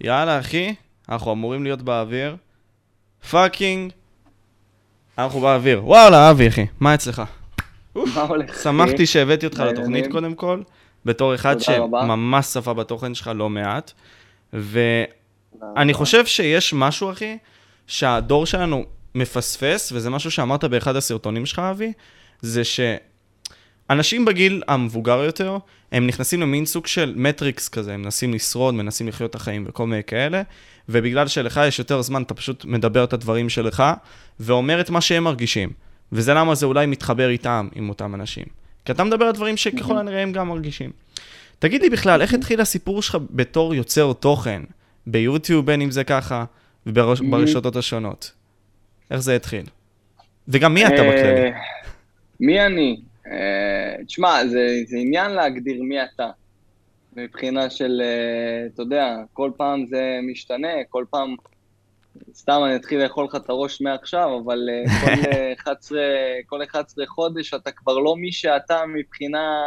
יאללה, אחי, אנחנו אמורים להיות באוויר. fucking, אנחנו באוויר. וואלה, אבי, אחי, מה אצלך? מה הולך? שמחתי שהבאתי אותך. לתוכנית קודם כל, בתור אחד. שממש צפה בתוכן שלך לא מעט. ואני חושב שיש משהו, אחי, שהדור שלנו מפספס, וזה משהו שאמרת באחד הסרטונים שלך, אבי, זה שאנשים בגיל המבוגר יותר, הם נכנסים למין סוג של מטריקס כזה, הם מנסים לשרוד, מנסים לחיות את החיים וכל מיני כאלה, ובגלל שלך יש יותר זמן, אתה פשוט מדבר את הדברים שלך, ואומר את מה שהם מרגישים. וזה למה זה אולי מתחבר איתם, עם אותם אנשים. כי אתה מדבר על דברים שככל הנראה הם גם מרגישים. תגיד לי בכלל, איך התחיל הסיפור שלך בתור יוצר תוכן? ביוטיוב בין אם זה ככה, וברשתות השונות. איך זה התחיל? וגם מי אתה בכללי? אה, מי אני? אה, תשמע, זה, זה עניין להגדיר מי אתה. מבחינה של, אה, אתה יודע, כל פעם זה משתנה, כל פעם, סתם אני אתחיל לאכול לך את הראש מעכשיו, אבל אה, כל, אה, 11, כל 11 חודש אתה כבר לא מי שאתה מבחינה...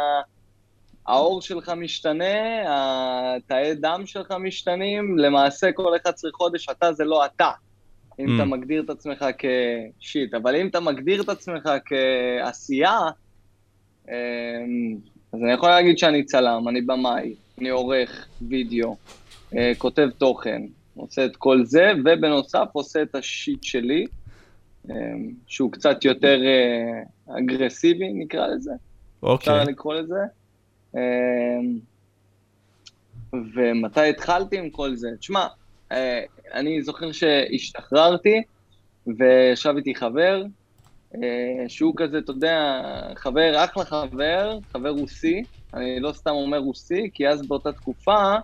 העור שלך משתנה, התאי דם שלך משתנים, למעשה כל 11 חודש אתה זה לא אתה, אם Mm. אתה מגדיר את עצמך כשיט, אבל אם אתה מגדיר את עצמך כעשייה, אז אני יכול להגיד שאני צלם, אני במאי, אני עורך וידאו, אה, כותב תוכן, עושה את כל זה, ובנוסף עושה את השיט שלי, אמ, שהוא קצת יותר אה, אגרסיבי, נקרא לזה. אפשר אוקיי. לקרוא לזה. אמ, ומתי התחלתי עם כל זה? תשמע, אה, אני זוכר שהשתחררתי, וישב איתי חבר, שהוא כזה, אתה יודע, חבר, אחלה חבר, חבר רוסי, אני לא סתם אומר רוסי, כי אז באותה תקופה,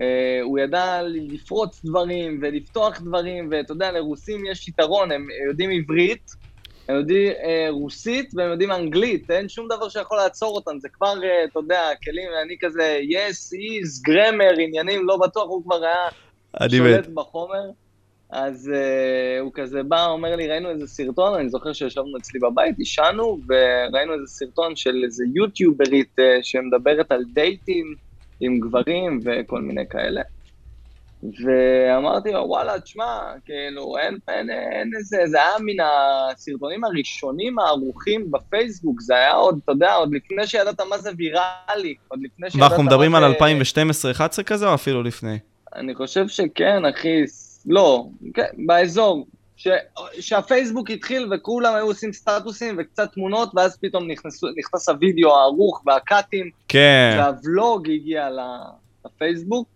אה, הוא ידע לפרוץ דברים ולפתוח דברים, ואתה יודע, לרוסים יש יתרון, הם יודעים עברית, הם יודעים אה, רוסית והם יודעים אנגלית, אין שום דבר שיכול לעצור אותם, זה כבר, אה, אתה יודע, כלים, אני כזה, yes, is, גרמר, עניינים, לא בטוח, הוא כבר היה שולט. בחומר. אז uh, הוא כזה בא, אומר לי, ראינו איזה סרטון, אני זוכר שישבנו אצלי בבית, עישנו, וראינו איזה סרטון של איזה יוטיוברית uh, שמדברת על דייטים עם גברים וכל מיני כאלה. ואמרתי לו, וואלה, תשמע, כאילו, אין, אין, אין איזה, זה היה מן הסרטונים הראשונים הערוכים בפייסבוק, זה היה עוד, אתה יודע, עוד לפני שידעת מה זה ויראלי, עוד לפני שידעת ואנחנו מדברים מה על זה- 2012-2011 כזה, או אפילו לפני? אני חושב שכן, אחי, לא, כן, באזור. ש... שהפייסבוק התחיל וכולם היו עושים סטטוסים וקצת תמונות, ואז פתאום נכנסו, נכנס הוידאו הערוך והקאטים, כן. והוולוג הגיע לפייסבוק,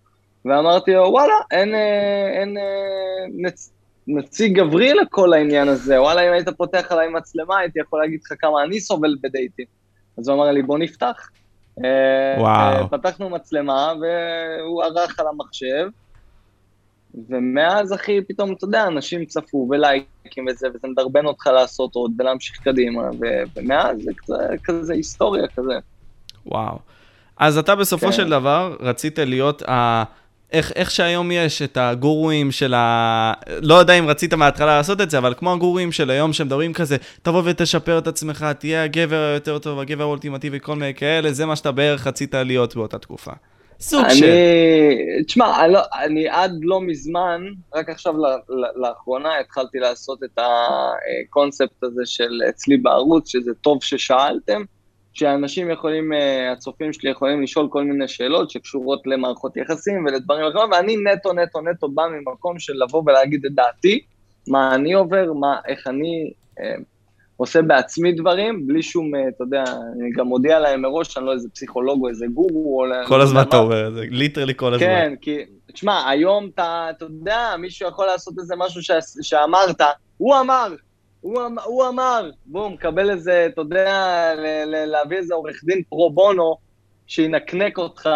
ואמרתי לו, וואלה, אין, אה, אין אה, נצ... נציג גברי לכל העניין הזה, וואלה, אם היית פותח עליי מצלמה, הייתי יכול להגיד לך כמה אני סובל בדייטים. אז הוא אמר לי, בוא נפתח. אה, וואו. פתחנו מצלמה, והוא ערך על המחשב, ומאז, אחי, פתאום, אתה יודע, אנשים צפו ולייקים וזה, וזה מדרבן אותך לעשות עוד ולהמשיך קדימה, ו- ומאז זה כזה, כזה היסטוריה כזה. וואו. אז אתה בסופו כן. של דבר רצית להיות ה... איך, איך שהיום יש את הגורואים של ה... לא יודע אם רצית מההתחלה לעשות את זה, אבל כמו הגורואים של היום שמדברים כזה, תבוא ותשפר את עצמך, תהיה הגבר היותר טוב, הגבר האולטימטיבי, כל מיני כאלה, זה מה שאתה בערך רצית להיות באותה תקופה. סוג אני, של... תשמע, אני, לא, אני עד לא מזמן, רק עכשיו ל, ל, לאחרונה התחלתי לעשות את הקונספט הזה של אצלי בערוץ, שזה טוב ששאלתם, שאנשים יכולים, אה, הצופים שלי יכולים לשאול כל מיני שאלות שקשורות למערכות יחסים ולדברים אחרים, ואני נטו נטו נטו בא ממקום של לבוא ולהגיד את דעתי, מה אני עובר, מה, איך אני אה, עושה בעצמי דברים, בלי שום, אה, אתה יודע, אני גם מודיע להם מראש שאני לא איזה פסיכולוג או איזה גורו, או לא כל יודע הזמן. אתה אומר את זה, ליטרלי כל הזמן. כן, כי, תשמע, היום אתה, אתה יודע, מישהו יכול לעשות איזה משהו ש, שאמרת, הוא אמר, הוא, אמ- הוא אמר, בום, קבל איזה, אתה יודע, ל, ל, להביא איזה עורך דין פרו בונו, שינקנק אותך.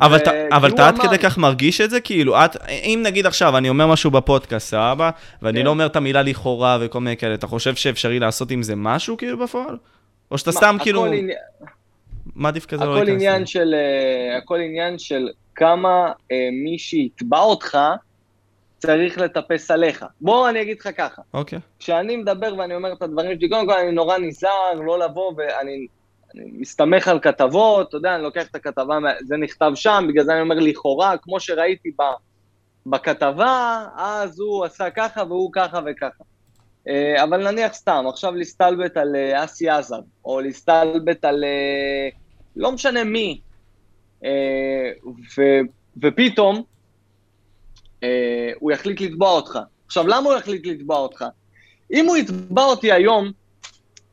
אבל, ו- אתה, אבל אתה עד. כדי כך מרגיש את זה? כאילו, את, אם נגיד עכשיו אני אומר משהו בפודקאסט, סבבה? ואני כן. לא אומר את המילה לכאורה וכל מיני כאלה, אתה חושב שאפשרי לעשות עם זה משהו כאילו בפועל? או שאתה מה, סתם כאילו עניין- מעדיף כזה לא להיכנס? עניין? של, אה, הכל עניין של כמה אה, מי שיתבע אותך צריך לטפס עליך. בוא אני אגיד לך ככה, אוקיי. כשאני מדבר ואני אומר את הדברים שלי, קודם כל אני נורא נזהר לא לבוא ואני אני מסתמך על כתבות, אתה יודע, אני לוקח את הכתבה, זה נכתב שם, בגלל זה אני אומר לכאורה, כמו שראיתי ב, בכתבה, אז הוא עשה ככה והוא ככה וככה. אה, אבל נניח סתם, עכשיו להסתלבט על אה, אסי עזר, או להסתלבט על אה, לא משנה מי, ו, ופתאום הוא יחליט לתבוע אותך. עכשיו, למה הוא יחליט לתבוע אותך? אם הוא יתבע אותי היום,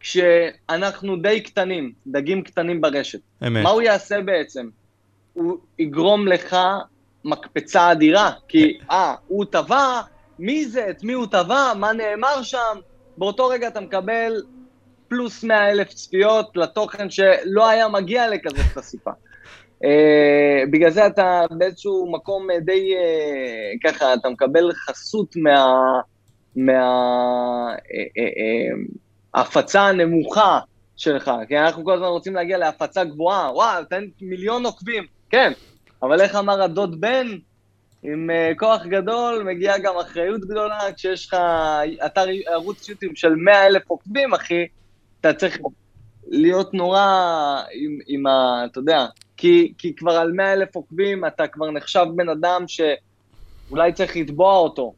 כשאנחנו די קטנים, דגים קטנים ברשת, אמת. מה הוא יעשה בעצם? הוא יגרום לך מקפצה אדירה, כי אה, הוא טבע, מי זה, את מי הוא טבע, מה נאמר שם, באותו רגע אתה מקבל פלוס 100 אלף צפיות לתוכן שלא היה מגיע לכזאת חשיפה. Uh, בגלל זה אתה באיזשהו מקום די uh, ככה, אתה מקבל חסות מה... מההפצה uh, uh, uh, הנמוכה שלך, כי אנחנו כל הזמן רוצים להגיע להפצה גבוהה, וואו, תן מיליון עוקבים, כן, אבל איך אמר הדוד בן, עם uh, כוח גדול מגיעה גם אחריות גדולה, כשיש לך אתר ערוץ יוטיוב של 100 אלף עוקבים, אחי, אתה צריך להיות נורא עם, עם ה... אתה יודע, כי, כי כבר על 100 אלף עוקבים אתה כבר נחשב בן אדם שאולי צריך לתבוע אותו,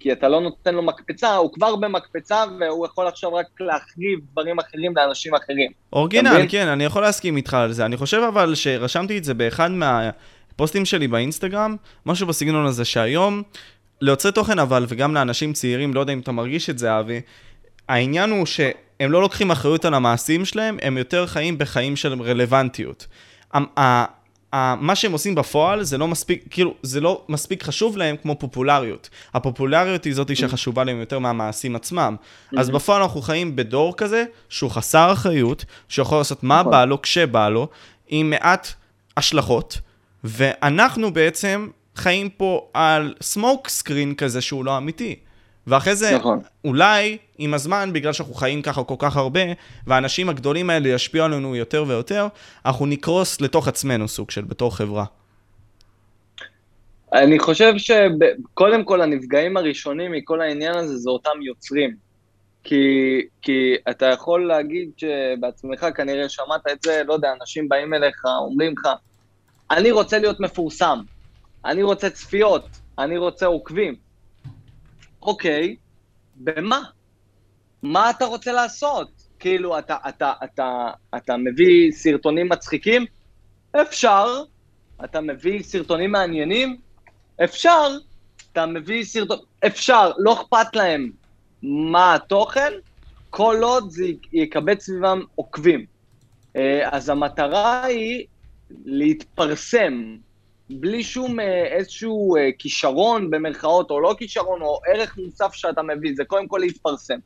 כי אתה לא נותן לו מקפצה, הוא כבר במקפצה והוא יכול עכשיו רק להחריב דברים אחרים לאנשים אחרים. אורגינל, כן, אני יכול להסכים איתך על זה. אני חושב אבל שרשמתי את זה באחד מהפוסטים שלי באינסטגרם, משהו בסגנון הזה שהיום, ליוצרי תוכן אבל, וגם לאנשים צעירים, לא יודע אם אתה מרגיש את זה, אבי, העניין הוא שהם לא לוקחים אחריות על המעשים שלהם, הם יותר חיים בחיים של רלוונטיות. מה שהם עושים בפועל זה לא מספיק, כאילו, זה לא מספיק חשוב להם כמו פופולריות. הפופולריות היא זאתי שחשובה להם יותר מהמעשים עצמם. אז בפועל אנחנו חיים בדור כזה, שהוא חסר אחריות, שיכול לעשות מה נכון. בא לו, כשבא לו, עם מעט השלכות, ואנחנו בעצם חיים פה על סמוק סקרין כזה שהוא לא אמיתי. ואחרי זה, נכון. אולי עם הזמן, בגלל שאנחנו חיים ככה כל כך הרבה, והאנשים הגדולים האלה ישפיעו עלינו יותר ויותר, אנחנו נקרוס לתוך עצמנו סוג של, בתור חברה. אני חושב שקודם כל הנפגעים הראשונים מכל העניין הזה זה אותם יוצרים. כי, כי אתה יכול להגיד שבעצמך כנראה שמעת את זה, לא יודע, אנשים באים אליך, אומרים לך, אני רוצה להיות מפורסם, אני רוצה צפיות, אני רוצה עוקבים. אוקיי, במה? מה אתה רוצה לעשות? כאילו, אתה, אתה, אתה, אתה מביא סרטונים מצחיקים? אפשר. אתה מביא סרטונים מעניינים? אפשר. אתה מביא סרטון... אפשר, לא אכפת להם מה התוכן, כל עוד זה יקבץ סביבם עוקבים. אה, אז המטרה היא להתפרסם, בלי שום אה, איזשהו אה, כישרון במרכאות, או לא כישרון, או ערך מוסף שאתה מביא, זה קודם כל להתפרסם.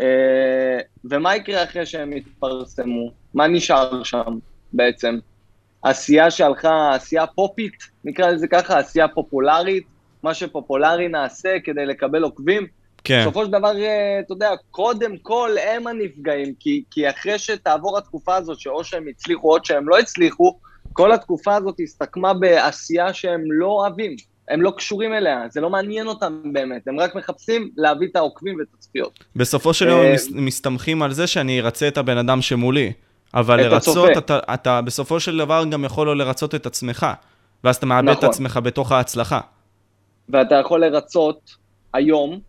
אה, ומה יקרה אחרי שהם יתפרסמו? מה נשאר שם בעצם? עשייה שהלכה, עשייה פופית, נקרא לזה ככה, עשייה פופולרית, מה שפופולרי נעשה כדי לקבל עוקבים. כן. בסופו של דבר, אתה יודע, קודם כל הם הנפגעים, כי, כי אחרי שתעבור התקופה הזאת, שאו שהם הצליחו או שהם לא הצליחו, כל התקופה הזאת הסתכמה בעשייה שהם לא אוהבים, הם לא קשורים אליה, זה לא מעניין אותם באמת, הם רק מחפשים להביא את העוקבים ואת הצפיות. בסופו של יום הם אה, מסתמכים על זה שאני ארצה את הבן אדם שמולי, אבל לרצות, אתה, אתה בסופו של דבר גם יכול לא לרצות את עצמך, ואז אתה מאבד נכון. את עצמך בתוך ההצלחה. ואתה יכול לרצות היום,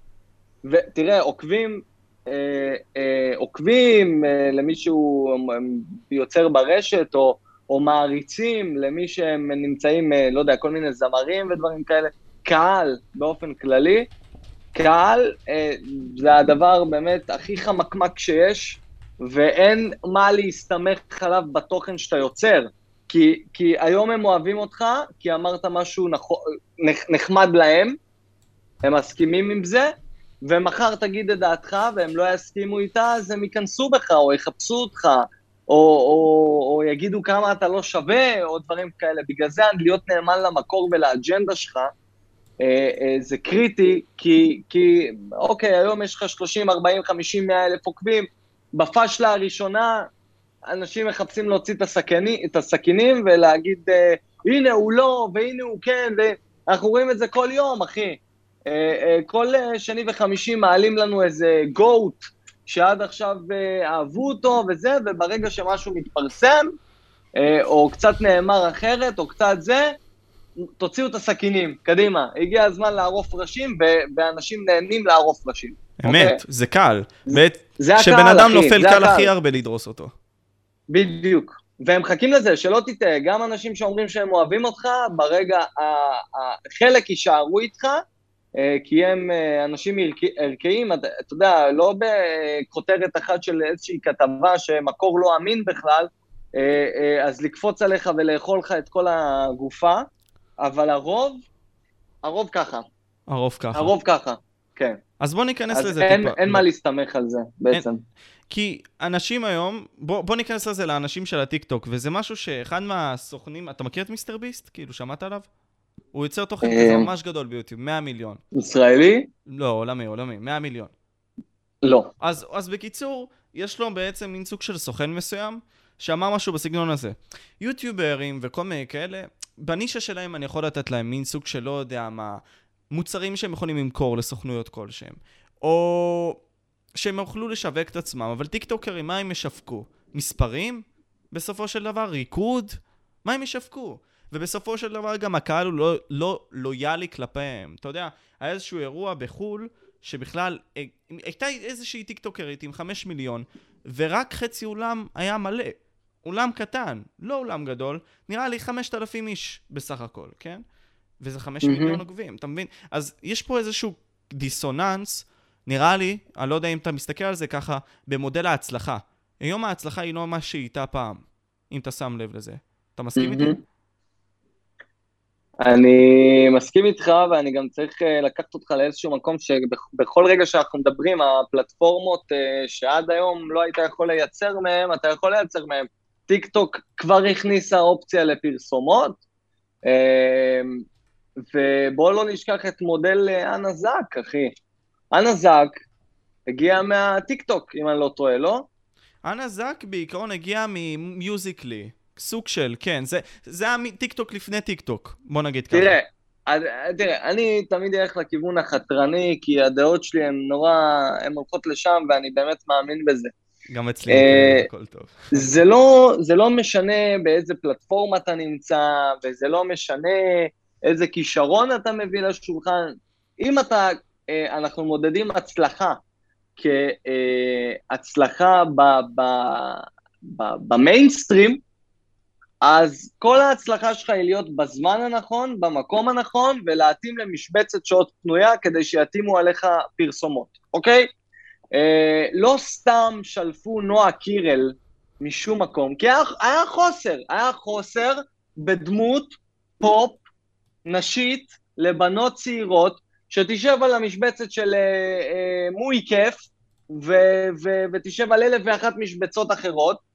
ותראה, עוקבים, אה, אה, עוקבים אה, למישהו יוצר ברשת, או... או מעריצים למי שהם נמצאים, אה, לא יודע, כל מיני זמרים ודברים כאלה, קהל באופן כללי, קהל אה, זה הדבר באמת הכי חמקמק שיש, ואין מה להסתמך עליו בתוכן שאתה יוצר. כי, כי היום הם אוהבים אותך, כי אמרת משהו נכ, נחמד להם, הם מסכימים עם זה, ומחר תגיד את דעתך והם לא יסכימו איתה, אז הם ייכנסו בך או יחפשו אותך, או, או, או יגידו כמה אתה לא שווה, או דברים כאלה. בגלל זה להיות נאמן למקור ולאג'נדה שלך, אה, אה, זה קריטי, כי, כי אוקיי, היום יש לך 30, 40, 50, 100 אלף עוקבים, בפאשלה הראשונה אנשים מחפשים להוציא את, הסכני, את הסכינים ולהגיד, אה, הנה הוא לא, והנה הוא כן, ואנחנו רואים את זה כל יום, אחי. אה, אה, כל שני וחמישי מעלים לנו איזה גוט, שעד עכשיו אה, אהבו אותו וזה, וברגע שמשהו מתפרסם, אה, או קצת נאמר אחרת, או קצת זה, תוציאו את הסכינים, קדימה. הגיע הזמן לערוף ראשים, ואנשים נהנים לערוף ראשים. אמת, אוקיי? זה קל. זה- הקהל, שבן אדם אחי, נופל קל. הכי הרבה לדרוס אותו. בדיוק. והם מחכים לזה, שלא תטעה, גם אנשים שאומרים שהם אוהבים אותך, ברגע, חלק יישארו איתך, כי הם אה, אנשים ערכי- ערכיים, אתה יודע, לא בכותרת אחת של איזושהי כתבה שמקור לא אמין בכלל, אה, אה, אז לקפוץ עליך ולאכול לך את כל הגופה, אבל הרוב, הרוב ככה, הרוב ככה. הרוב ככה, כן. אז בוא ניכנס אז לזה אין, טיפה. אין מה להסתמך על זה, בעצם. כי אנשים היום, בוא, בוא ניכנס לזה לאנשים של הטיקטוק, וזה משהו שאחד מהסוכנים, אתה מכיר את מיסטר ביסט? כאילו, שמעת עליו? הוא יוצר תוכן אה. כזה ממש גדול ביוטיוב, 100 מיליון. ישראלי? לא, עולמי, עולמי, 100 מיליון. לא. אז, אז בקיצור, יש לו בעצם מין סוג של סוכן מסוים, שאמר משהו בסגנון הזה. יוטיוברים וכל מיני כאלה, בנישה שלהם אני יכול לתת להם מין סוג של לא יודע מה, מוצרים שהם יכולים למכור לסוכנויות כלשהם. או שהם יוכלו לשווק את עצמם, אבל טיקטוקרים, מה הם ישווקו? מספרים? בסופו של דבר, ריקוד? מה הם ישווקו? ובסופו של דבר גם הקהל הוא לא, לא לויאלי כלפיהם. אתה יודע, היה איזשהו אירוע בחו"ל, שבכלל, אה, הייתה איזושהי טיקטוקרית עם חמש מיליון, ורק חצי אולם היה מלא. אולם קטן, לא אולם גדול, נראה לי חמשת אלפים איש בסך הכל, כן? וזה חמש מהמם. מיליון עוקבים, אתה מבין? אז יש פה איזשהו דיסוננס, נראה לי, אני לא יודע אם אתה מסתכל על זה ככה, במודל ההצלחה. היום ההצלחה היא לא מה שהיא הייתה פעם, אם אתה שם לב לזה. אתה מסכים איתי? אני מסכים איתך, ואני גם צריך אה, לקחת אותך לאיזשהו מקום שבכל רגע שאנחנו מדברים, הפלטפורמות אה, שעד היום לא היית יכול לייצר מהם, אתה יכול לייצר מהם. טיק טוק כבר הכניסה אופציה לפרסומות, אה, ובואו לא נשכח את מודל אנה זק, אחי. אנה זק הגיע מהטיק טוק, אם אני לא טועה, לא? אנה זק בעיקרון הגיע ממיוזיקלי. סוג של, כן, זה, זה היה טיק טוק לפני טיק טוק, בוא נגיד ככה. תראה, אז, תראה, אני תמיד אלך לכיוון החתרני, כי הדעות שלי הן נורא, הן הולכות לשם, ואני באמת מאמין בזה. גם אצלי, אה, הכל טוב. זה לא, זה לא משנה באיזה פלטפורמה אתה נמצא, וזה לא משנה איזה כישרון אתה מביא לשולחן. אם אתה, אה, אנחנו מודדים הצלחה כהצלחה במיינסטרים, אז כל ההצלחה שלך היא להיות בזמן הנכון, במקום הנכון, ולהתאים למשבצת שעות פנויה כדי שיתאימו עליך פרסומות, אוקיי? אה, לא סתם שלפו נועה קירל משום מקום, כי היה, היה חוסר, היה חוסר בדמות פופ נשית לבנות צעירות, שתשב על המשבצת של אה, אה, מוי כיף, ו- ו- ותשב על אלף ואחת משבצות אחרות,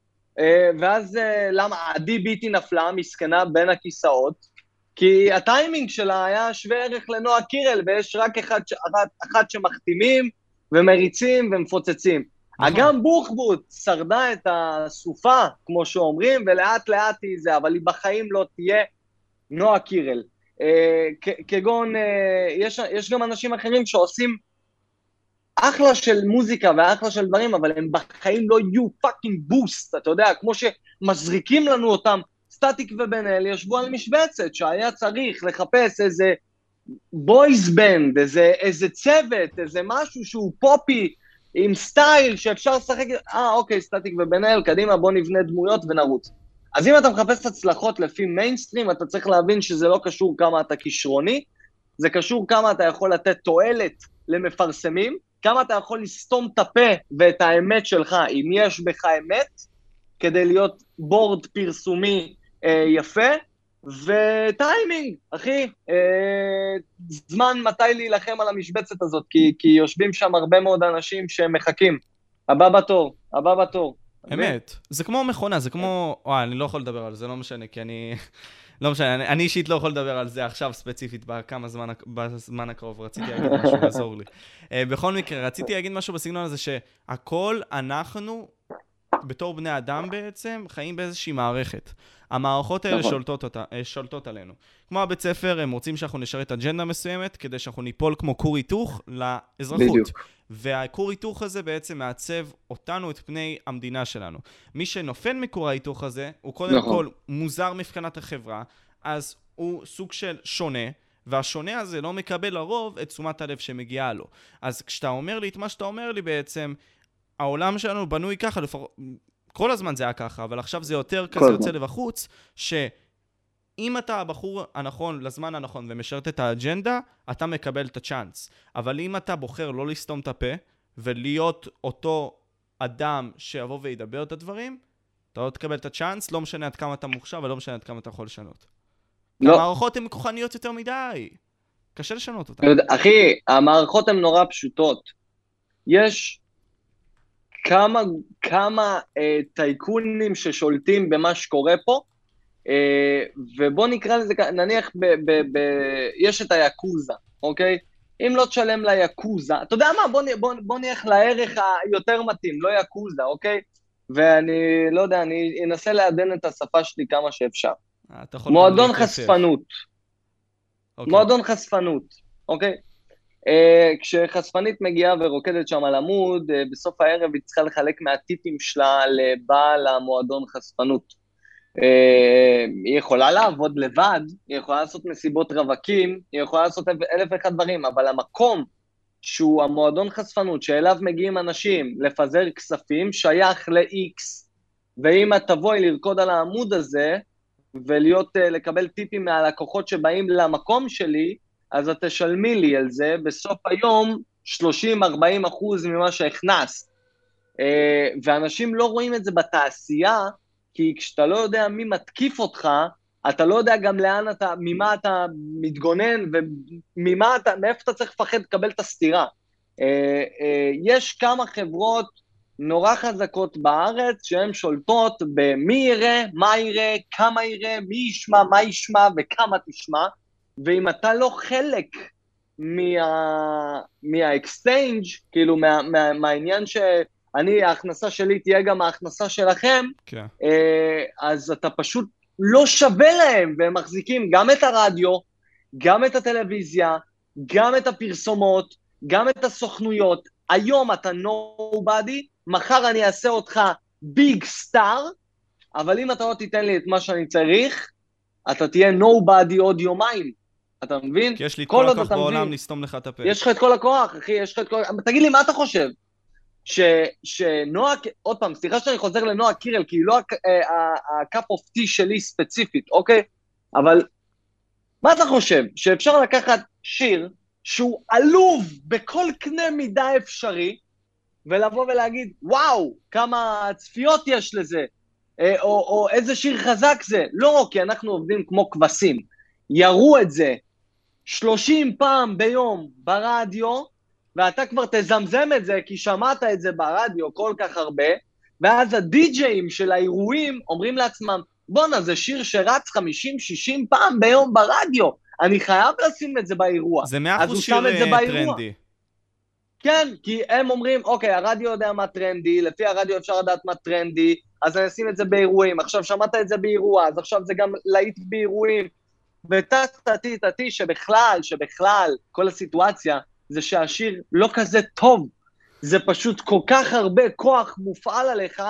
ואז אה, למה עדי ביטי נפלה, מסכנה, בין הכיסאות? כי הטיימינג שלה היה שווה ערך לנועה קירל, ויש רק אחד, אחת, אחת שמחתימים ומריצים ומפוצצים. נכון. אגם בוחבוט שרדה את הסופה, כמו שאומרים, ולאט לאט היא זה, אבל היא בחיים לא תהיה נועה קירל. אה, כגון, אה, יש, יש גם אנשים אחרים שעושים אחלה של מוזיקה ואחלה של דברים, אבל הם בחיים לא יהיו fucking boost, אתה יודע, כמו שמזריקים לנו אותם, סטטיק ובן אל ישבו על משבצת, שהיה צריך לחפש איזה boys band, איזה, איזה צוות, איזה משהו שהוא פופי, עם סטייל שאפשר לשחק, אה, אוקיי, סטטיק ובן אל, קדימה, בוא נבנה דמויות ונרוץ. אז אם אתה מחפש הצלחות לפי מיינסטרים, אתה צריך להבין שזה לא קשור כמה אתה כישרוני, זה קשור כמה אתה יכול לתת תועלת למפרסמים, כמה אתה יכול לסתום את הפה ואת האמת שלך, אם יש בך אמת, כדי להיות בורד פרסומי אה, יפה, וטיימינג, אחי, אה, זמן מתי להילחם על המשבצת הזאת, כי, כי יושבים שם הרבה מאוד אנשים שמחכים. הבא בתור, הבא בתור. אמת. זה כמו מכונה, זה כמו... וואי, אני לא יכול לדבר על זה, לא משנה, כי אני... לא משנה, אני, אני אישית לא יכול לדבר על זה עכשיו ספציפית בכמה זמן, בזמן הקרוב, רציתי להגיד משהו, לעזור לי. Uh, בכל מקרה, רציתי להגיד משהו בסגנון הזה שהכל אנחנו בתור בני אדם בעצם, חיים באיזושהי מערכת. המערכות האלה נכון. שולטות, אותה, אה, שולטות עלינו. כמו הבית ספר, הם רוצים שאנחנו נשרת אג'נדה מסוימת, כדי שאנחנו ניפול כמו כור היתוך לאזרחות. בדיוק. והכור היתוך הזה בעצם מעצב אותנו, את פני המדינה שלנו. מי שנופל מכור ההיתוך הזה, הוא קודם נכון. כל מוזר מבחינת החברה, אז הוא סוג של שונה, והשונה הזה לא מקבל לרוב את תשומת הלב שמגיעה לו. אז כשאתה אומר לי את מה שאתה אומר לי בעצם, העולם שלנו בנוי ככה, לפחות... כל הזמן זה היה ככה, אבל עכשיו זה יותר כזה. יוצא לבחוץ, שאם אתה הבחור הנכון לזמן הנכון ומשרת את האג'נדה, אתה מקבל את הצ'אנס. אבל אם אתה בוחר לא לסתום את הפה, ולהיות אותו אדם שיבוא וידבר את הדברים, אתה לא תקבל את הצ'אנס, לא משנה עד כמה אתה מוכשר ולא משנה עד כמה אתה יכול לשנות. לא. המערכות הן כוחניות יותר מדי. קשה לשנות אותן. אחי, המערכות הן נורא פשוטות. יש כמה, כמה אה, טייקונים ששולטים במה שקורה פה, אה, ובוא נקרא לזה, נניח, ב, ב, ב, יש את היאקוזה, אוקיי? אם לא תשלם ליאקוזה, אתה יודע מה, בוא, בוא, בוא נלך לערך היותר מתאים, לא יאקוזה, אוקיי? ואני, לא יודע, אני אנסה לעדן את השפה שלי כמה שאפשר. מועדון. חשפנות. אוקיי. מועדון חשפנות, אוקיי? Uh, כשחשפנית מגיעה ורוקדת שם על עמוד, uh, בסוף הערב היא צריכה לחלק מהטיפים שלה לבעל המועדון חשפנות. Uh, היא יכולה לעבוד לבד, היא יכולה לעשות מסיבות רווקים, היא יכולה לעשות אלף- ואחד דברים, אבל המקום שהוא המועדון חשפנות, שאליו מגיעים אנשים לפזר כספים, שייך ל-X. ואם את תבואי לרקוד על העמוד הזה, ולהיות, אה, לקבל טיפים מהלקוחות שבאים למקום שלי, אז את תשלמי לי על זה בסוף היום 30-40 אחוז ממה שהכנסת. אה, ואנשים לא רואים את זה בתעשייה, כי כשאתה לא יודע מי מתקיף אותך, אתה לא יודע גם לאן אתה, ממה אתה מתגונן וממה אתה, מאיפה אתה צריך לפחד לקבל את הסטירה. אה, אה, יש כמה חברות נורא חזקות בארץ שהן שולטות במי יראה, מה יראה, כמה יראה, מי ישמע, מה ישמע וכמה תשמע, ואם אתה לא חלק מה... מה exchange, כאילו מה, מה, מהעניין שאני, ההכנסה שלי תהיה גם ההכנסה שלכם, כן. אה, אז אתה פשוט לא שווה להם, והם מחזיקים גם את הרדיו, גם את הטלוויזיה, גם את הפרסומות, גם את הסוכנויות. היום אתה nobody, מחר אני אעשה אותך ביג סטאר, אבל אם אתה לא תיתן לי את מה שאני צריך, אתה תהיה nobody עוד יומיים. אתה מבין? כי יש לי את כל הכוח בעולם. לסתום לך את הפה. יש לך את כל הכוח, אחי, יש לך את כל... תגיד לי, מה אתה חושב? ש, שנועה, עוד פעם, סליחה שאני חוזר לנועה קירל, כי היא לא ה cup of tea שלי ספציפית, אוקיי? אבל מה אתה חושב? שאפשר לקחת שיר שהוא עלוב בכל קנה מידה אפשרי, ולבוא ולהגיד, וואו, כמה צפיות יש לזה, אה, או, או איזה שיר חזק זה. לא, כי אנחנו עובדים כמו כבשים. יראו את זה 30 פעם ביום ברדיו, ואתה כבר תזמזם את זה, כי שמעת את זה ברדיו כל כך הרבה, ואז הדי-ג'אים של האירועים אומרים לעצמם, בואנה, זה שיר שרץ 50-60 פעם ביום ברדיו, אני חייב לשים את זה באירוע. זה מאה אז אחוז הוא שיר שם את זה אה. טרנדי. כן, כי הם אומרים, אוקיי, הרדיו יודע מה טרנדי, לפי הרדיו אפשר לדעת מה טרנדי, אז אני אשים את זה באירועים. עכשיו שמעת את זה באירוע, אז עכשיו זה גם להיט באירועים. וטה-טה-טי, טה-טי, שבכלל, שבכלל, כל הסיטואציה זה שהשיר לא כזה טוב. זה פשוט כל כך הרבה כוח מופעל עליך,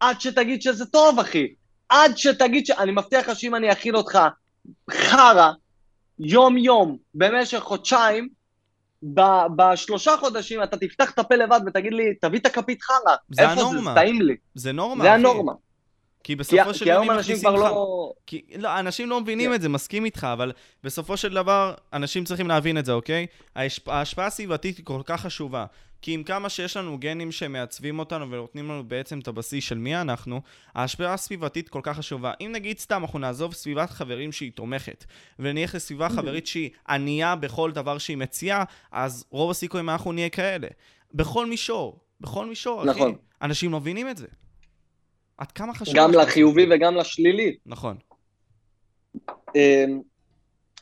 עד שתגיד שזה טוב, אחי. עד שתגיד ש... אני מבטיח לך שאם אני אכיל אותך חרא, יום-יום, במשך חודשיים, ב- בשלושה חודשים אתה תפתח את הפה לבד ותגיד לי, תביא את הכפית חרא. זה איפה הנורמה. זה? טעים לי. זה נורמה, זה אחי. הנורמה. כי כי, בסופו של כי יום היום אם אנשים מכניסים כבר לך... לא... כי לא, אנשים לא מבינים כן. את זה, מסכים איתך, אבל בסופו של דבר, אנשים צריכים להבין את זה, אוקיי? ההשפ... ההשפעה הסביבתית היא כל כך חשובה. כי עם כמה שיש לנו גנים שמעצבים אותנו ונותנים לנו בעצם את הבסיס של מי אנחנו, ההשפעה הסביבתית כל כך חשובה. אם נגיד סתם אנחנו נעזוב סביבת חברים שהיא תומכת, ונלך לסביבה חברית שהיא ענייה בכל דבר שהיא מציעה, אז רוב הסיכויים אנחנו נהיה כאלה. בכל מישור, בכל מישור, אחי. נכון. אנשים לא מבינים את זה. עד כמה חשוב... גם לחיובי זה. וגם לשלילי. נכון. אמ,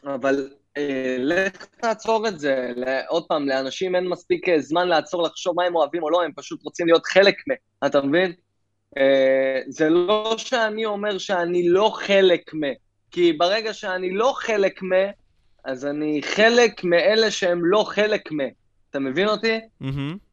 אבל אה, לך תעצור את זה. עוד פעם, לאנשים אין מספיק אה, זמן לעצור לחשוב מה הם אוהבים או לא, הם פשוט רוצים להיות חלק מ... אתה מבין? אה, זה לא שאני אומר שאני לא חלק מ... כי ברגע שאני לא חלק מ... אז אני חלק מאלה שהם לא חלק מ... אתה מבין אותי? מהמם.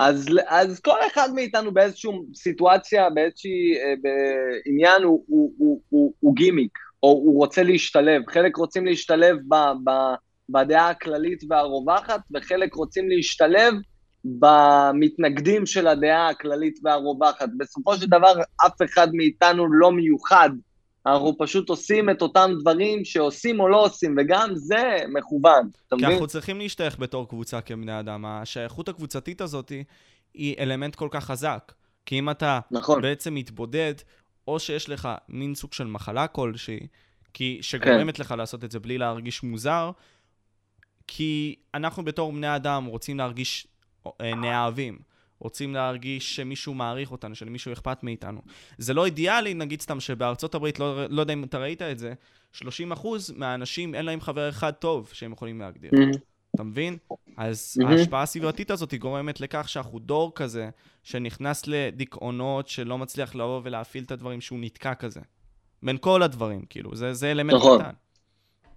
אז, אז כל אחד מאיתנו באיזושהי סיטואציה, באיזשהי אה, בעניין, הוא, הוא, הוא, הוא, הוא גימיק, או הוא רוצה להשתלב. חלק רוצים להשתלב ב, ב, בדעה הכללית והרווחת, וחלק רוצים להשתלב במתנגדים של הדעה הכללית והרווחת. בסופו של דבר, אף אחד מאיתנו לא מיוחד. אנחנו פשוט עושים את אותם דברים שעושים או לא עושים, וגם זה מכוון, אתה כי מבין? אנחנו צריכים להשתייך בתור קבוצה כבני אדם. השייכות הקבוצתית הזאת היא אלמנט כל כך חזק. כי אם אתה נכון. בעצם מתבודד, או שיש לך מין סוג של מחלה כלשהי, כי שגורמת לך לעשות את זה בלי להרגיש מוזר, כי אנחנו בתור בני אדם רוצים להרגיש אה, נאהבים. רוצים להרגיש שמישהו מעריך אותנו, שלמישהו אכפת מאיתנו. זה לא אידיאלי, נגיד סתם שבארצות הברית, לא, לא יודע אם אתה ראית את זה, 30% מהאנשים אין להם חבר אחד טוב שהם יכולים להגדיר. Mhm. אתה מבין? אז מהמם. ההשפעה הסביבתית הזאת היא גורמת לכך שאנחנו דור כזה, שנכנס לדיכאונות, שלא מצליח לבוא ולהפעיל את הדברים, שהוא נתקע כזה. בין כל הדברים, כאילו, זה, זה אלמנט נכון. קטן.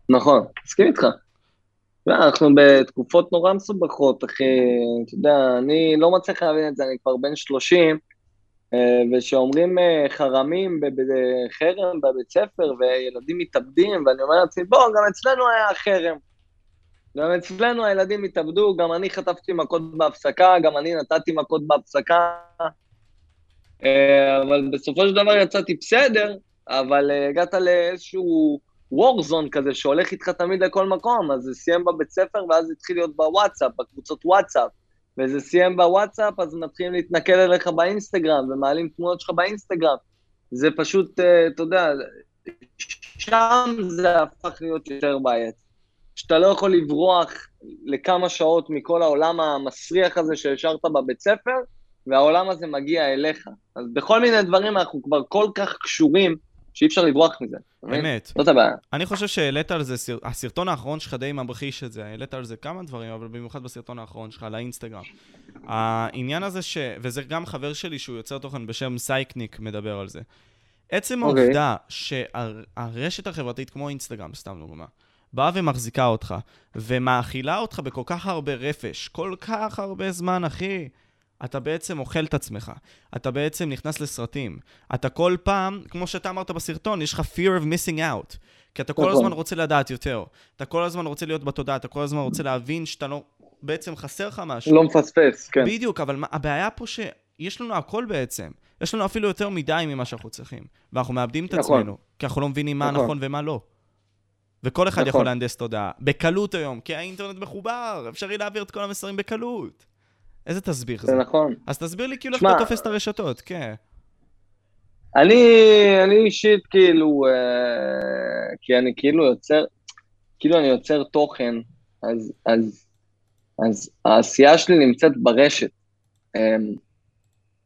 נכון, מסכים איתך. לא, אנחנו בתקופות נורא מסובכות, אחי. אתה יודע, אני לא מצליח להבין את זה, אני כבר בן 30, אה, וכשאומרים אה, חרמים, ב- ב- חרם בבית ספר, וילדים מתאבדים, ואני אומר לעצמי, בוא, גם אצלנו היה חרם. גם אצלנו הילדים התאבדו, גם אני חטפתי מכות בהפסקה, גם אני נתתי מכות בהפסקה. אה, אבל בסופו של דבר יצאתי בסדר, אבל אה, הגעת לאיזשהו וורזון כזה שהולך איתך תמיד לכל מקום, אז זה סיים בבית ספר ואז התחיל להיות בוואטסאפ, בקבוצות וואטסאפ, וזה סיים בוואטסאפ, אז מתחילים להתנכל אליך באינסטגרם, ומעלים תמונות שלך באינסטגרם. זה פשוט, אה, אתה יודע, שם זה הפך להיות יותר בעייתי. שאתה לא יכול לברוח לכמה שעות מכל העולם המסריח הזה שהשארת בבית ספר, והעולם הזה מגיע אליך. אז בכל מיני דברים אנחנו כבר כל כך קשורים, שאי אפשר לברוח מזה. אמת. זאת הבעיה. אני חושב שהעלית על זה, סר- הסרטון האחרון שלך די ממחיש את זה, העלית על זה כמה דברים, אבל במיוחד בסרטון האחרון שלך, לאינסטגרם. העניין הזה ש... וזה גם חבר שלי שהוא יוצר תוכן בשם סייקניק מדבר על זה. עצם אוקיי. העובדה שהרשת החברתית כמו אינסטגרם, סתם דוגמה, באה ומחזיקה אותך, ומאכילה אותך בכל כך הרבה רפש, כל כך הרבה זמן, אחי. אתה בעצם אוכל את עצמך, אתה בעצם נכנס לסרטים. אתה כל פעם, כמו שאתה אמרת בסרטון, יש לך fear of missing out. כי אתה כל נכון. הזמן רוצה לדעת יותר. אתה כל הזמן רוצה להיות בתודעה, אתה כל הזמן רוצה להבין שאתה לא... בעצם חסר לך משהו. לא מפספס, כן. בדיוק, אבל מה, הבעיה פה שיש לנו הכל בעצם. יש לנו אפילו יותר מדי ממה שאנחנו צריכים. ואנחנו מאבדים את נכון. עצמנו, כי אנחנו לא מבינים מה נכון. נכון ומה לא. וכל אחד נכון. יכול להנדס תודעה. בקלות היום, כי האינטרנט מחובר, אפשרי להעביר את כל המסרים בקלות. איזה תסביך זה? זה נכון. אז תסביר לי כאילו איך אתה תופס את הרשתות, כן. אני, אני אישית כאילו, אה, כי אני כאילו יוצר, כאילו אני יוצר תוכן, אז, אז, אז העשייה שלי נמצאת ברשת. אה,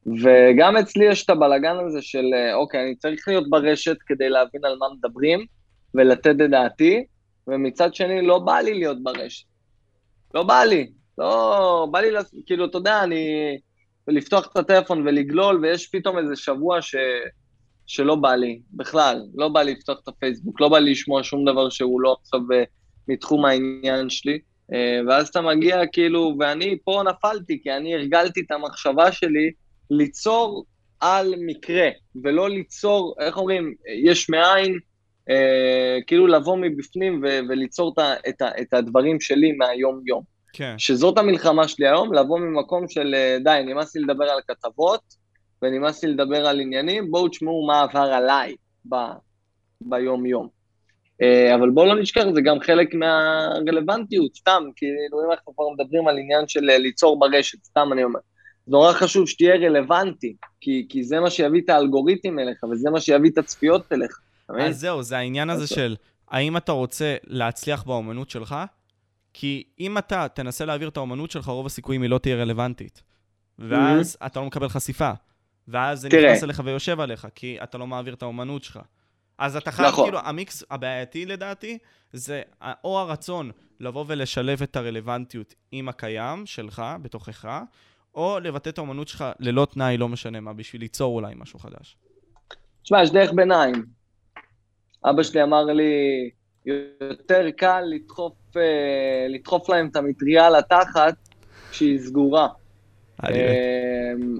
וגם אצלי יש את הבלגן הזה של, אה, אוקיי, אני צריך להיות ברשת כדי להבין על מה מדברים ולתת את דעתי, ומצד שני לא בא לי להיות ברשת. לא בא לי. לא, בא לי, לס- כאילו, אתה יודע, אני... לפתוח את הטלפון ולגלול, ויש פתאום איזה שבוע ש... שלא בא לי, בכלל, לא בא לי לפתוח את הפייסבוק, לא בא לי לשמוע שום דבר שהוא לא עכשיו אה, מתחום העניין שלי. אה, ואז אתה מגיע כאילו, ואני פה נפלתי, כי אני הרגלתי את המחשבה שלי ליצור על מקרה, ולא ליצור, איך אומרים, יש מאין, אה, כאילו לבוא מבפנים ו- וליצור את, ה- את, ה- את הדברים שלי מהיום-יום. כן. שזאת המלחמה שלי היום, לבוא ממקום של אה, די, נמאס לי לדבר על כתבות, ונמאס לי לדבר על עניינים, בואו תשמעו מה עבר עליי ב, ביום-יום. אה, אבל בואו לא נשכח, זה גם חלק מהרלוונטיות, סתם, כאילו אם אנחנו כבר מדברים על עניין של אה, ליצור ברשת, סתם אני אומר. נורא חשוב שתהיה רלוונטי, כי, כי זה מה שיביא את האלגוריתם אליך, וזה מה שיביא את הצפיות אליך. אז זהו, זה העניין הזה של האם אתה רוצה להצליח באומנות שלך? כי אם אתה תנסה להעביר את האומנות שלך, רוב הסיכויים היא לא תהיה רלוונטית. ואז אתה לא מקבל חשיפה. ואז זה. נכנס אליך ויושב עליך, כי אתה לא מעביר את האומנות שלך. אז אתה חייב, נכון. כאילו, המיקס הבעייתי לדעתי, זה או הרצון לבוא ולשלב את הרלוונטיות עם הקיים שלך, בתוכך, או לבטא את האומנות שלך ללא תנאי, לא משנה מה, בשביל ליצור אולי משהו חדש? תשמע, יש דרך ביניים. אבא שלי אמר לי, יותר קל לדחוף, אה, לדחוף להם את המטריה לתחת כשהיא סגורה. אני- אמ,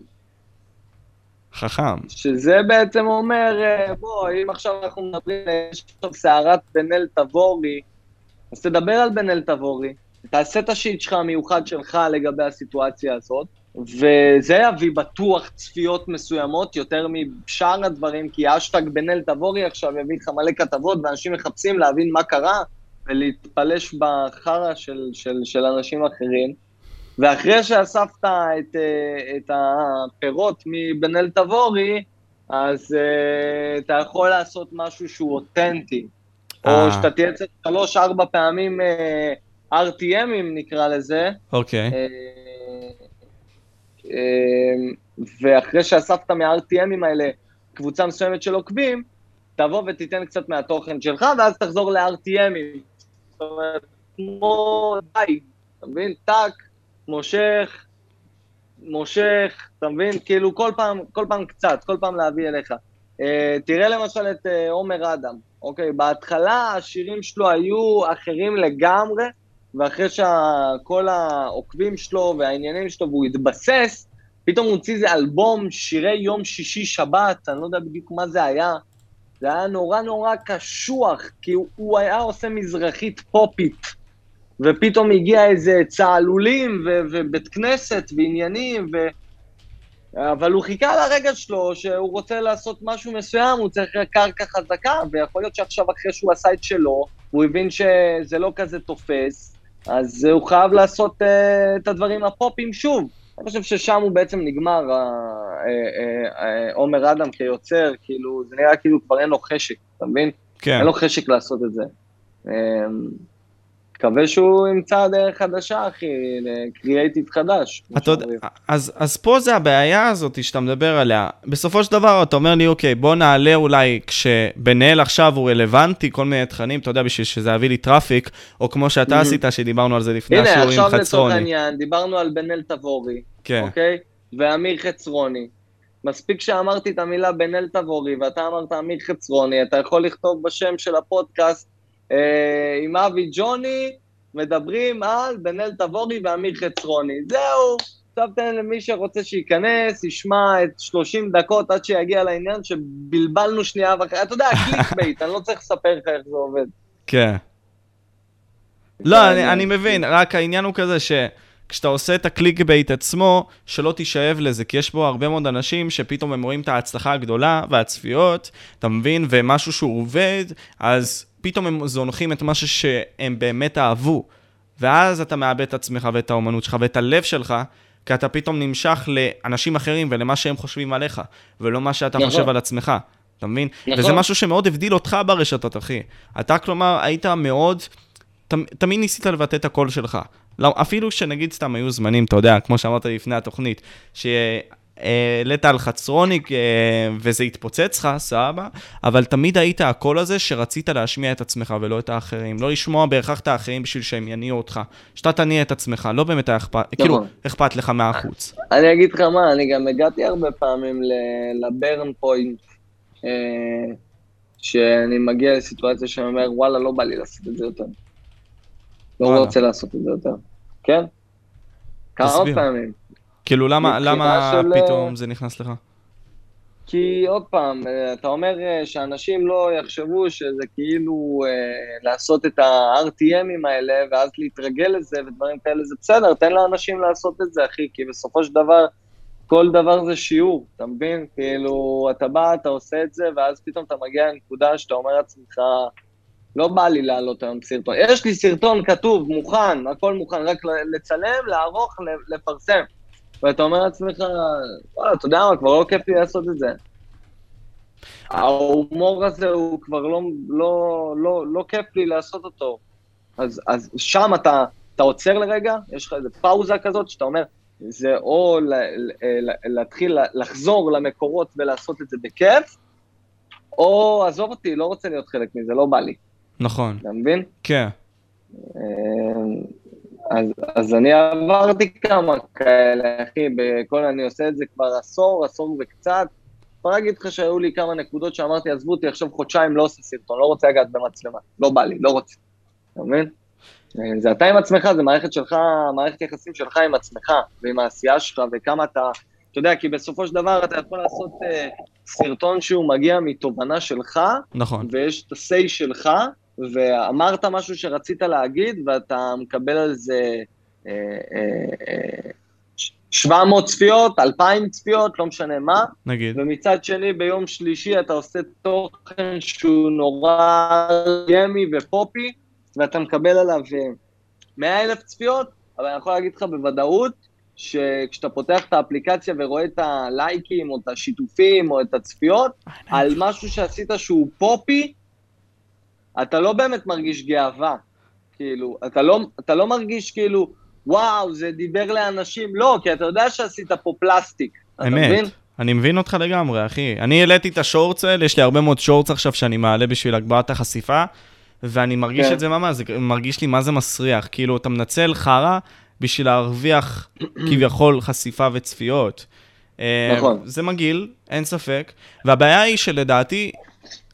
חכם. שזה בעצם אומר, אה, בוא, אם עכשיו אנחנו מדברים, אה, יש עכשיו סערת בן אל תבורי, אז תדבר על בן אל תבורי, תעשה את השיט שלך המיוחד שלך לגבי הסיטואציה הזאת, וזה יביא בטוח צפיות מסוימות יותר משאר הדברים, כי אשטג בן אל תבורי עכשיו יביא לך מלא כתבות, ואנשים מחפשים להבין מה קרה, ולהתפלש בחרא של, של, של אנשים אחרים. ואחרי שאספת את, אה, את הפירות מבן אל תבורי, אז uh, אתה יכול לעשות משהו שהוא אותנטי. או אה. שאתה תהיה צריך שלוש-ארבע פעמים uh, RTMים נקרא לזה, אוקיי. אה, אה, ואחרי שאספת מה-RTMים האלה קבוצה מסוימת של עוקבים, תבוא ותיתן קצת מהתוכן שלך, ואז תחזור ל-RTMים. זאת אומרת, כמו די, אתה מבין? טאק, מושך, מושך, אתה מבין? כאילו כל פעם, כל פעם קצת, כל פעם להביא אליך. Uh, תראה למשל את uh, עומר אדם, אוקיי? בהתחלה השירים שלו היו אחרים לגמרי, ואחרי שכל העוקבים שלו והעניינים שלו, והוא התבסס, פתאום הוא הוציא איזה אלבום, שירי יום שישי שבת, אני לא יודע בדיוק מה זה היה. זה היה נורא נורא קשוח, כי הוא, הוא היה עושה מזרחית פופית. ופתאום הגיע איזה צהלולים ו- ובית כנסת ועניינים, ו... אבל הוא חיכה לרגע שלו שהוא רוצה לעשות משהו מסוים, הוא צריך קרקע חזקה, ויכול להיות שעכשיו אחרי שהוא עשה את שלו, הוא הבין שזה לא כזה תופס, אז הוא חייב לעשות uh, את הדברים הפופים שוב. אני חושב ששם הוא בעצם נגמר, uh, uh, עומר אדם כיוצר, כאילו, זה נראה כאילו כבר אין לו חשק, אתה מבין? כן. אין לו חשק לעשות את זה. מקווה שהוא ימצא דרך חדשה, אחי, לקריאייטיב חדש. אתה יודע. אז, אז פה זה הבעיה הזאת שאתה מדבר עליה. בסופו של דבר אתה אומר לי, אוקיי, בוא נעלה אולי כשבן אל עכשיו הוא רלוונטי, כל מיני תכנים, אתה יודע, בשביל שזה יביא לי טראפיק, או כמו שאתה Mhm. עשית, שדיברנו על זה לפני הנה, השיעור עם עכשיו לצורך חצרוני. העניין, דיברנו על בן אל תבורי, כן, אוקיי? ואמיר חצרוני. מספיק שאמרתי את המילה בן אל תבורי, ואתה אמרת אמיר חצרוני, אתה יכול לכתוב בשם של הפודקאסט, אה, עם אבי ג'וני, מדברים על בן אל תבורי ואמיר חצרוני. זהו, עכשיו תן למי שרוצה שייכנס, ישמע את 30 דקות עד שיגיע לעניין שבלבלנו שנייה וחצי. אתה יודע, click bait, אני לא צריך לספר לך איך זה עובד. כן. לא, אני, אני מבין, רק העניין הוא כזה שכשאתה עושה את ה click bait עצמו, שלא תישאב לזה, כי יש בו הרבה מאוד אנשים שפתאום הם רואים את ההצלחה הגדולה והצפיות, אתה מבין, ומשהו שהוא עובד, אז פתאום הם זונחים את משהו שהם באמת אהבו. ואז אתה מאבד את עצמך ואת האומנות שלך ואת הלב שלך, כי אתה פתאום נמשך לאנשים אחרים ולמה שהם חושבים עליך, ולא מה שאתה נכון. חושב על עצמך. אתה מבין? נכון. וזה משהו שמאוד הבדיל אותך ברשתות, אחי. אתה, כלומר, היית מאוד... תמ- תמיד ניסית לבטא את הקול שלך. לא, אפילו שנגיד סתם היו זמנים, אתה יודע, כמו שאמרת לפני התוכנית, שהעלית על חצרוני אה, וזה התפוצץ לך, סבבה, אבל תמיד היית הקול הזה שרצית להשמיע את עצמך ולא את האחרים. לא לשמוע בהכרח את האחרים בשביל שהם יניעו אותך. שאתה תניע את עצמך, לא באמת היה אכפת, כאילו, אכפת לך מהחוץ. אני אגיד לך מה, אני גם הגעתי הרבה פעמים לברן פוינט, אה, שאני מגיע לסיטואציה שאני אומר, וואלה, לא בא לי לעשות את זה יותר. לא. רוצה לעשות את זה יותר. כן? כמה. פעמים. כאילו, למה, למה של- אה, פתאום זה נכנס לך? כי עוד פעם, אה, אתה אומר אה, שאנשים לא יחשבו שזה כאילו אה, לעשות את ה-RTMים האלה, ואז להתרגל לזה ודברים כאלה, זה בסדר, תן לאנשים לעשות את זה, אחי, כי בסופו של דבר, כל דבר זה שיעור, אתה מבין? כאילו, אתה בא, אתה עושה את זה, ואז פתאום אתה מגיע לנקודה שאתה אומר לעצמך, לא בא לי לעלות היום סרטון. יש לי סרטון כתוב, מוכן, הכל מוכן, רק לצלם, לערוך, לפרסם. ואתה אומר לעצמך, וואלה, אתה יודע מה, כבר לא כיף לי לעשות את זה. ההומור הזה הוא כבר לא, לא, לא, לא כיף לי לעשות אותו. אז, אז שם אתה, אתה עוצר לרגע, יש לך איזו פאוזה כזאת, שאתה אומר, זה או ל, ל, ל, להתחיל לחזור למקורות ולעשות את זה בכיף, או עזוב אותי, לא רוצה להיות חלק מזה, לא בא לי. נכון, אתה מבין? כן. אה, אז, אז אני עברתי כמה כאלה, אחי, בכל, אני עושה את זה כבר עשור, עשור וקצת. יכול להגיד לך שהיו לי כמה נקודות שאמרתי, עזבו אותי, עכשיו חודשיים לא עושה סרטון, לא רוצה לגעת במצלמה, לא בא לי, לא רוצה. אתה מבין? זה אתה עם עצמך, זה מערכת שלך, מערכת יחסים שלך עם עצמך, ועם העשייה שלך, וכמה אתה, אתה יודע, כי בסופו של דבר אתה יכול לעשות uh, סרטון שהוא מגיע מתובנה שלך, נכון. ויש את ה-say שלך, ואמרת משהו שרצית להגיד, ואתה מקבל על זה uh, uh, uh, 700 צפיות, 2,000 צפיות, לא משנה מה. נגיד. ומצד שני, ביום שלישי אתה עושה תוכן שהוא נורא ימי ופופי, ואתה מקבל עליו 100 אלף צפיות, אבל אני יכול להגיד לך בוודאות, שכשאתה פותח את האפליקציה ורואה את הלייקים, או את השיתופים, או את הצפיות, על משהו שעשית שהוא פופי, אתה לא באמת מרגיש גאווה. כאילו, אתה לא, אתה לא מרגיש כאילו, וואו, זה דיבר לאנשים, לא, כי אתה יודע שעשית פה פלסטיק. אמת. מבין? אני מבין אותך לגמרי, אחי. אני העליתי את השורטס האלה, יש לי הרבה מאוד שורטס עכשיו שאני מעלה בשביל הגברת החשיפה, ואני מרגיש כן. את זה ממש, זה מרגיש לי מה זה מסריח. כאילו, אתה מנצל חרא בשביל להרוויח כביכול חשיפה וצפיות. אה, נכון. זה מגעיל, אין ספק. והבעיה היא שלדעתי,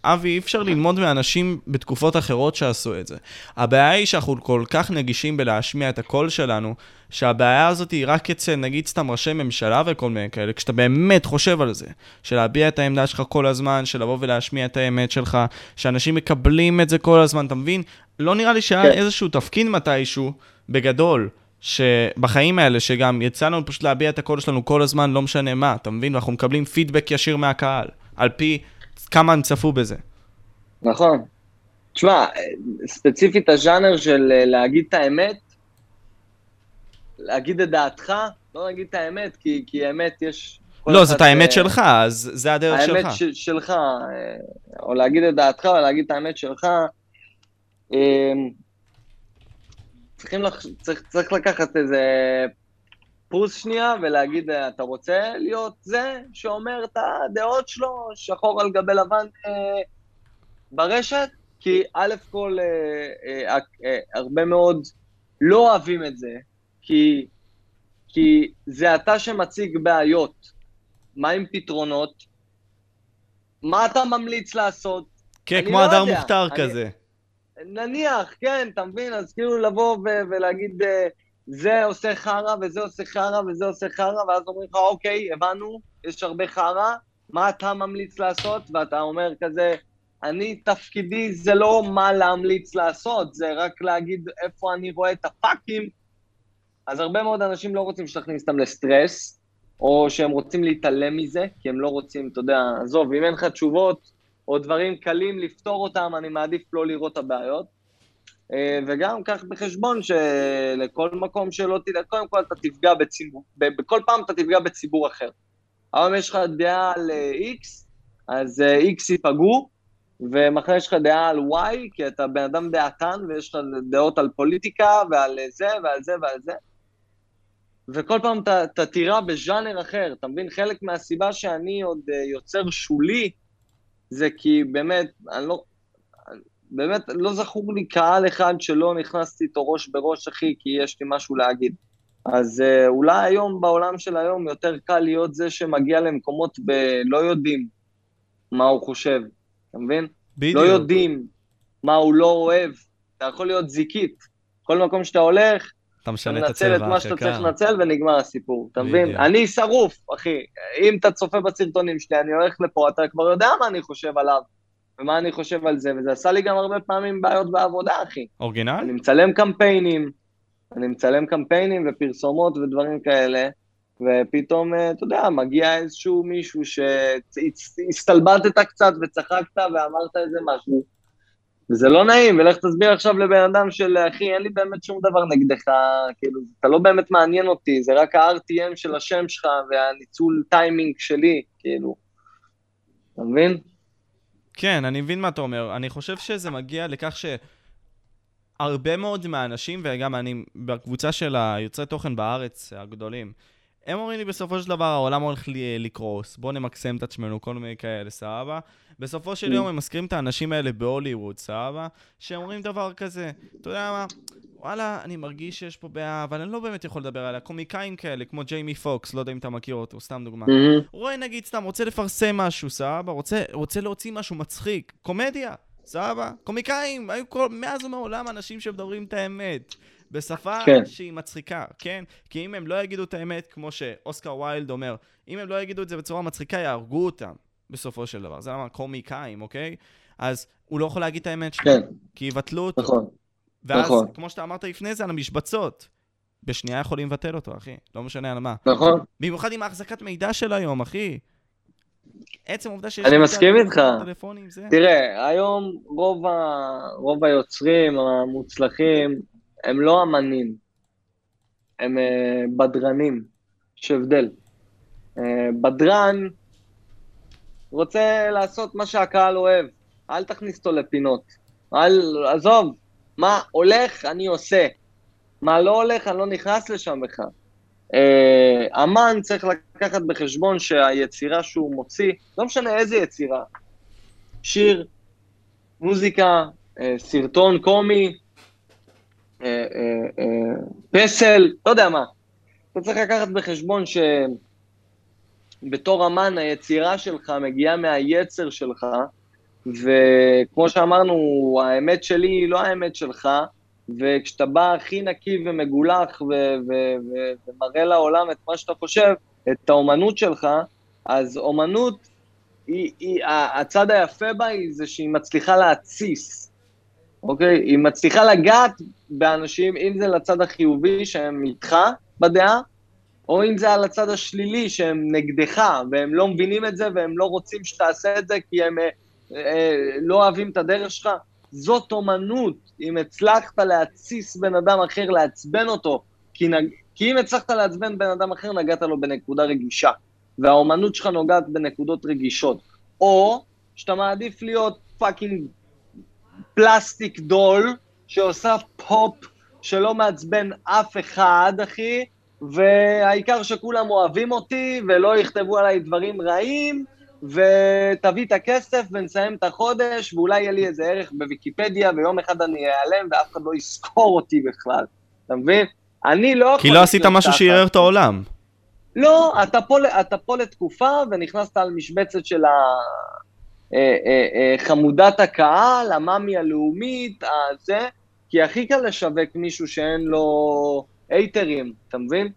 אבי, אי אפשר ללמוד מאנשים בתקופות אחרות שעשו את זה. הבעיה היא שאנחנו כל כך נגישים בלהשמיע את הקול שלנו, שהבעיה הזאת היא רק אצל נגיד סתם ראשי ממשלה וכל מיני כאלה, כשאתה באמת חושב על זה, של להביע את העמדה שלך כל הזמן, של לבוא ולהשמיע את האמת שלך, שאנשים מקבלים את זה כל הזמן, אתה מבין? לא נראה לי שהיה כן. איזשהו תפקיד מתישהו, בגדול, שבחיים האלה, שגם יצא לנו פשוט להביע את הקול שלנו כל הזמן, לא משנה מה, אתה מבין? ואנחנו מקבלים פידבק ישיר מהקהל, על פי כמה הם צפו בזה. נכון. תשמע, ספציפית הז'אנר של אה, להגיד את האמת, להגיד את דעתך, לא להגיד את האמת, כי, כי האמת יש... לא, זאת האמת uh, שלך, אז זה הדרך האמת שלך. האמת של, שלך, אה, או להגיד את דעתך, או להגיד את האמת שלך. צריכים לח... צריך, צריך לקחת איזה פוס שנייה ולהגיד, אתה רוצה להיות זה שאומר את הדעות שלו, שחור על גבי לבן אה, ברשת? כי א' כל, אה, אה, אה, הרבה מאוד לא אוהבים את זה, כי, כי זה אתה שמציג בעיות. מה עם פתרונות? מה אתה ממליץ לעשות? כן, כמו לא הדר מוכתר כזה. נניח, כן, אתה מבין? אז כאילו לבוא ולהגיד... אה, זה עושה חרא, וזה עושה חרא, וזה עושה חרא, ואז אומרים לך, אוקיי, הבנו, יש הרבה חרא, מה אתה ממליץ לעשות? ואתה אומר כזה, אני, תפקידי זה לא מה להמליץ לעשות, זה רק להגיד איפה אני רואה את הפאקים. אז הרבה מאוד אנשים לא רוצים שתכניס אותם לסטרס, או שהם רוצים להתעלם מזה, כי הם לא רוצים, אתה יודע, עזוב, אם אין לך תשובות או דברים קלים לפתור אותם, אני מעדיף לא לראות את הבעיות. אה, וגם קח בחשבון שלכל מקום שלא תדע, קודם כל אתה תפגע בציבור, בכל פעם אתה תפגע בציבור אחר. היום יש לך דעה על אה, X, אז אה, X ייפגעו, ומחר יש לך דעה על Y, כי אתה בן אדם דעתן, ויש לך דעות על פוליטיקה, ועל זה, ועל זה, ועל זה. וכל פעם אתה, תירה בז'אנר אחר, אתה מבין? חלק מהסיבה שאני עוד יוצר שולי, זה כי באמת, אני לא, באמת לא זכור לי קהל אחד שלא נכנסתי איתו ראש בראש, אחי, כי יש לי משהו להגיד. אז אה, אולי היום, בעולם של היום, יותר קל להיות זה שמגיע למקומות ולא יודעים מה הוא חושב, אתה מבין? בדיוק. לא יודעים מה הוא לא אוהב. אתה יכול להיות זיקית. כל מקום שאתה הולך, אתה משנה את הצבע, את מה שאתה צריך לנצל ונגמר הסיפור, אתה מבין? אני שרוף, אחי. אם אתה צופה בסרטונים שלי, אני הולך לפה, אתה כבר יודע מה אני חושב עליו. ומה אני חושב על זה, וזה עשה לי גם הרבה פעמים בעיות בעבודה, אחי. אורגינל? אני מצלם קמפיינים, אני מצלם קמפיינים ופרסומות ודברים כאלה, ופתאום, אה, אתה יודע, מגיע איזשהו מישהו שהסתלבטת קצת וצחקת ואמרת איזה משהו, וזה לא נעים, ולך תסביר עכשיו לבן אדם של, אחי, אין לי באמת שום דבר נגדך, כאילו, אתה לא באמת מעניין אותי, זה רק ה-RTM של השם שלך והניצול טיימינג שלי, כאילו, אתה מבין? כן, אני מבין מה אתה אומר. אני חושב שזה מגיע לכך שהרבה מאוד מהאנשים, וגם אני בקבוצה של היוצרי תוכן בארץ הגדולים, הם אומרים לי בסופו של דבר העולם הולך לקרוס, בואו נמקסם את עצמנו, כל מיני כאלה, סבבה? בסופו של mm. יום הם מזכירים את האנשים האלה בהוליווד, סבבה? שהם אומרים דבר כזה, אתה יודע מה, וואלה, אני מרגיש שיש פה בעיה, אבל אני לא באמת יכול לדבר עליה. קומיקאים כאלה, כמו ג'יימי פוקס, לא יודע אם אתה מכיר אותו, סתם דוגמה. מהמם. רואה נגיד סתם, רוצה לפרסם משהו, סבבה? רוצה, רוצה להוציא משהו מצחיק, קומדיה, סבבה? קומיקאים, היו כל, מאז ומעולם אנשים שמדברים את האמת. בשפה כן. שהיא מצחיקה, כן? כי אם הם לא יגידו את האמת, כמו שאוסקר ויילד אומר, אם הם לא יגידו את זה בצורה מצחיקה, יהרגו אותם, בסופו של דבר. זה למה קומיקאים, אוקיי? אז הוא לא יכול להגיד את האמת שלו, כן, כי יבטלו אותו. נכון. ואז, נכון. כמו שאתה אמרת לפני זה, על המשבצות. בשנייה יכולים לבטל אותו, אחי. לא משנה על מה. נכון. במיוחד עם ההחזקת מידע של היום, אחי. עצם העובדה שיש... אני מסכים איתך. טלפונים, זה... תראה, היום רוב, ה... רוב היוצרים המוצלחים הם לא אמנים, הם אה, בדרנים, יש הבדל. אה, בדרן רוצה לעשות מה שהקהל אוהב, אל תכניס אותו לפינות. אל, עזוב, מה הולך, אני עושה. מה לא הולך, אני לא נכנס לשם בכלל. אה, אמן צריך לקחת בחשבון שהיצירה שהוא מוציא, לא משנה איזה יצירה, שיר, מוזיקה, סרטון קומי, פסל, לא יודע מה. אתה צריך לקחת בחשבון שבתור אמן היצירה שלך מגיעה מהיצר שלך, וכמו שאמרנו, האמת שלי היא לא האמת שלך, וכשאתה בא הכי נקי ומגולח ו- ו- ו- ומראה לעולם את מה שאתה חושב, את האומנות שלך, אז אומנות, היא, היא, הצד היפה בה היא זה שהיא מצליחה להתסיס, אוקיי? היא מצליחה לגעת באנשים, אם זה לצד החיובי שהם איתך בדעה, או אם זה על הצד השלילי שהם נגדך, והם לא מבינים את זה והם לא רוצים שתעשה את זה כי הם אה, אה, לא אוהבים את הדרך שלך. זאת אומנות, אם הצלחת להתסיס בן אדם אחר, לעצבן אותו, כי, נג... כי אם הצלחת לעצבן בן אדם אחר, נגעת לו בנקודה רגישה, והאומנות שלך נוגעת בנקודות רגישות. או שאתה מעדיף להיות fucking plastic doll, שעושה פופ שלא מעצבן אף אחד, אחי, והעיקר שכולם אוהבים אותי, ולא יכתבו עליי דברים רעים, ותביא את הכסף ונסיים את החודש, ואולי יהיה לי איזה ערך בוויקיפדיה, ויום אחד אני אעלם ואף אחד לא יזכור אותי בכלל. אתה מבין? אני לא יכול... כי לא עשית משהו ככה. שערער את העולם. לא, אתה פה, אתה פה לתקופה, ונכנסת על משבצת של ה... אה, אה, אה, חמודת הקהל, המאמי הלאומית, הזה, כי הכי קל לשווק מישהו שאין לו הייטרים, אתה מבין?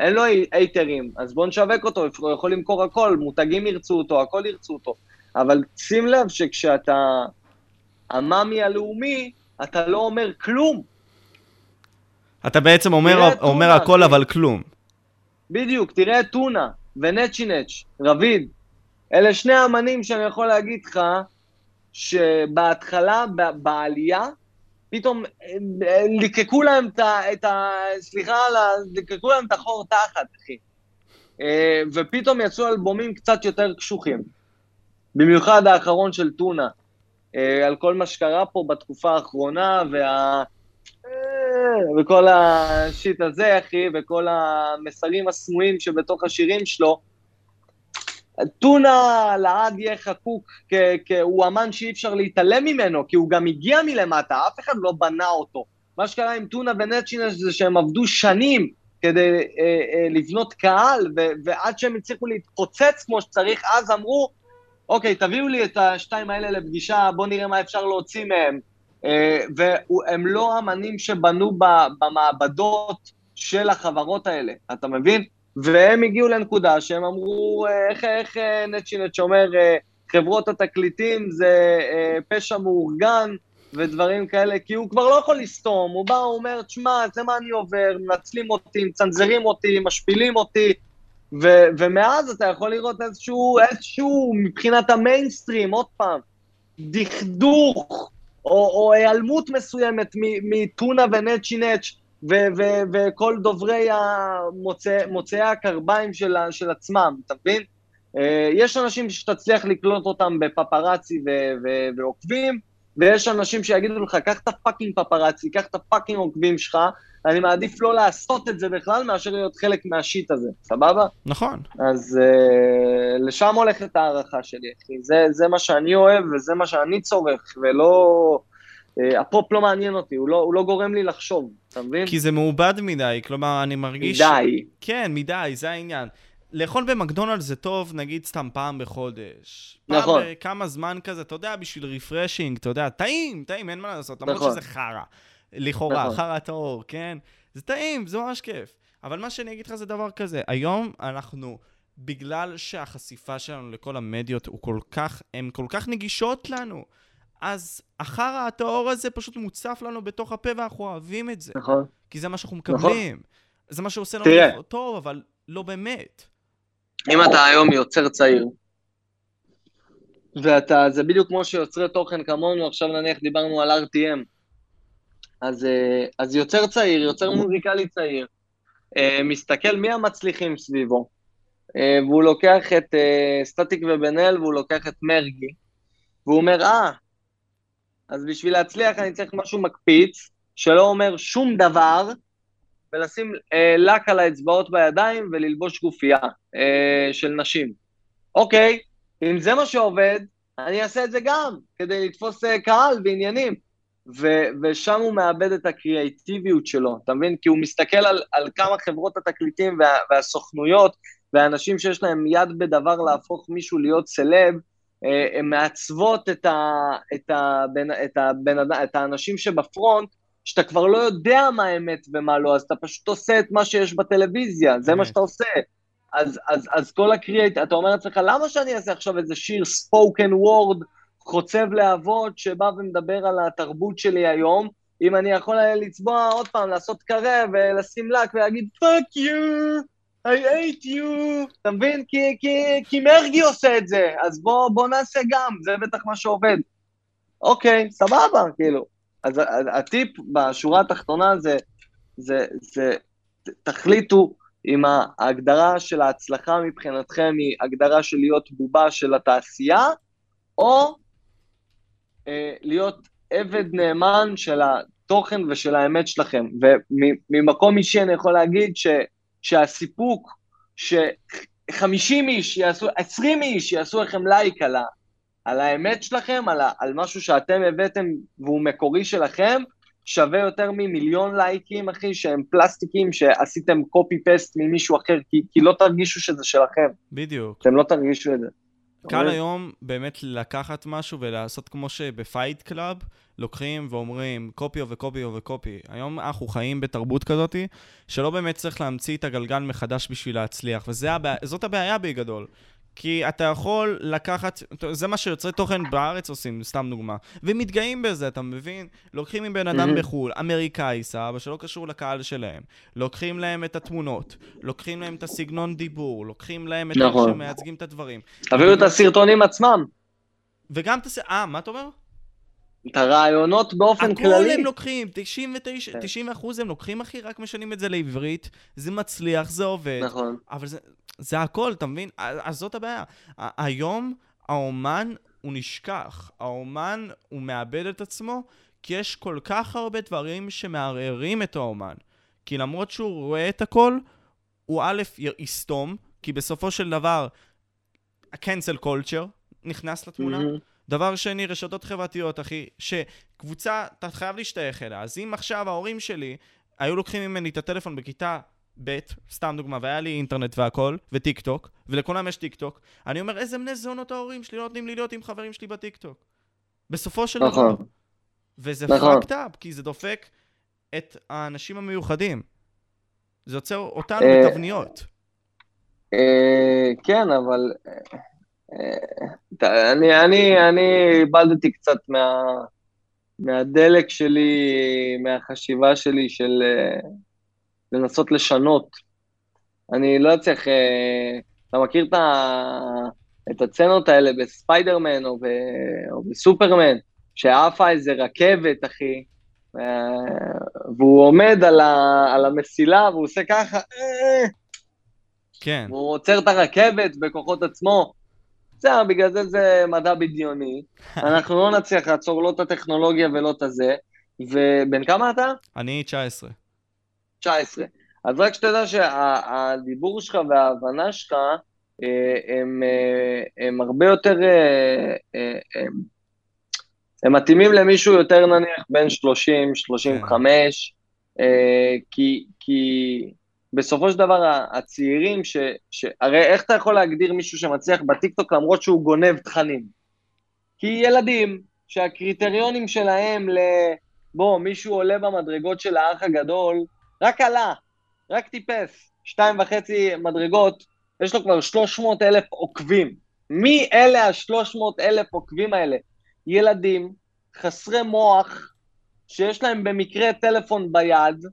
אין לו הייטרים, אז בוא נשווק אותו, הוא יכול למכור הכל, מותגים ירצו אותו, הכל ירצו אותו. אבל שים לב שכשאתה המאמי הלאומי, אתה לא אומר כלום. אתה בעצם אומר, אומר טונה, הכל אחי. אבל כלום. בדיוק, תראה את טונה ונצ'ינץ', רביד. אלה שני האמנים שאני יכול להגיד לך שבהתחלה, בעלייה, פתאום אה, ליקקו להם את ה... את ה סליחה, ליקקו להם את החור תחת, אחי. אה, ופתאום יצאו אלבומים קצת יותר קשוחים. במיוחד האחרון של טונה. אה, על כל מה שקרה פה בתקופה האחרונה, וה... וכל השיט הזה, אחי, וכל המסרים הסמויים שבתוך השירים שלו. טונה לעד יהיה חקוק, הוא אמן שאי אפשר להתעלם ממנו, כי הוא גם הגיע מלמטה, אף אחד לא בנה אותו. מה שקרה עם טונה ונצ'ינש זה שהם עבדו שנים כדי אה, אה, לבנות קהל, ו- ועד שהם הצליחו להתפוצץ כמו שצריך, אז אמרו, אוקיי, תביאו לי את השתיים האלה לפגישה, בואו נראה מה אפשר להוציא מהם. אה, והם לא אמנים שבנו במעבדות של החברות האלה, אתה מבין? והם הגיעו לנקודה שהם אמרו, אה, איך, איך אה, נצ'ינץ' אומר, אה, חברות התקליטים זה פשע מאורגן ודברים כאלה, כי הוא כבר לא יכול לסתום, הוא בא, הוא אומר, תשמע, זה מה אני עובר, מנצלים אותי, מצנזרים אותי, משפילים אותי, ו- ומאז אתה יכול לראות איזשהו, איזשהו, מבחינת המיינסטרים, עוד פעם, דכדוך, או, או היעלמות מסוימת מטונה ונצ'י ו- וכל דוברי המוצא- מוצאי הקרביים של, של עצמם, אתה מבין? אה, יש אנשים שתצליח לקלוט אותם בפפרצי ו- ועוקבים, ויש אנשים שיגידו לך, קח את הפאקינג פפרצי, קח את הפאקינג עוקבים שלך, אני מעדיף לא לעשות את זה בכלל, מאשר להיות חלק מה shit הזה, סבבה? נכון. אז uh, לשם הולכת ההערכה שלי, אחי. זה, זה מה שאני אוהב וזה מה שאני צורך, ולא הפופ לא מעניין אותי, הוא לא, הוא לא גורם לי לחשוב, אתה מבין? כי זה מעובד מדי, כלומר, אני מרגיש... מדי. כן, מדי, זה העניין. לאכול במקדונלדס זה טוב, נגיד סתם פעם בחודש. נכון. פעם בכמה זמן כזה, אתה יודע, בשביל refreshing, אתה יודע, טעים, טעים, אין מה לעשות, למרות נכון. שזה חרא. לכאורה, נכון. חרא טהור, כן? זה טעים, זה ממש כיף. אבל מה שאני אגיד לך זה דבר כזה, היום אנחנו, בגלל שהחשיפה שלנו לכל המדיות הוא כל כך, הן כל כך נגישות לנו, אז החרא הטהור הזה פשוט מוצף לנו בתוך הפה ואנחנו אוהבים את זה. נכון. כי זה מה שאנחנו נכון. מקבלים. זה מה שעושה לנו תראה. טוב, אבל לא באמת. אם אתה היום יוצר צעיר, ואתה, זה בדיוק כמו שיוצרי תוכן כמונו, עכשיו נניח דיברנו על RTM, אז, אה, אז יוצר צעיר, יוצר מוזיקלי צעיר, אה, מסתכל מי המצליחים סביבו, אה, והוא לוקח את סטטיק ובן אל, והוא לוקח את מרגי, והוא אומר, אה, אז בשביל להצליח אני צריך משהו מקפיץ, שלא אומר שום דבר, ולשים אה, לק על האצבעות בידיים וללבוש גופייה אה, של נשים. אוקיי, אם זה מה שעובד, אני אעשה את זה גם, כדי לתפוס אה, קהל ועניינים. ו- ושם הוא מאבד את הקריאיטיביות שלו, אתה מבין? כי הוא מסתכל על, על כמה חברות התקליטים וה, והסוכנויות והאנשים שיש להם יד בדבר להפוך מישהו להיות סלב, הן מעצבות את, ה, את, הבן, את, הבן, את האנשים שבפרונט, שאתה כבר לא יודע מה אמת ומה לא, אז אתה פשוט עושה את מה שיש בטלוויזיה, זה מה. שאתה עושה. אז, אז, אז כל הקריאייט, אתה אומר לעצמך, למה שאני אעשה עכשיו איזה שיר ספוקן וורד חוצב להבות שבא ומדבר על התרבות שלי היום, אם אני יכול לצבוע עוד פעם, לעשות קרה ולשים לק ולהגיד fuck you, I hate you, אתה מבין? כי, כי, כי מרגי עושה את זה, אז בוא, בוא נעשה גם, זה בטח מה שעובד. אוקיי, סבבה, כאילו. אז הטיפ בשורה התחתונה זה, זה, זה, תחליטו אם ההגדרה של ההצלחה מבחינתכם היא הגדרה של להיות בובה של התעשייה, או אה, להיות עבד נאמן של התוכן ושל האמת שלכם. וממקום אישי אני יכול להגיד ש, שהסיפוק ש-50 איש יעשו, 20 איש יעשו לכם לייק על, ה, על האמת שלכם, על, ה, על משהו שאתם הבאתם והוא מקורי שלכם, שווה יותר ממיליון לייקים, אחי, שהם פלסטיקים שעשיתם copy paste ממישהו אחר, כי, כי לא תרגישו שזה שלכם. בדיוק. אתם לא תרגישו את זה. קל אבל- היום באמת לקחת משהו ולעשות כמו שבפייט קלאב, לוקחים ואומרים copy ו copy ו copy. היום אנחנו חיים בתרבות כזאת, שלא באמת צריך להמציא את הגלגל מחדש בשביל להצליח, וזאת הבעיה בגדול. כי אתה יכול לקחת, זה מה שיוצרי תוכן בארץ עושים, סתם דוגמה. ומתגאים בזה, אתה מבין? לוקחים מבן אדם. בחו"ל, אמריקאי סבא, שלא קשור לקהל שלהם. לוקחים להם את התמונות, לוקחים להם את הסגנון דיבור, לוקחים להם את איך נכון. שמייצגים את הדברים. תביאו את הסרטונים עצמם, וגם תעשה, אה, מה אתה אומר? את הרעיונות באופן הכל כללי. הם לוקחים, 99, כן. 90 אחוז הם לוקחים, אחי, רק משנים את זה לעברית, זה מצליח, זה עובד, נכון. אבל זה, זה הכל, אתה מבין? אז זאת הבעיה. היום האומן הוא נשכח, האומן הוא מאבד את עצמו, כי יש כל כך הרבה דברים שמערערים את האומן. כי למרות שהוא רואה את הכל, הוא א', יסתום, כי בסופו של דבר, ה-cancel culture נכנס לתמונה, מהמם. דבר שני, רשתות חברתיות, אחי, שקבוצה, אתה חייב להשתייך אליה. אז אם עכשיו ההורים שלי היו לוקחים ממני את הטלפון בכיתה ב', סתם דוגמה, והיה לי אינטרנט והכל, וטיק טוק, ולכולם יש טיק טוק, אני אומר, איזה בני זונות ההורים שלי לא נותנים לי להיות עם חברים שלי בטיק טוק. בסופו של נכון. דבר. וזה נכון. fucked up, כי זה דופק את האנשים המיוחדים. זה יוצר אותנו אה, בתבניות. אה, כן, אבל אה, אה, אני, אני, אני איבדתי קצת מה, מהדלק שלי, מהחשיבה שלי של אה, לנסות לשנות. אני לא אצליח, אה, אתה מכיר את, ה, את הצנות האלה בספיידרמן או, ב, או בסופרמן, שעפה איזה רכבת, אחי, אה, והוא עומד על, ה, על המסילה והוא עושה ככה, אה, כן. הוא עוצר את הרכבת בכוחות עצמו. בסדר, בגלל זה זה מדע בדיוני. אנחנו לא נצליח לעצור לא את הטכנולוגיה ולא את הזה. ובן כמה אתה? אני 19. 19. אז רק שתדע שהדיבור שלך וההבנה שלך אה, הם, אה, הם הרבה יותר... אה, אה, הם, הם מתאימים למישהו יותר נניח בין 30, 35, כן. אה, כי, כי בסופו של דבר הצעירים, ש, ש... הרי איך אתה יכול להגדיר מישהו שמצליח בטיקטוק למרות שהוא גונב תכנים? כי ילדים שהקריטריונים שלהם ל... בוא, מישהו עולה במדרגות של האח הגדול, רק עלה, רק טיפס, שתיים וחצי מדרגות, יש לו כבר 300 אלף עוקבים. מי אלה ה-300 אלף עוקבים האלה? ילדים חסרי מוח, שיש להם במקרה טלפון ביד,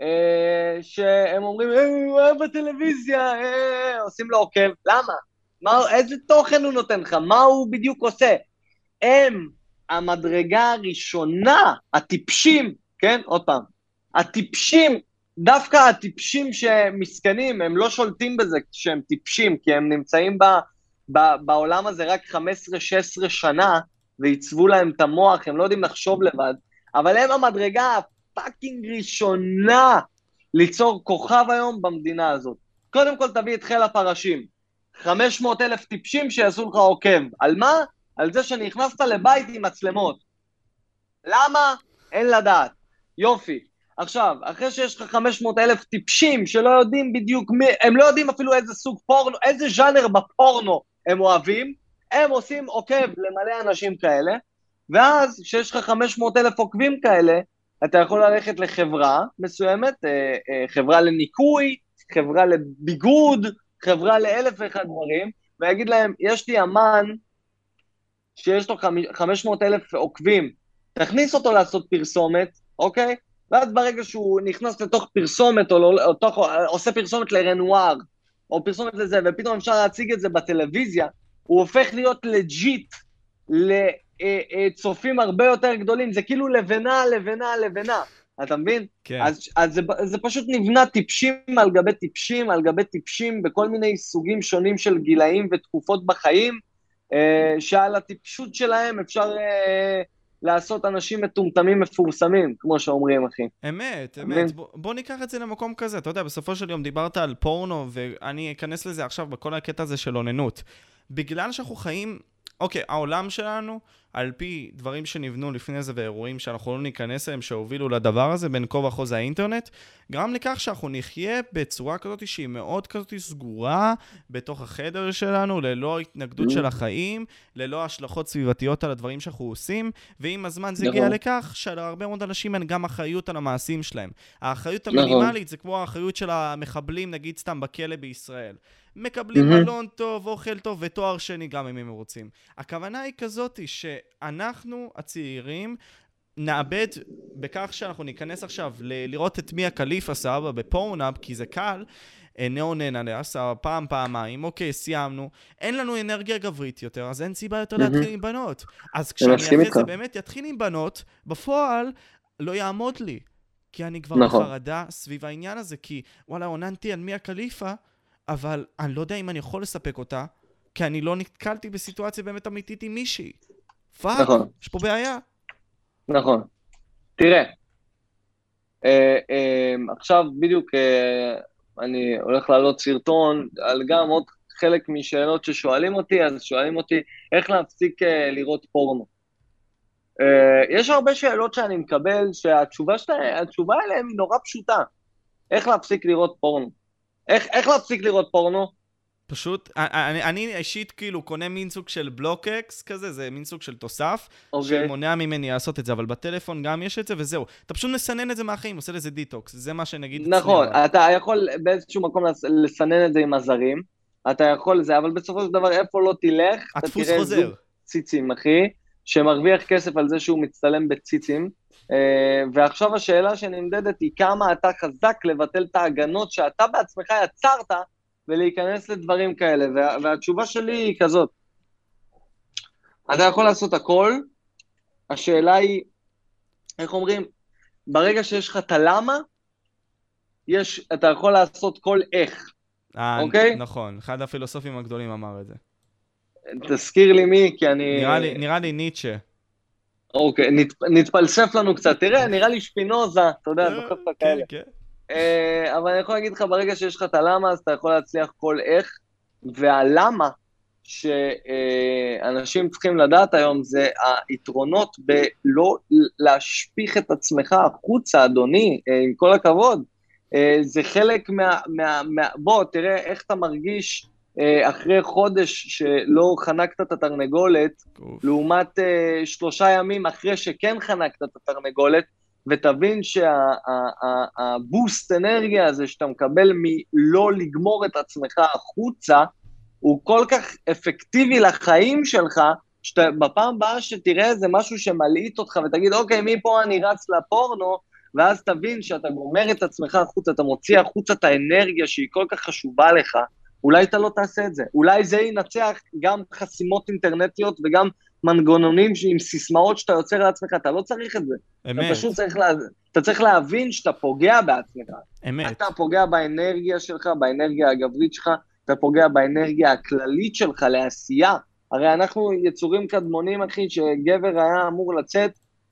אה, שהם אומרים, אה, הוא אוהב בטלוויזיה, אה, עושים לו עוקב. למה? מה, איזה תוכן הוא נותן לך? מה הוא בדיוק עושה? הם המדרגה הראשונה, הטיפשים, כן? עוד פעם, הטיפשים, דווקא הטיפשים שמסכנים, הם לא שולטים בזה שהם טיפשים, כי הם נמצאים ב, ב, בעולם הזה רק 15-16 שנה, ועיצבו להם את המוח, הם לא יודעים לחשוב לבד, אבל הם המדרגה הפאקינג ראשונה ליצור כוכב היום במדינה הזאת. קודם כל תביא את חיל הפרשים. 500 אלף טיפשים שיעשו לך עוקב. על מה? על זה שנכנסת לבית עם מצלמות. למה? אין לדעת. יופי. עכשיו, אחרי שיש לך 500 אלף טיפשים שלא יודעים בדיוק מי, הם לא יודעים אפילו איזה סוג פורנו, איזה ז'אנר בפורנו הם אוהבים, הם עושים עוקב למלא אנשים כאלה, ואז כשיש לך 500 אלף עוקבים כאלה, אתה יכול ללכת לחברה מסוימת, אה, אה, חברה לניקוי, חברה לביגוד, חברה לאלף ואחד דברים, ויגיד להם, יש לי אמן שיש לו 500 אלף עוקבים, תכניס אותו לעשות פרסומת, אוקיי? ואז ברגע שהוא נכנס לתוך פרסומת, או, לא, או תוך, עושה פרסומת לרנואר, או פרסומת לזה, ופתאום אפשר להציג את זה בטלוויזיה, הוא הופך להיות לג'יט לצופים הרבה יותר גדולים, זה כאילו לבנה, לבנה, לבנה, אתה מבין? כן. אז, אז זה, זה פשוט נבנה טיפשים על גבי טיפשים על גבי טיפשים בכל מיני סוגים שונים של גילאים ותקופות בחיים, אה, שעל הטיפשות שלהם אפשר אה, לעשות אנשים מטומטמים מפורסמים, כמו שאומרים, אחי. אמת, אמת. בוא, בוא ניקח את זה למקום כזה. אתה יודע, בסופו של יום דיברת על פורנו, ואני אכנס לזה עכשיו בכל הקטע הזה של אוננות. בגלל שאנחנו חיים, אוקיי, העולם שלנו, על פי דברים שנבנו לפני זה ואירועים שאנחנו לא ניכנס אליהם, שהובילו לדבר הזה, בין כה וכה זה האינטרנט, גרם לכך שאנחנו נחיה בצורה כזאת שהיא מאוד כזאת סגורה בתוך החדר שלנו, ללא התנגדות של החיים, ללא השלכות סביבתיות על הדברים שאנחנו עושים, ועם הזמן זה הגיע נכון. לכך שלהרבה מאוד אנשים אין גם אחריות על המעשים שלהם. האחריות נכון. המינימלית זה כמו האחריות של המחבלים, נגיד סתם בכלא בישראל. מקבלים mm-hmm. מלון טוב, אוכל טוב ותואר שני גם אם הם רוצים. הכוונה היא כזאת שאנחנו הצעירים נאבד בכך שאנחנו ניכנס עכשיו ל- לראות את מי הקליפה סבא בפורנאב, כי זה קל, נאונן עליה, סבא, פעם, פעמיים, אוקיי, סיימנו. אין לנו אנרגיה גברית יותר, אז אין סיבה יותר להתחיל עם בנות. אז כשאני אחרי זה באמת יתחיל עם בנות, בפועל לא יעמוד לי. כי אני כבר נכון. בחרדה סביב העניין הזה, כי וואלה, אוננתי על מיה קליפה, אבל אני לא יודע אם אני יכול לספק אותה, כי אני לא נתקלתי בסיטואציה באמת אמיתית עם מישהי. fuck, נכון. יש פה בעיה. נכון. תראה, אה, אה, עכשיו בדיוק אה, אני הולך להעלות סרטון על גם עוד חלק משאלות ששואלים אותי, אז שואלים אותי איך להפסיק אה, לראות פורנו. אה, יש הרבה שאלות שאני מקבל שהתשובה שלהם, עליהן היא נורא פשוטה. איך להפסיק לראות פורנו? איך, איך להפסיק לראות פורנו? פשוט, אני, אני אישית כאילו קונה מין סוג של blockers כזה, זה מין סוג של תוסף, okay. אוקיי. שמונע ממני לעשות את זה, אבל בטלפון גם יש את זה וזהו. אתה פשוט מסנן את זה מהחיים, עושה לזה דיטוקס, זה מה שנגיד... נכון, אצלי, אתה יכול באיזשהו מקום לסנן את זה עם הזרים, אתה יכול לזה, אבל בסופו של דבר איפה לא תלך, אתה תראה חוזר. זוג ציצים, אחי, שמרוויח כסף על זה שהוא מצטלם בציצים, ועכשיו השאלה שנמדדת היא כמה אתה חזק לבטל את ההגנות שאתה בעצמך יצרת, ולהיכנס לדברים כאלה, וה, והתשובה שלי היא כזאת, אתה יכול לעשות הכל, השאלה היא, איך אומרים, ברגע שיש לך את הלמה, יש, אתה יכול לעשות כל איך, אה, אוקיי? נכון, אחד הפילוסופים הגדולים אמר את זה. תזכיר לי מי, כי אני... נראה לי, נראה לי ניטשה. אוקיי, נת, נתפלסף לנו קצת. תראה, נראה לי שפינוזה, אתה יודע, אה, זוכר את הכאלה. כן, כן. אה, אבל אני יכול להגיד לך, ברגע שיש לך את הלמה, אז אתה יכול להצליח כל איך, והלמה שאנשים צריכים לדעת היום זה היתרונות בלא להשפיך את עצמך החוצה, אדוני, אה, עם כל הכבוד. זה חלק מה, מה, מה... בוא, תראה איך אתה מרגיש אחרי חודש שלא חנקת את התרנגולת, אוף. לעומת שלושה ימים אחרי שכן חנקת את התרנגולת, ותבין שהבוסט אנרגיה הזה שאתה מקבל מלא לגמור את עצמך החוצה, הוא כל כך אפקטיבי לחיים שלך, שבפעם הבאה שתראה איזה משהו שמלעיט אותך ותגיד, אוקיי, מפה אני רץ לפורנו, ואז תבין שאתה גומר את עצמך החוצה, אתה מוציא החוצה את האנרגיה שהיא כל כך חשובה לך, אולי אתה לא תעשה את זה. אולי זה ינצח גם חסימות אינטרנטיות וגם מנגנונים עם סיסמאות שאתה יוצר לעצמך, אתה לא צריך את זה. אמת. אתה פשוט צריך, לה... אתה צריך להבין שאתה פוגע בעצמך. אמת. אתה פוגע באנרגיה שלך, באנרגיה הגברית שלך, אתה פוגע באנרגיה הכללית שלך לעשייה. הרי אנחנו יצורים קדמונים, אחי, שגבר היה אמור לצאת,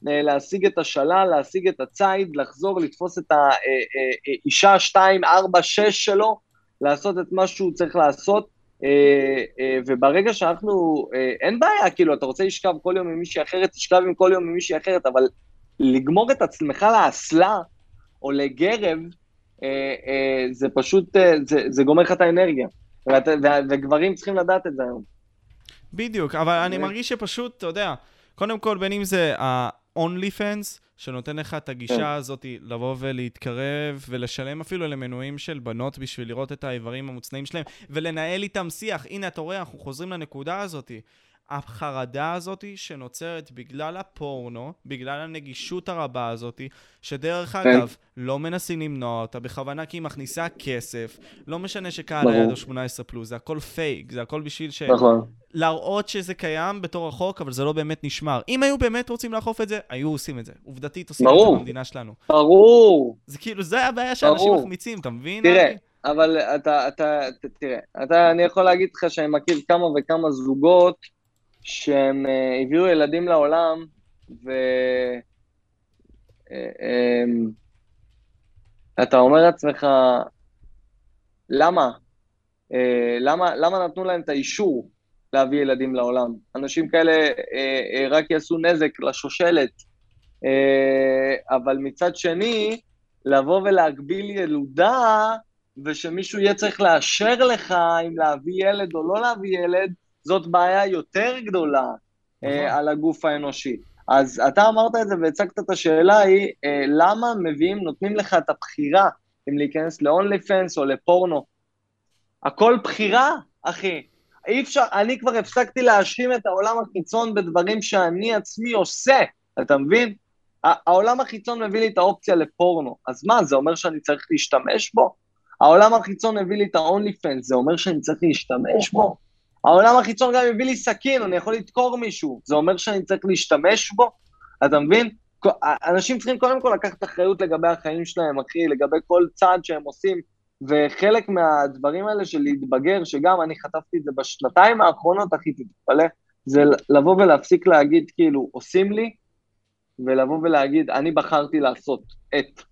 אה, להשיג את השלל, להשיג את הציד, לחזור, לתפוס את האישה 2, 4, 6 שלו, לעשות את מה שהוא צריך לעשות, אה, אה, וברגע שאנחנו, אין בעיה, כאילו, אתה רוצה לשכב כל יום עם מישהי אחרת, תשכב עם כל יום עם מישהי אחרת, אבל לגמור את עצמך לאסלה או לגרב, זה פשוט, זה, זה גומר לך את האנרגיה. ואת, וגברים צריכים לדעת את זה היום. בדיוק, אבל אני מרגיש שפשוט, אתה יודע, קודם כל, בין אם זה ה-only fans, שנותן לך את הגישה כן. הזאת לבוא ולהתקרב ולשלם אפילו למנויים של בנות בשביל לראות את האיברים המוצנעים שלהם ולנהל איתם שיח. הנה, אתה רואה, אנחנו חוזרים לנקודה הזאת. החרדה הזאת שנוצרת בגלל הפורנו, בגלל הנגישות הרבה הזאת, שדרך כן. אגב, לא מנסים למנוע אותה בכוונה כי היא מכניסה כסף, לא משנה שקהל היד הוא 18 פלוס, זה הכל פייק, זה הכל בשביל ש... נכון. להראות שזה קיים בתור החוק, אבל זה לא באמת נשמר. אם היו באמת רוצים לאכוף את זה, היו עושים את זה. עובדתית עושים ברור. את זה במדינה שלנו. ברור. זה כאילו, זה הבעיה שאנשים מחמיצים, אתה מבין? תראה, אבל אתה, אתה, תראה, אתה, אני יכול להגיד לך שאני מכיר כמה וכמה זוגות שהם uh, הביאו ילדים לעולם, ואתה uh, um, אומר לעצמך, למה? Uh, למה? למה נתנו להם את האישור להביא ילדים לעולם? אנשים כאלה uh, uh, רק יעשו נזק לשושלת, uh, אבל מצד שני, לבוא ולהגביל ילודה, ושמישהו יהיה צריך לאשר לך אם להביא ילד או לא להביא ילד, זאת בעיה יותר גדולה אה, נכון. על הגוף האנושי. אז אתה אמרת את זה והצגת את השאלה היא, אה, למה מביאים, נותנים לך את הבחירה אם להיכנס ל-only fans או לפורנו? הכל בחירה, אחי. אי אפשר, אני כבר הפסקתי להאשים את העולם החיצון בדברים שאני עצמי עושה, אתה מבין? העולם החיצון מביא לי את האופציה לפורנו, אז מה, זה אומר שאני צריך להשתמש בו? העולם החיצון הביא לי את ה-only fans, זה אומר שאני צריך להשתמש בו? העולם החיצון גם הביא לי סכין, אני יכול לדקור מישהו, זה אומר שאני צריך להשתמש בו? אתה מבין? אנשים צריכים קודם כל לקחת אחריות לגבי החיים שלהם, אחי, לגבי כל צעד שהם עושים, וחלק מהדברים האלה של להתבגר, שגם אני חטפתי את זה בשנתיים האחרונות, אחי, תתפלא, זה לבוא ולהפסיק להגיד, כאילו, עושים לי, ולבוא ולהגיד, אני בחרתי לעשות את.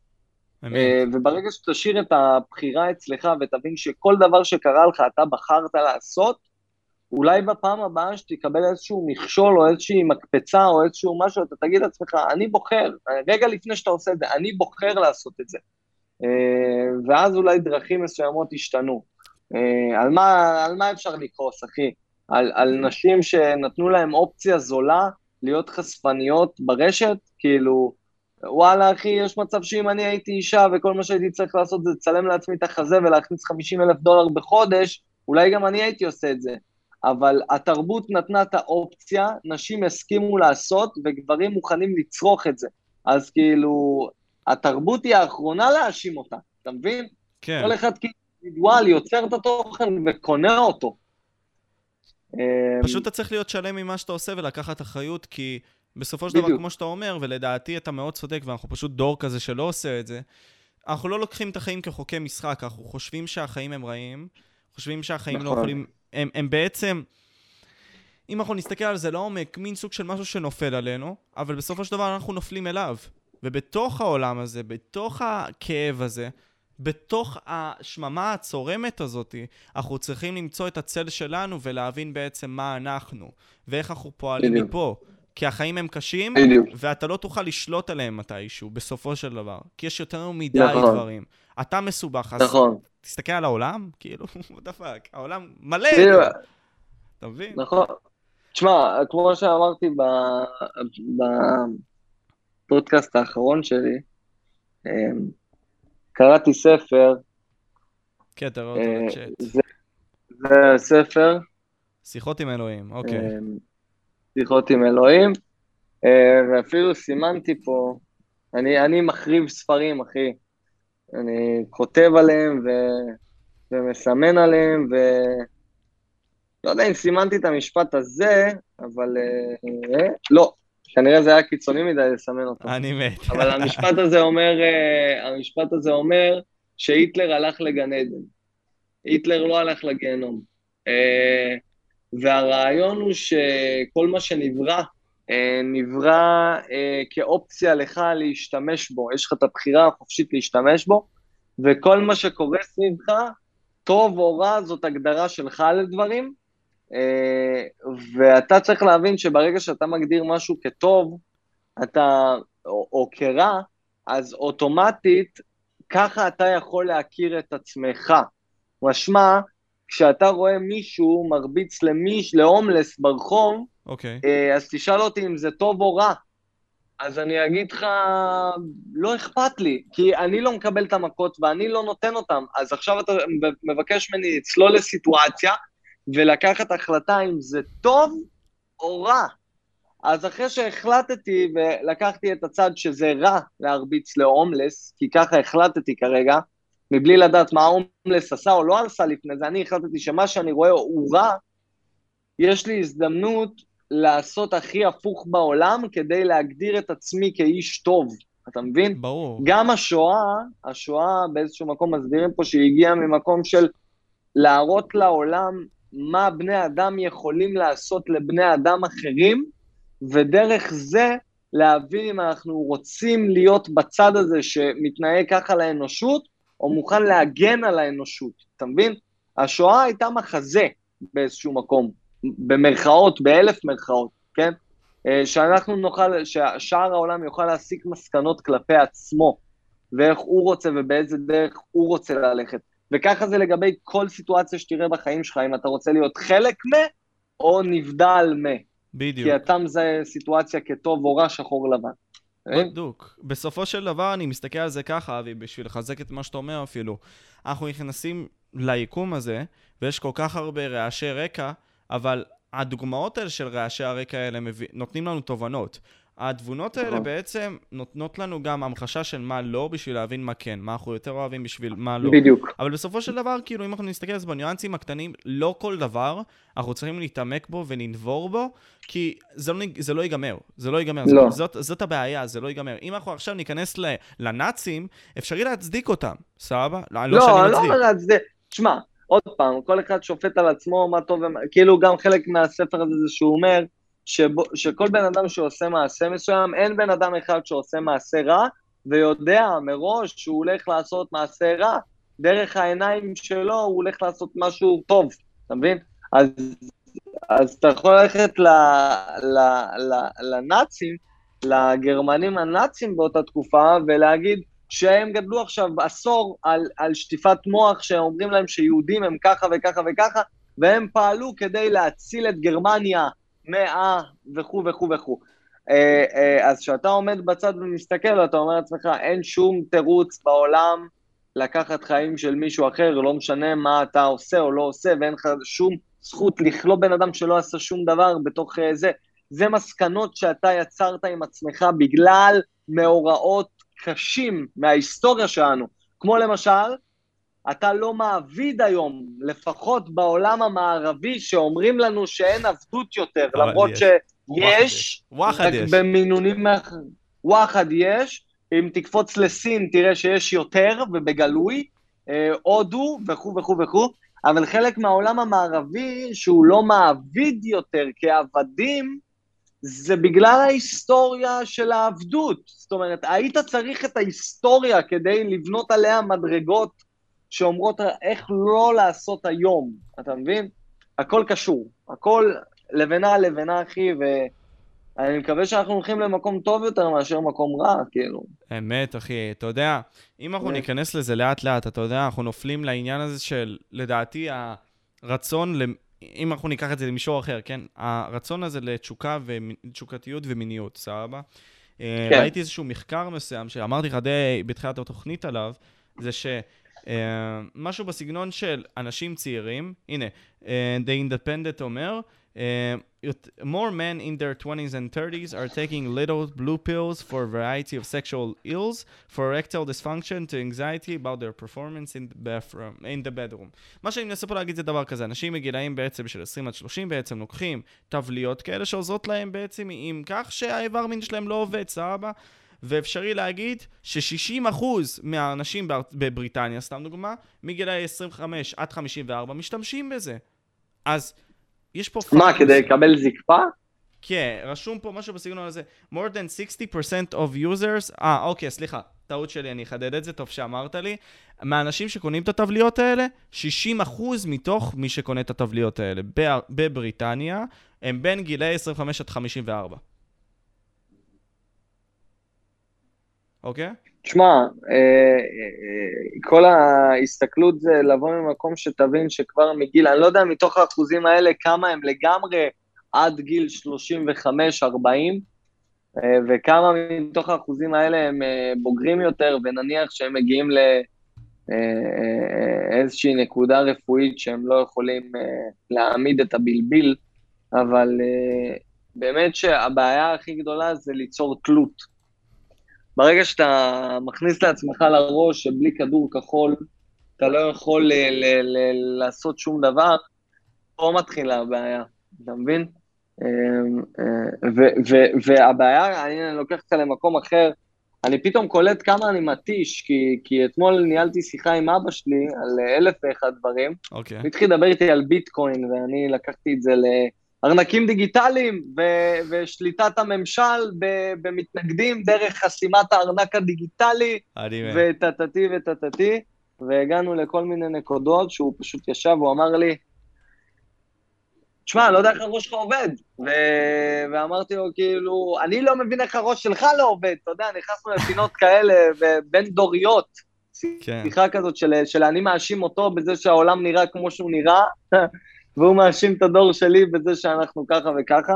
אה, וברגע שתשאיר את הבחירה אצלך ותבין שכל דבר שקרה לך אתה בחרת לעשות, אולי בפעם הבאה שתקבל איזשהו מכשול או איזושהי מקפצה או איזשהו משהו, אתה תגיד לעצמך, אני בוחר, רגע לפני שאתה עושה את זה, אני בוחר לעשות את זה. אה, ואז אולי דרכים מסוימות ישתנו. אה, על מה, על מה אפשר לכעוס, אחי? על, על נשים שנתנו להם אופציה זולה להיות חשפניות ברשת? כאילו, וואלה, אחי, יש מצב שאם אני הייתי אישה וכל מה שהייתי צריך לעשות זה לצלם לעצמי את החזה ולהכניס 50 אלף דולר בחודש, אולי גם אני הייתי עושה את זה. אבל התרבות נתנה את האופציה, נשים הסכימו לעשות, וגברים מוכנים לצרוך את זה. אז כאילו, התרבות היא האחרונה להאשים אותה, אתה מבין? כן. כל אחד כאינדיבידואל יוצר את התוכן וקונה אותו. פשוט אתה צריך להיות שלם ממה שאתה עושה ולקחת אחריות, כי בסופו של דבר, כמו שאתה אומר, ולדעתי אתה מאוד צודק, ואנחנו פשוט דור כזה שלא עושה את זה, אנחנו לא לוקחים את החיים כחוקי משחק, אנחנו חושבים שהחיים הם רעים, חושבים שהחיים לא נכון. לא יכולים הם, הם בעצם, אם אנחנו נסתכל על זה לעומק, מין סוג של משהו שנופל עלינו, אבל בסופו של דבר אנחנו נופלים אליו. ובתוך העולם הזה, בתוך הכאב הזה, בתוך השממה הצורמת הזאת, אנחנו צריכים למצוא את הצל שלנו ולהבין בעצם מה אנחנו, ואיך אנחנו פועלים. מפה. כי החיים הם קשים, בדיוק. ואתה לא תוכל לשלוט עליהם מתישהו, בסופו של דבר. כי יש יותר מדי נכון. דברים. אתה מסובך, אז נכון. תסתכל על העולם, כאילו, what the fuck, העולם מלא, בדיוק. אתה מבין? נכון. תשמע, כמו שאמרתי בפודקאסט האחרון שלי, אמ, קראתי ספר, כן, תראה אותו אה, בצ'אט. זה זה ספר, שיחות עם אלוהים, אוקיי. שיחות עם אלוהים, אה, ואפילו סימנתי פה, אני, אני מחריב ספרים, אחי. אני כותב עליהם ו, ומסמן עליהם, ו... לא יודע אם סימנתי את המשפט הזה, אבל אה, אה, לא, כנראה זה היה קיצוני מדי לסמן אותו. אני מת. אבל המשפט הזה אומר, המשפט הזה אומר שהיטלר הלך לגן עדן. היטלר לא הלך לגיהנום. והרעיון הוא שכל מה שנברא, אה, נברא אה, כאופציה לך להשתמש בו. יש לך את הבחירה החופשית להשתמש בו, וכל מה שקורה סביבך, טוב או רע, זאת הגדרה שלך לדברים. אה, ואתה צריך להבין שברגע שאתה מגדיר משהו כטוב, אתה, או, או כרע, אז אוטומטית, ככה אתה יכול להכיר את עצמך. משמע, כשאתה רואה מישהו מרביץ למיש, להומלס ברחוב, אוקיי. אה, אז תשאל אותי אם זה טוב או רע. אז אני אגיד לך, לא אכפת לי, כי אני לא מקבל את המכות ואני לא נותן אותן. אז עכשיו אתה מבקש ממני לצלול לסיטואציה ולקחת החלטה אם זה טוב או רע. אז אחרי שהחלטתי ולקחתי את הצד שזה רע להרביץ להומלס, כי ככה החלטתי כרגע, מבלי לדעת מה ההומלס עשה או לא עשה לפני זה, אני החלטתי שמה שאני רואה הוא רע, יש לי הזדמנות לעשות הכי הפוך בעולם כדי להגדיר את עצמי כאיש טוב, אתה מבין? ברור. גם השואה, השואה באיזשהו מקום מסבירים פה שהיא הגיעה ממקום של להראות לעולם מה בני אדם יכולים לעשות לבני אדם אחרים, ודרך זה להבין אם אנחנו רוצים להיות בצד הזה שמתנהג ככה לאנושות, או מוכן להגן על האנושות, אתה מבין? השואה הייתה מחזה באיזשהו מקום, במרכאות, באלף מרכאות, כן? אה, שאנחנו נוכל, ששאר העולם יוכל להסיק מסקנות כלפי עצמו, ואיך הוא רוצה ובאיזה דרך הוא רוצה ללכת. וככה זה לגבי כל סיטואציה שתראה בחיים שלך, אם אתה רוצה להיות חלק מ... או נבדל מ. בדיוק. כי אתה מזהה סיטואציה כטוב או רע, שחור לבן. בדיוק. בסופו של דבר אני מסתכל על זה ככה, אבי, בשביל לחזק את מה שאתה אומר אפילו. אנחנו נכנסים ליקום הזה, ויש כל כך הרבה רעשי רקע, אבל הדוגמאות האלה של רעשי הרקע האלה מביא, נותנים לנו תובנות. התבונות האלה נכון. בעצם נותנות לנו גם המחשה של מה לא בשביל להבין מה כן, מה אנחנו יותר אוהבים בשביל מה לא. בדיוק. אבל בסופו של דבר, כאילו, אם אנחנו נסתכל על זה בניואנסים הקטנים, לא כל דבר אנחנו צריכים להתעמק בו ולנבור בו, כי זה לא, זה לא ייגמר. זה לא ייגמר. לא. זאת, זאת הבעיה, זה לא ייגמר. אם אנחנו עכשיו ניכנס ל, לנאצים, אפשרי להצדיק אותם, סבבה? לא, לא שאני לא, לא מצדיק. אומר את זה. תשמע, עוד פעם, כל אחד שופט על עצמו מה טוב ומה... כאילו, גם חלק מהספר הזה זה שהוא אומר, שבו, שכל בן אדם שעושה מעשה מסוים, אין בן אדם אחד שעושה מעשה רע, ויודע מראש שהוא הולך לעשות מעשה רע. דרך העיניים שלו הוא הולך לעשות משהו טוב, אתה מבין? אז, אז אתה יכול ללכת ל, ל, ל, לנאצים, לגרמנים הנאצים באותה תקופה, ולהגיד שהם גדלו עכשיו עשור על, על שטיפת מוח, שאומרים להם שיהודים הם ככה וככה וככה, והם פעלו כדי להציל את גרמניה מאה וכו' וכו' וכו'. אה, אה, אז כשאתה עומד בצד ומסתכל, אתה אומר לעצמך, אין שום תירוץ בעולם לקחת חיים של מישהו אחר, לא משנה מה אתה עושה או לא עושה, ואין לך שום זכות לכלוא בן אדם שלא עשה שום דבר בתוך אה, זה. זה מסקנות שאתה יצרת עם עצמך בגלל מאורעות קשים מההיסטוריה שלנו. כמו למשל, אתה לא מעביד היום, לפחות בעולם המערבי, שאומרים לנו שאין עבדות יותר, למרות יש. שיש, וואחד יש. במינונים אחרים. וואחד יש, אם תקפוץ לסין תראה שיש יותר ובגלוי, אה, הודו וכו' וכו' וכו', אבל חלק מהעולם המערבי שהוא לא מעביד יותר כעבדים, זה בגלל ההיסטוריה של העבדות. זאת אומרת, היית צריך את ההיסטוריה כדי לבנות עליה מדרגות שאומרות איך לא לעשות היום, אתה מבין? הכל קשור, הכל לבנה על לבנה, אחי, ואני מקווה שאנחנו הולכים למקום טוב יותר מאשר מקום רע, כאילו. אמת, אחי. אתה יודע, אם אנחנו ניכנס לזה לאט-לאט, אתה יודע, אנחנו נופלים לעניין הזה של, לדעתי, הרצון אם אנחנו ניקח את זה למישור אחר, כן? הרצון הזה לתשוקה ותשוקתיות ומיניות, סבבה? אה, כן. ראיתי איזשהו מחקר מסוים שאמרתי לך די בתחילת התוכנית עליו, זה שמשהו uh, בסגנון של אנשים צעירים, הנה, uh, The Independent אומר, Uh, more men in their 20s and 30s are taking little blue pills for a variety of sexual ills, for erectile dysfunction to anxiety about their performance in the, bathroom, in the bedroom. מה שאני מנסה פה להגיד זה דבר כזה, אנשים מגילאים בעצם של 20 עד 30 בעצם לוקחים תבליות כאלה שעוזרות להם בעצם עם כך שהאיבר מין שלהם לא עובד, סבבה? ואפשרי להגיד ש-60% מהאנשים בבריטניה, סתם דוגמה, מגילאי 25 עד 54 משתמשים בזה. אז יש פה... מה, כדי לקבל זקפה? כן, רשום פה משהו בסגנון הזה. more than 60% of users... אה, אוקיי, סליחה. טעות שלי, אני אחדד את זה, טוב שאמרת לי. מהאנשים שקונים את הטבליות האלה, 60% מתוך מי שקונה את הטבליות האלה בבריטניה, הם בין גילאי 25 עד 54. אוקיי? תשמע, אה, אה, כל ההסתכלות זה לבוא ממקום שתבין שכבר מגיל, אני לא יודע מתוך האחוזים האלה כמה הם לגמרי עד גיל 35-40, אה, וכמה מתוך האחוזים האלה הם בוגרים יותר, ונניח שהם מגיעים לאיזושהי נקודה רפואית שהם לא יכולים להעמיד את הבלביל, אבל באמת שהבעיה הכי גדולה זה ליצור תלות. ברגע שאתה מכניס לעצמך לראש שבלי כדור כחול אתה לא יכול ל- ל- ל- לעשות שום דבר, פה מתחילה הבעיה, אתה מבין? אמ, אה, ו- ו- והבעיה, אני לוקח אותך למקום אחר, אני פתאום קולט כמה אני מתיש, כי, כי אתמול ניהלתי שיחה עם אבא שלי על אלף ואחד דברים, okay. אוקיי. והתחיל לדבר איתי על ביטקוין, ואני לקחתי את זה ל... ארנקים דיגיטליים ו- ושליטת הממשל במתנגדים דרך חסימת הארנק הדיגיטלי, וטטטי וטטטי, והגענו לכל מיני נקודות שהוא פשוט ישב, הוא אמר לי, תשמע, אני לא יודע איך הראש שלך עובד. ו- ואמרתי לו, כאילו, אני לא מבין איך הראש שלך לא עובד, אתה יודע, נכנסנו לפינות כאלה בין דוריות. כן. שיחה כזאת של, של אני מאשים אותו בזה שהעולם נראה כמו שהוא נראה, והוא מאשים את הדור שלי בזה שאנחנו ככה וככה.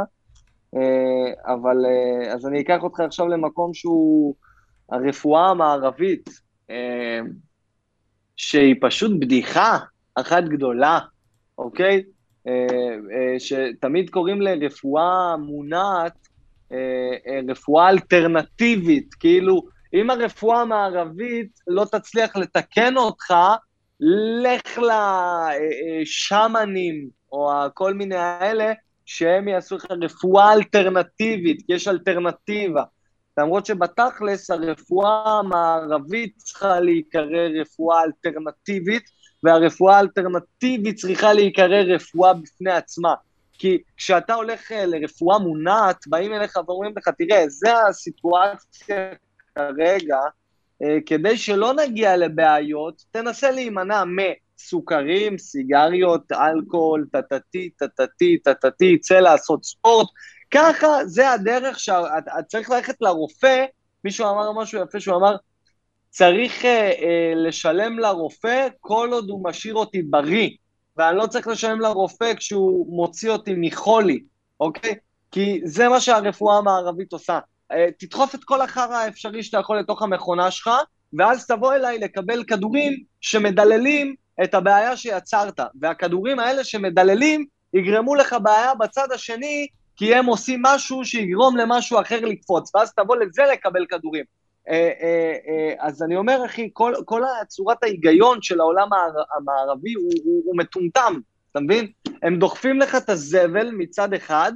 אה, אבל, אה, אז אני אקח אותך עכשיו למקום שהוא הרפואה המערבית, אה, שהיא פשוט בדיחה אחת גדולה, אוקיי? שתמיד קוראים לרפואה מונעת רפואה אלטרנטיבית, כאילו, אם הרפואה המערבית לא תצליח לתקן אותך, לך לשמנים, או כל מיני האלה, שהם יעשו לך רפואה אלטרנטיבית, כי יש אלטרנטיבה. למרות שבתכלס הרפואה המערבית צריכה להיקרא רפואה אלטרנטיבית, והרפואה האלטרנטיבית צריכה להיקרא רפואה בפני עצמה. כי כשאתה הולך אה, לרפואה מונעת, באים אליך ואומרים לך, תראה, זה הסיטואציה כרגע, אה, כדי שלא נגיע לבעיות, תנסה להימנע מסוכרים, סיגריות, אלכוהול, טטטי, טטטי, טטטי, צא לעשות ספורט. ככה, זה הדרך שאת צריך ללכת לרופא, מישהו אמר משהו יפה, שהוא אמר, צריך אה, אה, לשלם לרופא כל עוד הוא משאיר אותי בריא, ואני לא צריך לשלם לרופא כשהוא מוציא אותי מחולי, אוקיי? כי זה מה שהרפואה המערבית עושה. אה, תדחוף את כל החרא האפשרי שאתה יכול לתוך המכונה שלך, ואז תבוא אליי לקבל כדורים שמדללים את הבעיה שיצרת. והכדורים האלה שמדללים יגרמו לך בעיה בצד השני, כי הם עושים משהו שיגרום למשהו אחר לקפוץ, ואז תבוא לזה לקבל כדורים. אה, אה, אז אני אומר, אחי, כל, כל צורת ההיגיון של העולם המערבי הוא, הוא, הוא מטומטם, אתה מבין? הם דוחפים לך את הזבל מצד אחד,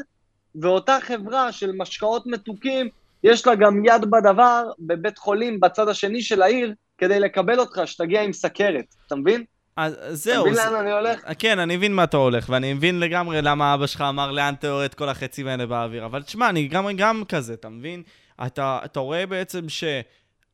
ואותה חברה של משקאות מתוקים, יש לה גם יד בדבר בבית חולים בצד השני של העיר, כדי לקבל אותך, שתגיע עם סכרת, אתה מבין? אז אתה זהו. מבין זה- לאן אני הולך? כן, אני מבין מה אתה הולך, ואני מבין לגמרי למה אבא שלך אמר לאן אתה יורד כל החצים האלה באוויר. אבל תשמע, אני גם, גם כזה, אתה מבין? אתה, אתה רואה בעצם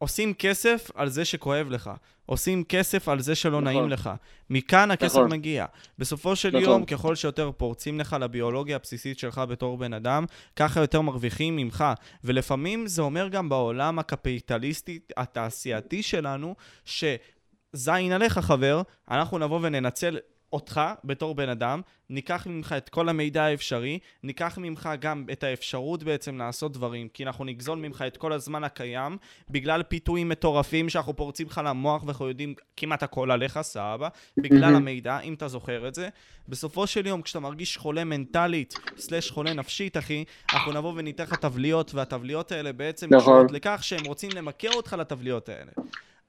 שעושים כסף על זה שכואב לך. עושים כסף על זה שלא נכון. נעים לך. מכאן הכסף נכון. מגיע. בסופו של נכון. יום, ככל שיותר פורצים לך לביולוגיה הבסיסית שלך בתור בן אדם, ככה יותר מרוויחים ממך. ולפעמים זה אומר גם בעולם הקפיטליסטי, התעשייתי שלנו, שזין עליך חבר, אנחנו נבוא וננצל אותך בתור בן אדם, ניקח ממך את כל המידע האפשרי, ניקח ממך גם את האפשרות בעצם לעשות דברים, כי אנחנו נגזול ממך את כל הזמן הקיים, בגלל פיתויים מטורפים שאנחנו פורצים לך למוח ואנחנו יודעים כמעט הכל עליך, סבבה, בגלל. המידע, אם אתה זוכר את זה. בסופו של יום, כשאתה מרגיש חולה מנטלית, סלש חולה נפשית, אחי, אנחנו נבוא וניתן לך תבליות, והתבליות האלה בעצם נכון. קשורות לכך שהם רוצים למכר אותך לתבליות האלה.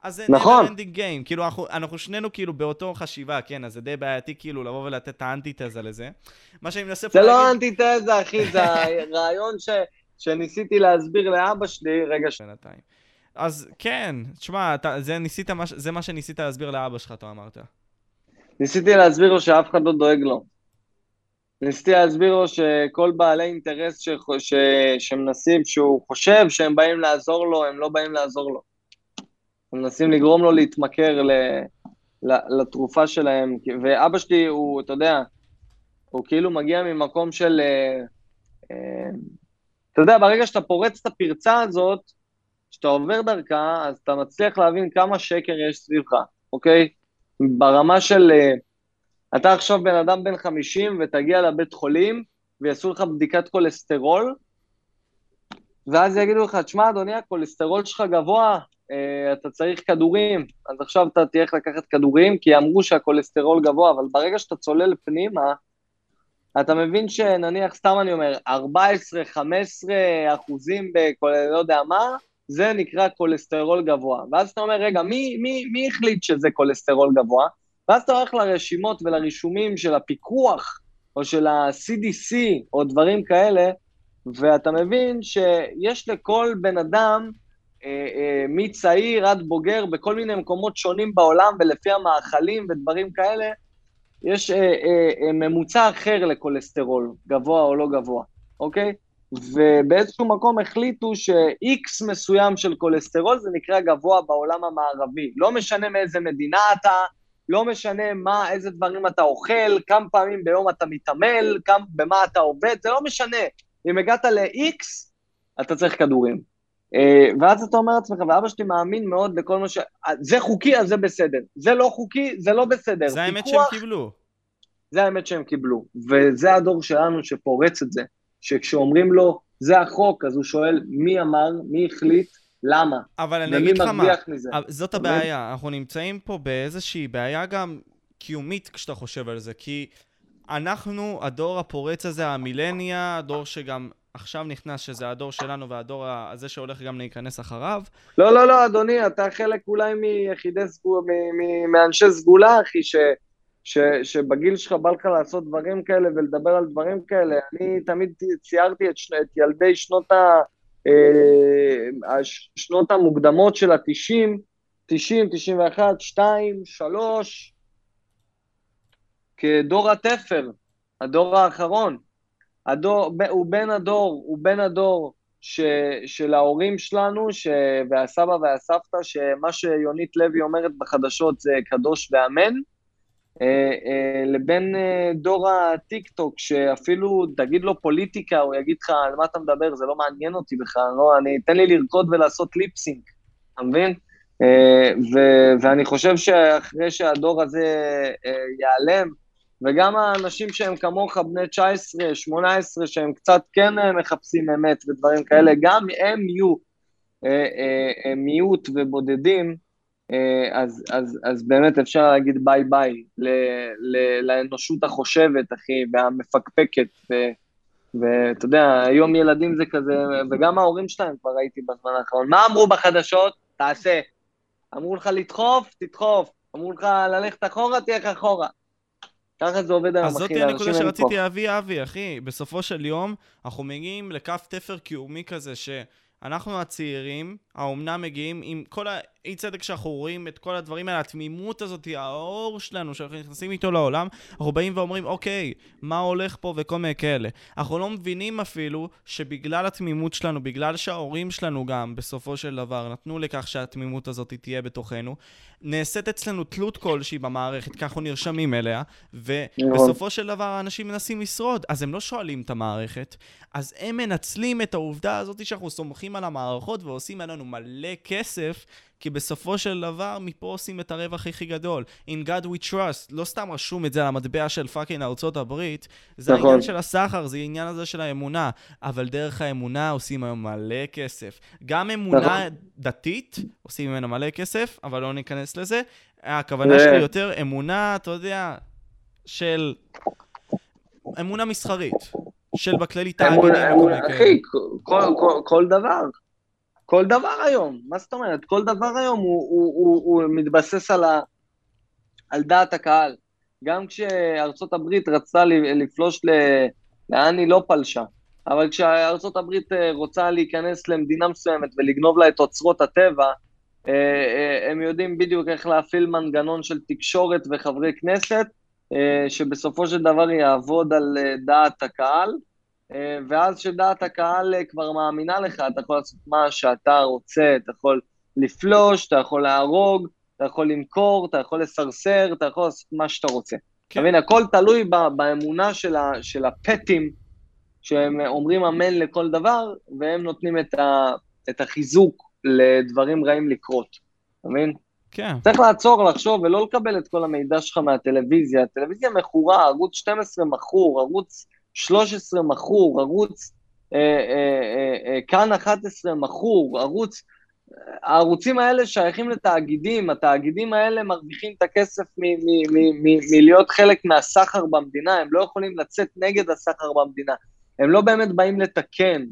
אז זה נכון. never ending game, כאילו אנחנו, אנחנו שנינו כאילו באותו חשיבה, כן, אז זה די בעייתי כאילו לבוא ולתת את האנטיתזה לזה. מה שאני מנסה פה זה לא להגיד... אנטיתזה, אחי, זה הרעיון ש... שניסיתי להסביר לאבא שלי, רגע, ש... בינתיים. אז כן, תשמע, אתה, זה, ניסית, זה מה שניסית להסביר לאבא שלך, אתה אמרת. ניסיתי להסביר לו שאף אחד לא דואג לו. ניסיתי להסביר לו שכל בעלי אינטרס ש... ש... שמנסים, שהוא חושב שהם באים לעזור לו, הם לא באים לעזור לו. מנסים לגרום לו להתמכר ל... ל... לתרופה שלהם. ואבא שלי הוא, אתה יודע, הוא כאילו מגיע ממקום של... אה, אה, אתה יודע, ברגע שאתה פורץ את הפרצה הזאת, כשאתה עובר דרכה, אז אתה מצליח להבין כמה שקר יש סביבך, אוקיי? ברמה של... אה, אתה עכשיו בן אדם בן 50 ותגיע לבית חולים ויעשו לך בדיקת כולסטרול, ואז יגידו לך, תשמע, אדוני, הכולסטרול שלך גבוה, אתה צריך כדורים, אז עכשיו אתה תלך לקחת כדורים, כי אמרו שהכולסטרול גבוה, אבל ברגע שאתה צולל פנימה, אתה מבין שנניח, סתם אני אומר, 14-15 אחוזים בכל, לא יודע מה, זה נקרא כולסטרול גבוה. ואז אתה אומר, רגע, מי, מי, מי החליט שזה כולסטרול גבוה? ואז אתה הולך לרשימות ולרישומים של הפיקוח, או של ה-CDC, או דברים כאלה, ואתה מבין שיש לכל בן אדם, אה, אה, מצעיר עד בוגר, בכל מיני מקומות שונים בעולם, ולפי המאכלים ודברים כאלה, יש אה, אה, אה, ממוצע אחר לכולסטרול, גבוה או לא גבוה, אוקיי? ובאיזשהו מקום החליטו ש-X מסוים של כולסטרול זה נקרא גבוה בעולם המערבי. לא משנה מאיזה מדינה אתה, לא משנה מה, איזה דברים אתה אוכל, כמה פעמים ביום אתה מתעמל, כמה, במה אתה עובד, זה לא משנה. אם הגעת ל-X, אתה צריך כדורים. אה, ואז אתה אומר לעצמך, ואבא שלי מאמין מאוד לכל מה ש... זה חוקי, אז זה בסדר. זה לא חוקי, זה לא בסדר. זה האמת שהם קיבלו. זה האמת שהם קיבלו. וזה הדור שלנו שפורץ את זה, שכשאומרים לו, זה החוק, אז הוא שואל, מי אמר, מי החליט, למה? אבל אני אגיד לך מה, מזה? זאת? הבעיה, אנחנו נמצאים פה באיזושהי בעיה גם קיומית כשאתה חושב על זה, כי אנחנו, הדור הפורץ הזה, המילניה, הדור שגם עכשיו נכנס, שזה הדור שלנו והדור הזה שהולך גם להיכנס אחריו, לא, לא, לא, אדוני, אתה חלק אולי מיחידי סגולה, מאנשי סגולה, אחי, ש, ש, שבגיל שלך בא לך לעשות דברים כאלה ולדבר על דברים כאלה. אני תמיד ציירתי את, שני- את ילדי שנות, ה, אה, שנות המוקדמות של ה-90, 90, 91, 2, 3, כדור התפר, הדור האחרון. הדור, הוא בן הדור, הוא בן הדור ש, של ההורים שלנו, ש, והסבא והסבתא, שמה שיונית לוי אומרת בחדשות זה קדוש ואמן, אה, אה, לבין אה, דור הטיק-טוק, שאפילו תגיד לו פוליטיקה, הוא יגיד לך, על מה אתה מדבר, זה לא מעניין אותי בכלל, לא, אני, תן לי לרקוד ולעשות lip sync, אתה מבין? ו, ואני חושב שאחרי שהדור הזה ייעלם, וגם האנשים שהם כמוך, בני 19, 18, שהם קצת כן אה, מחפשים אמת ודברים כאלה, גם הם יהיו אה, אה, אה, מיעוט ובודדים, אה, אז, אז, אז באמת אפשר להגיד ביי ביי ל, ל, לאנושות החושבת, אחי, והמפקפקת, ואתה יודע, היום ילדים זה כזה, וגם ההורים שלהם כבר ראיתי בזמן האחרון. מה אמרו בחדשות? תעשה. אמרו לך לדחוף? תדחוף. אמרו לך ללכת אחורה? תלך אחורה. ככה זה עובד היום, אז אחי, זאת לאנשים הנקודה שרציתי. להביא, אבי, אחי. בסופו של יום, אנחנו מגיעים לכף תפר קיומי כזה, שאנחנו הצעירים, האומנם מגיעים עם כל אי צדק שאנחנו רואים את כל הדברים האלה, התמימות הזאת, האור שלנו, שאנחנו נכנסים איתו לעולם, אנחנו באים ואומרים, אוקיי, מה הולך פה וכל מיני כאלה. אנחנו לא מבינים אפילו שבגלל התמימות שלנו, בגלל שההורים שלנו גם, בסופו של דבר, נתנו לכך שהתמימות הזאת תהיה בתוכנו, נעשית אצלנו תלות כלשהי במערכת, ככה אנחנו נרשמים אליה, ובסופו של דבר האנשים מנסים לשרוד, אז הם לא שואלים את המערכת, אז הם מנצלים את העובדה הזאת שאנחנו סומכים על המערכות ועושים עלינו מלא כסף, כי בסופו של דבר מפה עושים את הרווח הכי גדול. In God we trust, לא סתם רשום את זה על המטבע של fucking ארצות הברית, זה נכון. העניין של הסחר, זה העניין הזה של האמונה, אבל דרך האמונה עושים היום מלא כסף. גם אמונה נכון. דתית, עושים ממנו מלא כסף, אבל לא ניכנס לזה. הכוונה שלי יותר אמונה, אתה יודע, של אמונה מסחרית. של בכללי תאגידים וכל מיני אחי, כל דבר. כל דבר היום, מה זאת אומרת? כל דבר היום הוא, הוא, הוא, הוא מתבסס על, ה, על דעת הקהל. גם כשארצות הברית רצתה לפלוש ל... לאן היא לא פלשה, אבל כשארצות הברית אה, רוצה להיכנס למדינה מסוימת ולגנוב לה את אוצרות הטבע, אה, אה, הם יודעים בדיוק איך להפעיל מנגנון של תקשורת וחברי כנסת, שבסופו של דבר יעבוד על דעת הקהל, ואז שדעת הקהל אה, כבר מאמינה לך, אתה יכול לעשות מה שאתה רוצה, אתה יכול לפלוש, אתה יכול להרוג, אתה יכול למכור, אתה יכול לסרסר, אתה יכול לעשות מה שאתה רוצה. כן. אתה מבין, הכל תלוי באמונה של, ה, של הפטים, שהם אומרים אמן לכל דבר, והם נותנים את, ה, את החיזוק לדברים רעים לקרות. אתה מבין? כן. צריך לעצור, לחשוב, ולא לקבל את כל המידע שלך מהטלוויזיה. הטלוויזיה מכורה, ערוץ 12 מכור, ערוץ 13 מכור, ערוץ אה, אה, אה, כאן 11 מכור, ערוץ... הערוצים האלה שייכים לתאגידים, התאגידים האלה מרוויחים את הכסף מלהיות חלק מהסחר במדינה, הם לא יכולים לצאת נגד הסחר במדינה, הם לא באמת באים לתקן.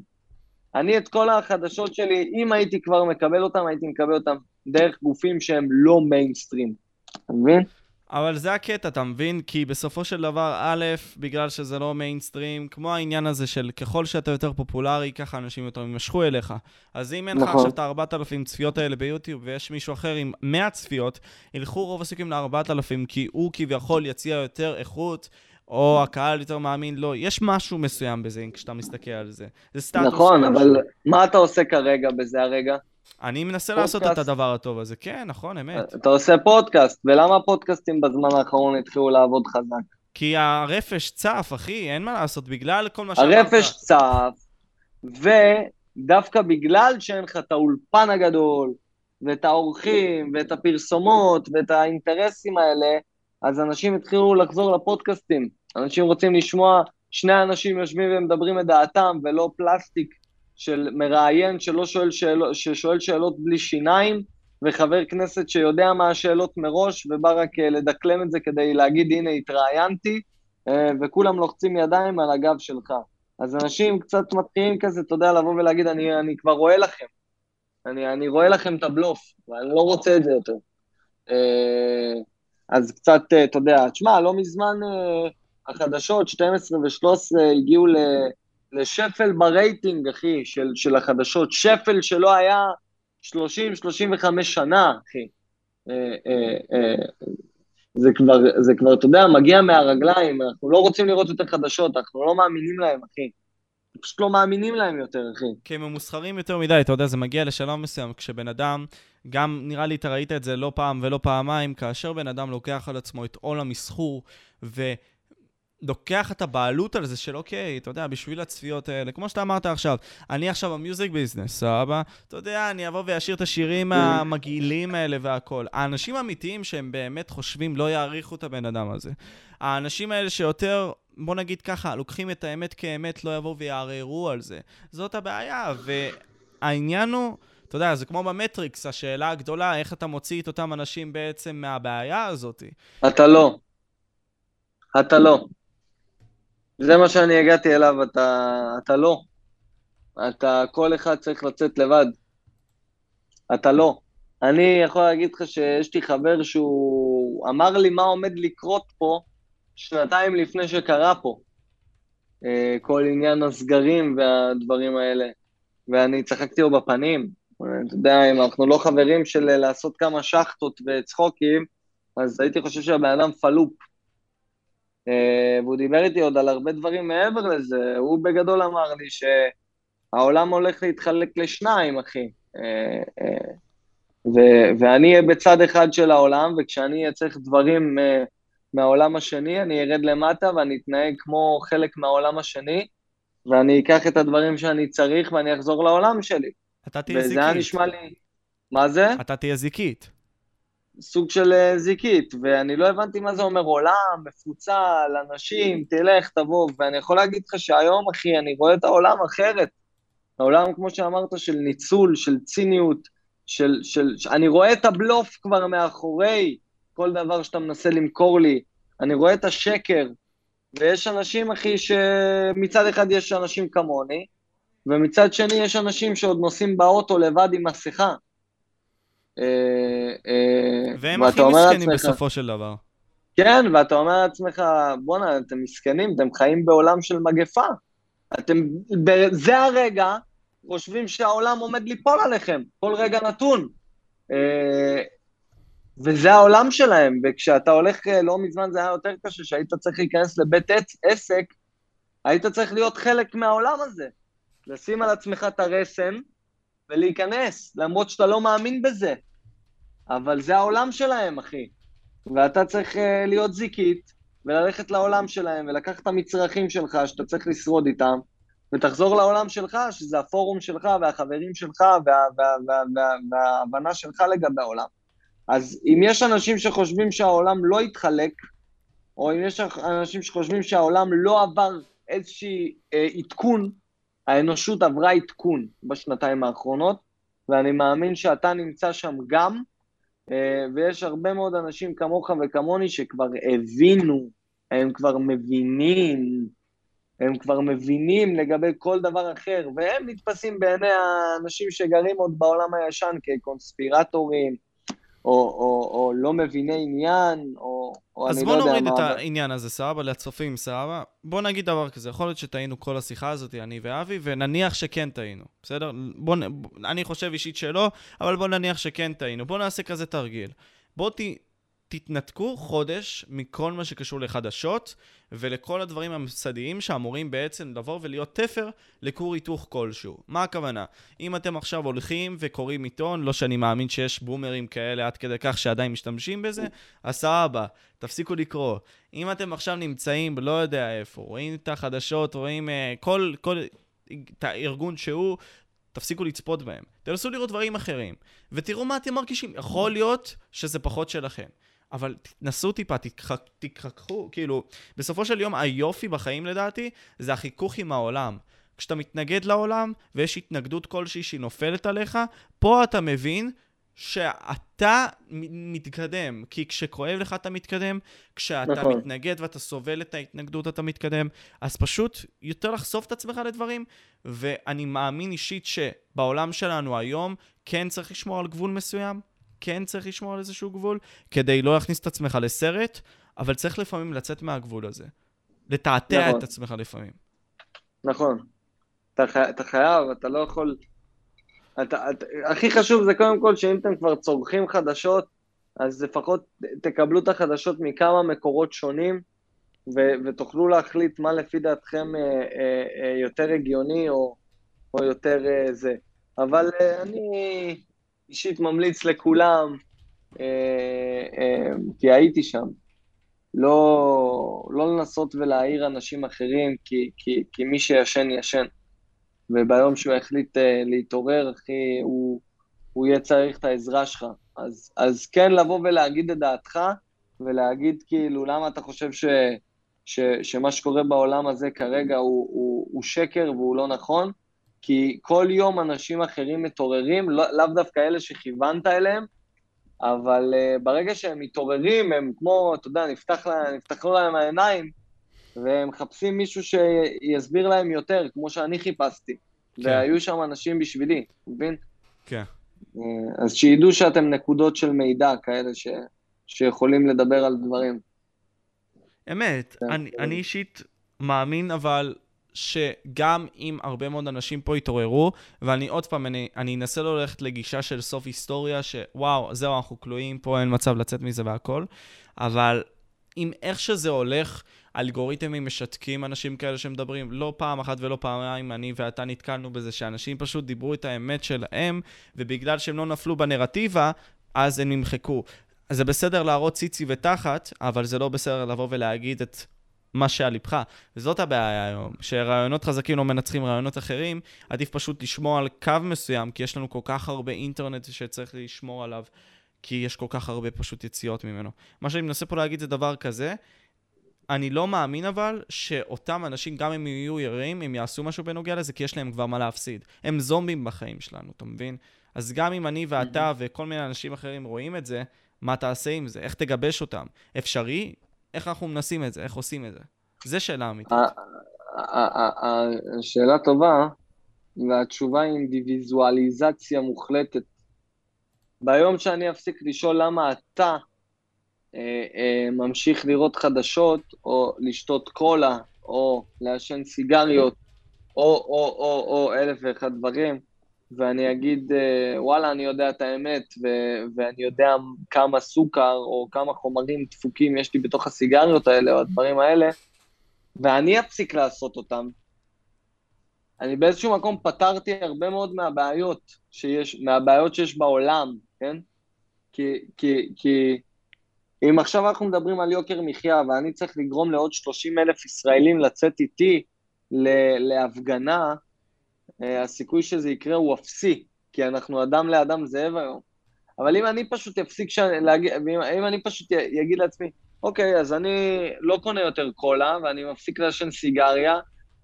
אני את כל החדשות שלי, אם הייתי כבר מקבל אותם, הייתי מקבל אותם דרך גופים שהם לא מיינסטרים, אתה מבין? אבל זה הקטע, אתה מבין? כי בסופו של דבר, א', בגלל שזה לא מיינסטרים, כמו העניין הזה של ככל שאתה יותר פופולרי, ככה אנשים יותר יימשכו אליך. אז אם אין לך נכון. עכשיו את ה-4,000 צפיות האלה ביוטיוב, ויש מישהו אחר עם 100 צפיות, ילכו רוב הסיכויים ל-4,000, כי הוא כביכול יציע יותר איכות. או הקהל יותר מאמין לו, יש משהו מסוים בזה כשאתה מסתכל על זה. זה סטטוס. נכון, אבל מה אתה עושה כרגע בזה הרגע? אני מנסה פודקאסט. לעשות את הדבר הטוב הזה, כן, נכון, אמת. אתה עושה פודקאסט, ולמה הפודקאסטים בזמן האחרון התחילו לעבוד חזק? כי הרפש צף, אחי, אין מה לעשות, בגלל כל מה שאמרת. הרפש צף, ודווקא בגלל שאין לך את האולפן הגדול, ואת האורחים, ואת הפרסומות, ואת האינטרסים האלה, אז אנשים התחילו לחזור לפודקאסטים. אנשים רוצים לשמוע שני אנשים יושבים ומדברים את דעתם, ולא פלסטיק של מראיין שלא שואל שאלות, ששואל שאלות בלי שיניים, וחבר כנסת שיודע מה השאלות מראש, ובא רק אה, לדקלם את זה כדי להגיד, הנה, התראיינתי, אה, וכולם לוחצים ידיים על הגב שלך. אז אנשים קצת מתחילים כזה, אתה יודע, לבוא ולהגיד, אני, אני כבר רואה לכם. אני, אני רואה לכם את הבלוף, ואני לא רוצה את זה יותר. אה, אז קצת, אתה יודע, תשמע, לא מזמן החדשות, 12 ו-13, הגיעו ל... לשפל ברייטינג, אחי, של, של החדשות. שפל שלא היה 30-35 שנה, אחי. אה, אה, אה, זה כבר, זה כבר, אתה יודע, מגיע מהרגליים, אנחנו לא רוצים לראות יותר חדשות, אנחנו לא מאמינים להם, אחי. פשוט לא מאמינים להם יותר, אחי. כי הם ממוסחרים יותר מדי, אתה יודע, זה מגיע לשלב מסוים, כשבן אדם, גם נראה לי אתה ראית את זה לא פעם ולא פעמיים, כאשר בן אדם לוקח על עצמו את עול המסחור, ו... לוקח את הבעלות על זה של אוקיי, אתה יודע, בשביל הצפיות האלה, כמו שאתה אמרת עכשיו, אני עכשיו במיוזיק ביזנס, סבבה? אתה יודע, אני אבוא ואשאיר את השירים המגעילים האלה והכל. האנשים האמיתיים שהם באמת חושבים לא יעריכו את הבן אדם הזה. האנשים האלה שיותר, בוא נגיד ככה, לוקחים את האמת כאמת, לא יבואו ויערערו על זה. זאת הבעיה, והעניין הוא... אתה יודע, זה כמו במטריקס, השאלה הגדולה, איך אתה מוציא את אותם אנשים בעצם מהבעיה הזאת. אתה לא. אתה לא. זה מה שאני הגעתי אליו, אתה, אתה לא. אתה, כל אחד צריך לצאת לבד. אתה לא. אני יכול להגיד לך שיש לי חבר שהוא אמר לי מה עומד לקרות פה שנתיים לפני שקרה פה. אה, כל עניין הסגרים והדברים האלה. ואני צחקתי לו בפנים. אתה יודע, אם אנחנו לא חברים של לעשות כמה שחטות וצחוקים, אז הייתי חושב שהבן אדם פלופ. אה, והוא דיבר איתי עוד על הרבה דברים מעבר לזה, הוא בגדול אמר לי שהעולם הולך להתחלק לשניים, אחי. אה, אה, ו- ואני אהיה בצד אחד של העולם, וכשאני אהיה צריך דברים מהעולם השני, אני ארד למטה ואני אתנהג כמו חלק מהעולם השני, ואני אקח את הדברים שאני צריך ואני אחזור לעולם שלי. אתה תהיה זיקית. וזה היה נשמע לי... מה זה? אתה תהיה זיקית. סוג של אה, זיקית, ואני לא הבנתי מה זה אומר עולם, מפוצל, אנשים, תלך, תבוא, ואני יכול להגיד לך שהיום, אחי, אני רואה את העולם אחרת. העולם, כמו שאמרת, של ניצול, של ציניות, של, של... אני רואה את הבלוף כבר מאחורי כל דבר שאתה מנסה למכור לי. אני רואה את השקר, ויש אנשים, אחי, שמצד אחד יש אנשים כמוני, ומצד שני יש אנשים שעוד נוסעים באוטו לבד עם מסכה. אה, אה, והם הכי מסכנים בסופו של דבר. כן, ואתה אומר לעצמך, בואנה, אתם מסכנים, אתם חיים בעולם של מגפה. אתם, בזה הרגע, חושבים שהעולם עומד ליפול עליכם, כל רגע נתון. אה, וזה העולם שלהם, וכשאתה הולך, לא מזמן זה היה יותר קשה, שהיית צריך להיכנס לבית עסק, היית צריך להיות חלק מהעולם הזה. לשים על עצמך את הרסן ולהיכנס, למרות שאתה לא מאמין בזה. אבל זה העולם שלהם, אחי. ואתה צריך uh, להיות זיקית, וללכת לעולם שלהם, ולקחת את המצרכים שלך, שאתה צריך לשרוד איתם, ותחזור לעולם שלך, שזה הפורום שלך, והחברים שלך, וההבנה שלך לגבי העולם. אז אם יש אנשים שחושבים שהעולם לא יתחלק, או אם יש אנשים שחושבים שהעולם לא עבר איזשהי אה, עדכון, האנושות עברה עדכון בשנתיים האחרונות, ואני מאמין שאתה נמצא שם גם, אה, ויש הרבה מאוד אנשים כמוך וכמוני שכבר הבינו, הם כבר מבינים, הם כבר מבינים לגבי כל דבר אחר, והם נתפסים בעיני האנשים שגרים עוד בעולם הישן כקונספירטורים, או, או, או לא מביני עניין, או, או אני לא יודע מה... אז בוא נוריד את העניין הזה, סבבה, לצופים, סבבה. בוא נגיד דבר כזה, יכול להיות שטעינו כל השיחה הזאת, אני ואבי, ונניח שכן טעינו, בסדר? בוא, אני חושב אישית שלא, אבל בוא נניח שכן טעינו. בוא נעשה כזה תרגיל. בוא ת, תתנתקו חודש מכל מה שקשור לחדשות ולכל הדברים הממסדיים שאמורים בעצם לבוא ולהיות תפר לכור היתוך כלשהו. מה הכוונה? אם אתם עכשיו הולכים וקוראים עיתון, לא שאני מאמין שיש בומרים כאלה עד כדי כך שעדיין משתמשים בזה, אז סבבה, תפסיקו לקרוא. אם אתם עכשיו נמצאים, לא יודע איפה, רואים את החדשות, רואים uh, כל, כל את הארגון שהוא, תפסיקו לצפות בהם. תנסו לראות דברים אחרים, ותראו מה אתם מרגישים. יכול להיות שזה פחות שלכם. אבל תנסו טיפה, תתחככו, כאילו, בסופו של יום היופי בחיים לדעתי, זה החיכוך עם העולם. כשאתה מתנגד לעולם, ויש התנגדות כלשהי שהיא נופלת עליך, פה אתה מבין שאתה מתקדם, כי כשכואב לך אתה מתקדם, כשאתה נכון. מתנגד ואתה סובל את ההתנגדות אתה מתקדם, אז פשוט יותר לחשוף את עצמך לדברים, ואני מאמין אישית שבעולם שלנו היום כן צריך לשמור על גבול מסוים, כן צריך לשמור על איזשהו גבול, כדי לא להכניס את עצמך לסרט, אבל צריך לפעמים לצאת מהגבול הזה. לתעתע נכון. את עצמך לפעמים. נכון. אתה, חי... אתה חייב, אתה לא יכול... אתה, אתה... הכי חשוב זה קודם כל שאם אתם כבר צורכים חדשות, אז לפחות תקבלו את החדשות מכמה מקורות שונים, ו... ותוכלו להחליט מה לפי דעתכם אה, אה, אה, יותר הגיוני או, או יותר אה, זה. אבל אה, אני... אישית ממליץ לכולם, אה, אה, כי הייתי שם, לא, לא לנסות ולהעיר אנשים אחרים, כי, כי, כי מי שישן, ישן. וביום שהוא החליט אה, להתעורר, אחי, הוא, הוא יהיה צריך את העזרה שלך. אז, אז כן לבוא ולהגיד את דעתך, ולהגיד כאילו, למה אתה חושב ש, ש, שמה שקורה בעולם הזה כרגע הוא, הוא, הוא שקר והוא לא נכון, כי כל יום אנשים אחרים מתעוררים, לא, לאו דווקא אלה שכיוונת אליהם, אבל uh, ברגע שהם מתעוררים, הם כמו, אתה יודע, נפתח, לה, נפתחו להם העיניים, והם מחפשים מישהו שיסביר להם יותר, כמו שאני חיפשתי. כן. והיו שם אנשים בשבילי, מבין? כן. Uh, אז שידעו שאתם נקודות של מידע כאלה ש, שיכולים לדבר על דברים. אמת, כן. אני, אני אישית מאמין אבל שגם אם הרבה מאוד אנשים פה יתעוררו, ואני עוד פעם, אני, אני אנסה לא ללכת לגישה של סוף היסטוריה, שוואו, זהו, אנחנו כלואים פה, אין מצב לצאת מזה והכל, אבל אם איך שזה הולך, אלגוריתמים משתקים אנשים כאלה שמדברים. לא פעם אחת ולא פעמיים אני ואתה נתקלנו בזה שאנשים פשוט דיברו את האמת שלהם, ובגלל שהם לא נפלו בנרטיבה, אז הם נמחקו. זה בסדר להראות ציצי ותחת, אבל זה לא בסדר לבוא ולהגיד את מה שעל ליבך. וזאת הבעיה היום, שרעיונות חזקים לא מנצחים רעיונות אחרים, עדיף פשוט לשמור על קו מסוים, כי יש לנו כל כך הרבה אינטרנט שצריך לשמור עליו, כי יש כל כך הרבה פשוט יציאות ממנו. מה שאני מנסה פה להגיד זה דבר כזה, אני לא מאמין אבל שאותם אנשים, גם אם יהיו יראים, הם יעשו משהו בנוגע לזה, כי יש להם כבר מה להפסיד. הם זומבים בחיים שלנו, אתה מבין? אז גם אם אני ואתה וכל מיני אנשים אחרים רואים את זה, מה תעשה עם זה? איך תגבש אותם? אפשרי? איך אנחנו מנסים את זה? איך עושים את זה? זו שאלה אמיתית. השאלה טובה, והתשובה היא אינדיביזואליזציה מוחלטת. ביום שאני אפסיק לשאול למה אתה אה, אה, ממשיך לראות חדשות, או לשתות קולה, או לעשן סיגריות, או, או, או, או אלף ואחד דברים, ואני אגיד, אה, וואלה, אני יודע את האמת, ו- ואני יודע כמה סוכר או כמה חומרים דפוקים יש לי בתוך הסיגריות האלה או הדברים האלה, ואני אפסיק לעשות אותם. אני באיזשהו מקום פתרתי הרבה מאוד מהבעיות שיש, מהבעיות שיש בעולם, כן? כי, כי, כי אם עכשיו אנחנו מדברים על יוקר מחיה ואני צריך לגרום לעוד 30 אלף ישראלים לצאת איתי להפגנה, הסיכוי שזה יקרה הוא אפסי, כי אנחנו אדם לאדם זאב היום. אבל אם אני פשוט אפסיק, ש... אם אני פשוט אגיד לעצמי, אוקיי, אז אני לא קונה יותר קולה, ואני מפסיק לעשן סיגריה,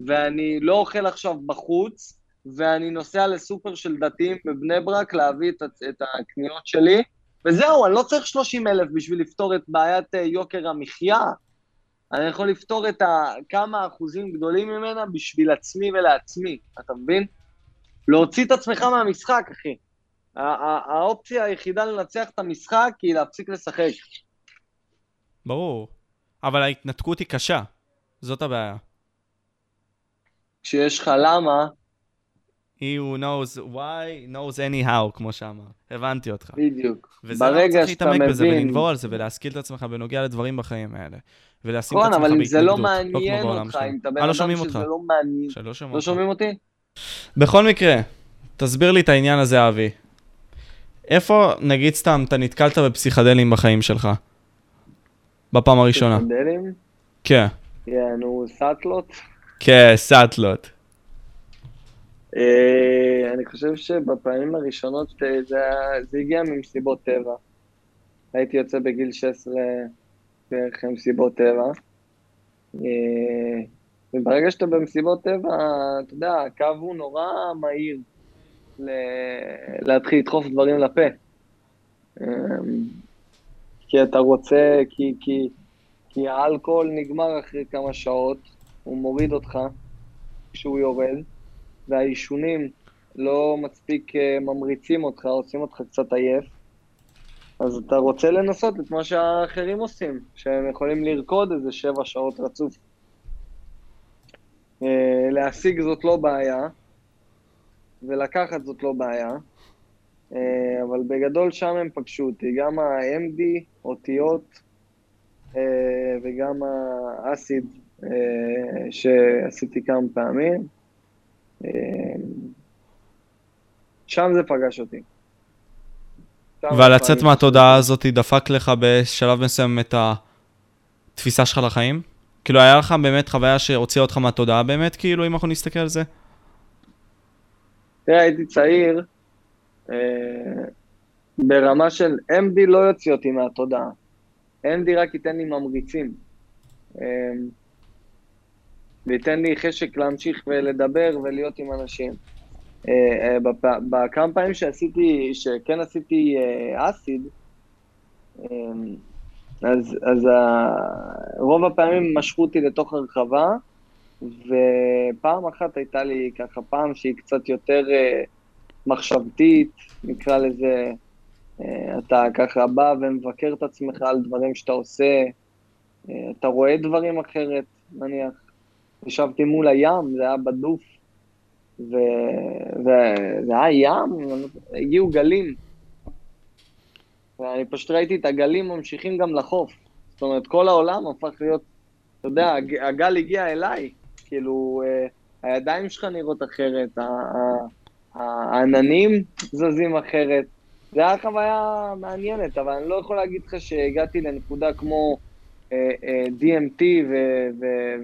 ואני לא אוכל עכשיו בחוץ, ואני נוסע לסופר של דתיים בבני ברק להביא את, את הקניות שלי, וזהו, אני לא צריך 30 אלף בשביל לפתור את בעיית אה, יוקר המחיה. אני יכול לפתור את ה... כמה אחוזים גדולים ממנה בשביל עצמי ולעצמי, אתה מבין? להוציא את עצמך מהמשחק, אחי. האופציה היחידה לנצח את המשחק היא להפסיק לשחק. ברור. אבל ההתנתקות היא קשה. זאת הבעיה. כשיש לך למה, he who knows why knows anyhow, כמו שאמר. הבנתי אותך. בדיוק. וזה למה צריך להתעמק בזה ולנבור על זה ולהשכיל את עצמך בנוגע לדברים בחיים האלה. ולשים את עצמך בהתנגדות. אבל אם זה לא מעניין אותך, אם אתה בן אה, לא אדם שזה לא מעניין... לא שומעים אותי? בכל מקרה, תסביר לי את העניין הזה, אבי. איפה, נגיד סתם, אתה נתקלת בפסיכדלים בחיים שלך? בפעם הראשונה. פסיכדלים? כן. יענו, סאטלות? כן, סאטלות. אה, אני חושב שבפעמים הראשונות זה הגיע ממסיבות טבע. הייתי יוצא בגיל 16 בערך ממסיבות טבע. אה, וברגע שאתה במסיבות טבע, אתה יודע, הקו הוא נורא מהיר להתחיל לדחוף דברים לפה. אה, כי אתה רוצה, כי, כי, כי האלכוהול נגמר אחרי כמה שעות, הוא מוריד אותך כשהוא יורד. והעישונים לא מספיק אה, ממריצים אותך, עושים אותך קצת עייף, אז אתה רוצה לנסות את מה שהאחרים עושים, שהם יכולים לרקוד איזה שבע שעות רצוף. אה, להשיג זאת לא בעיה, ולקחת זאת לא בעיה, אה, אבל בגדול שם הם פגשו אותי, גם ה-MD, אותיות, וגם האסיד שעשיתי כמה פעמים. שם זה פגש אותי. ולצאת מהתודעה הזאת דפק לך בשלב מסוים את התפיסה שלך לחיים? כאילו, היה לך באמת חוויה שהוציאה אותך מהתודעה באמת, כאילו, אם אנחנו נסתכל על זה? תראה, הייתי צעיר, אה, ברמה של MD לא יוציא אותי מהתודעה. MD רק ייתן לי ממריצים. אה, וייתן לי חשק להמשיך ולדבר ולהיות עם אנשים. אה, אה, בכמה פעמים שעשיתי, שכן עשיתי אה, אסיד, אז, אז רוב הפעמים משכו אותי לתוך הרחבה, ופעם אחת הייתה לי ככה פעם שהיא קצת יותר מחשבתית, נקרא לזה, אתה ככה בא ומבקר את עצמך על דברים שאתה עושה, אתה רואה דברים אחרת, נניח. ישבתי מול הים, זה היה בדוף, וזה היה ים, הגיעו גלים, ואני פשוט ראיתי את הגלים ממשיכים גם לחוף. זאת אומרת, כל העולם הפך להיות, אתה יודע, הגל הגיע אליי, כאילו, אה, הידיים שלך נראות אחרת, העננים זזים אחרת. זה היה חוויה מעניינת, אבל אני לא יכול להגיד לך שהגעתי לנקודה כמו אה, אה, DMT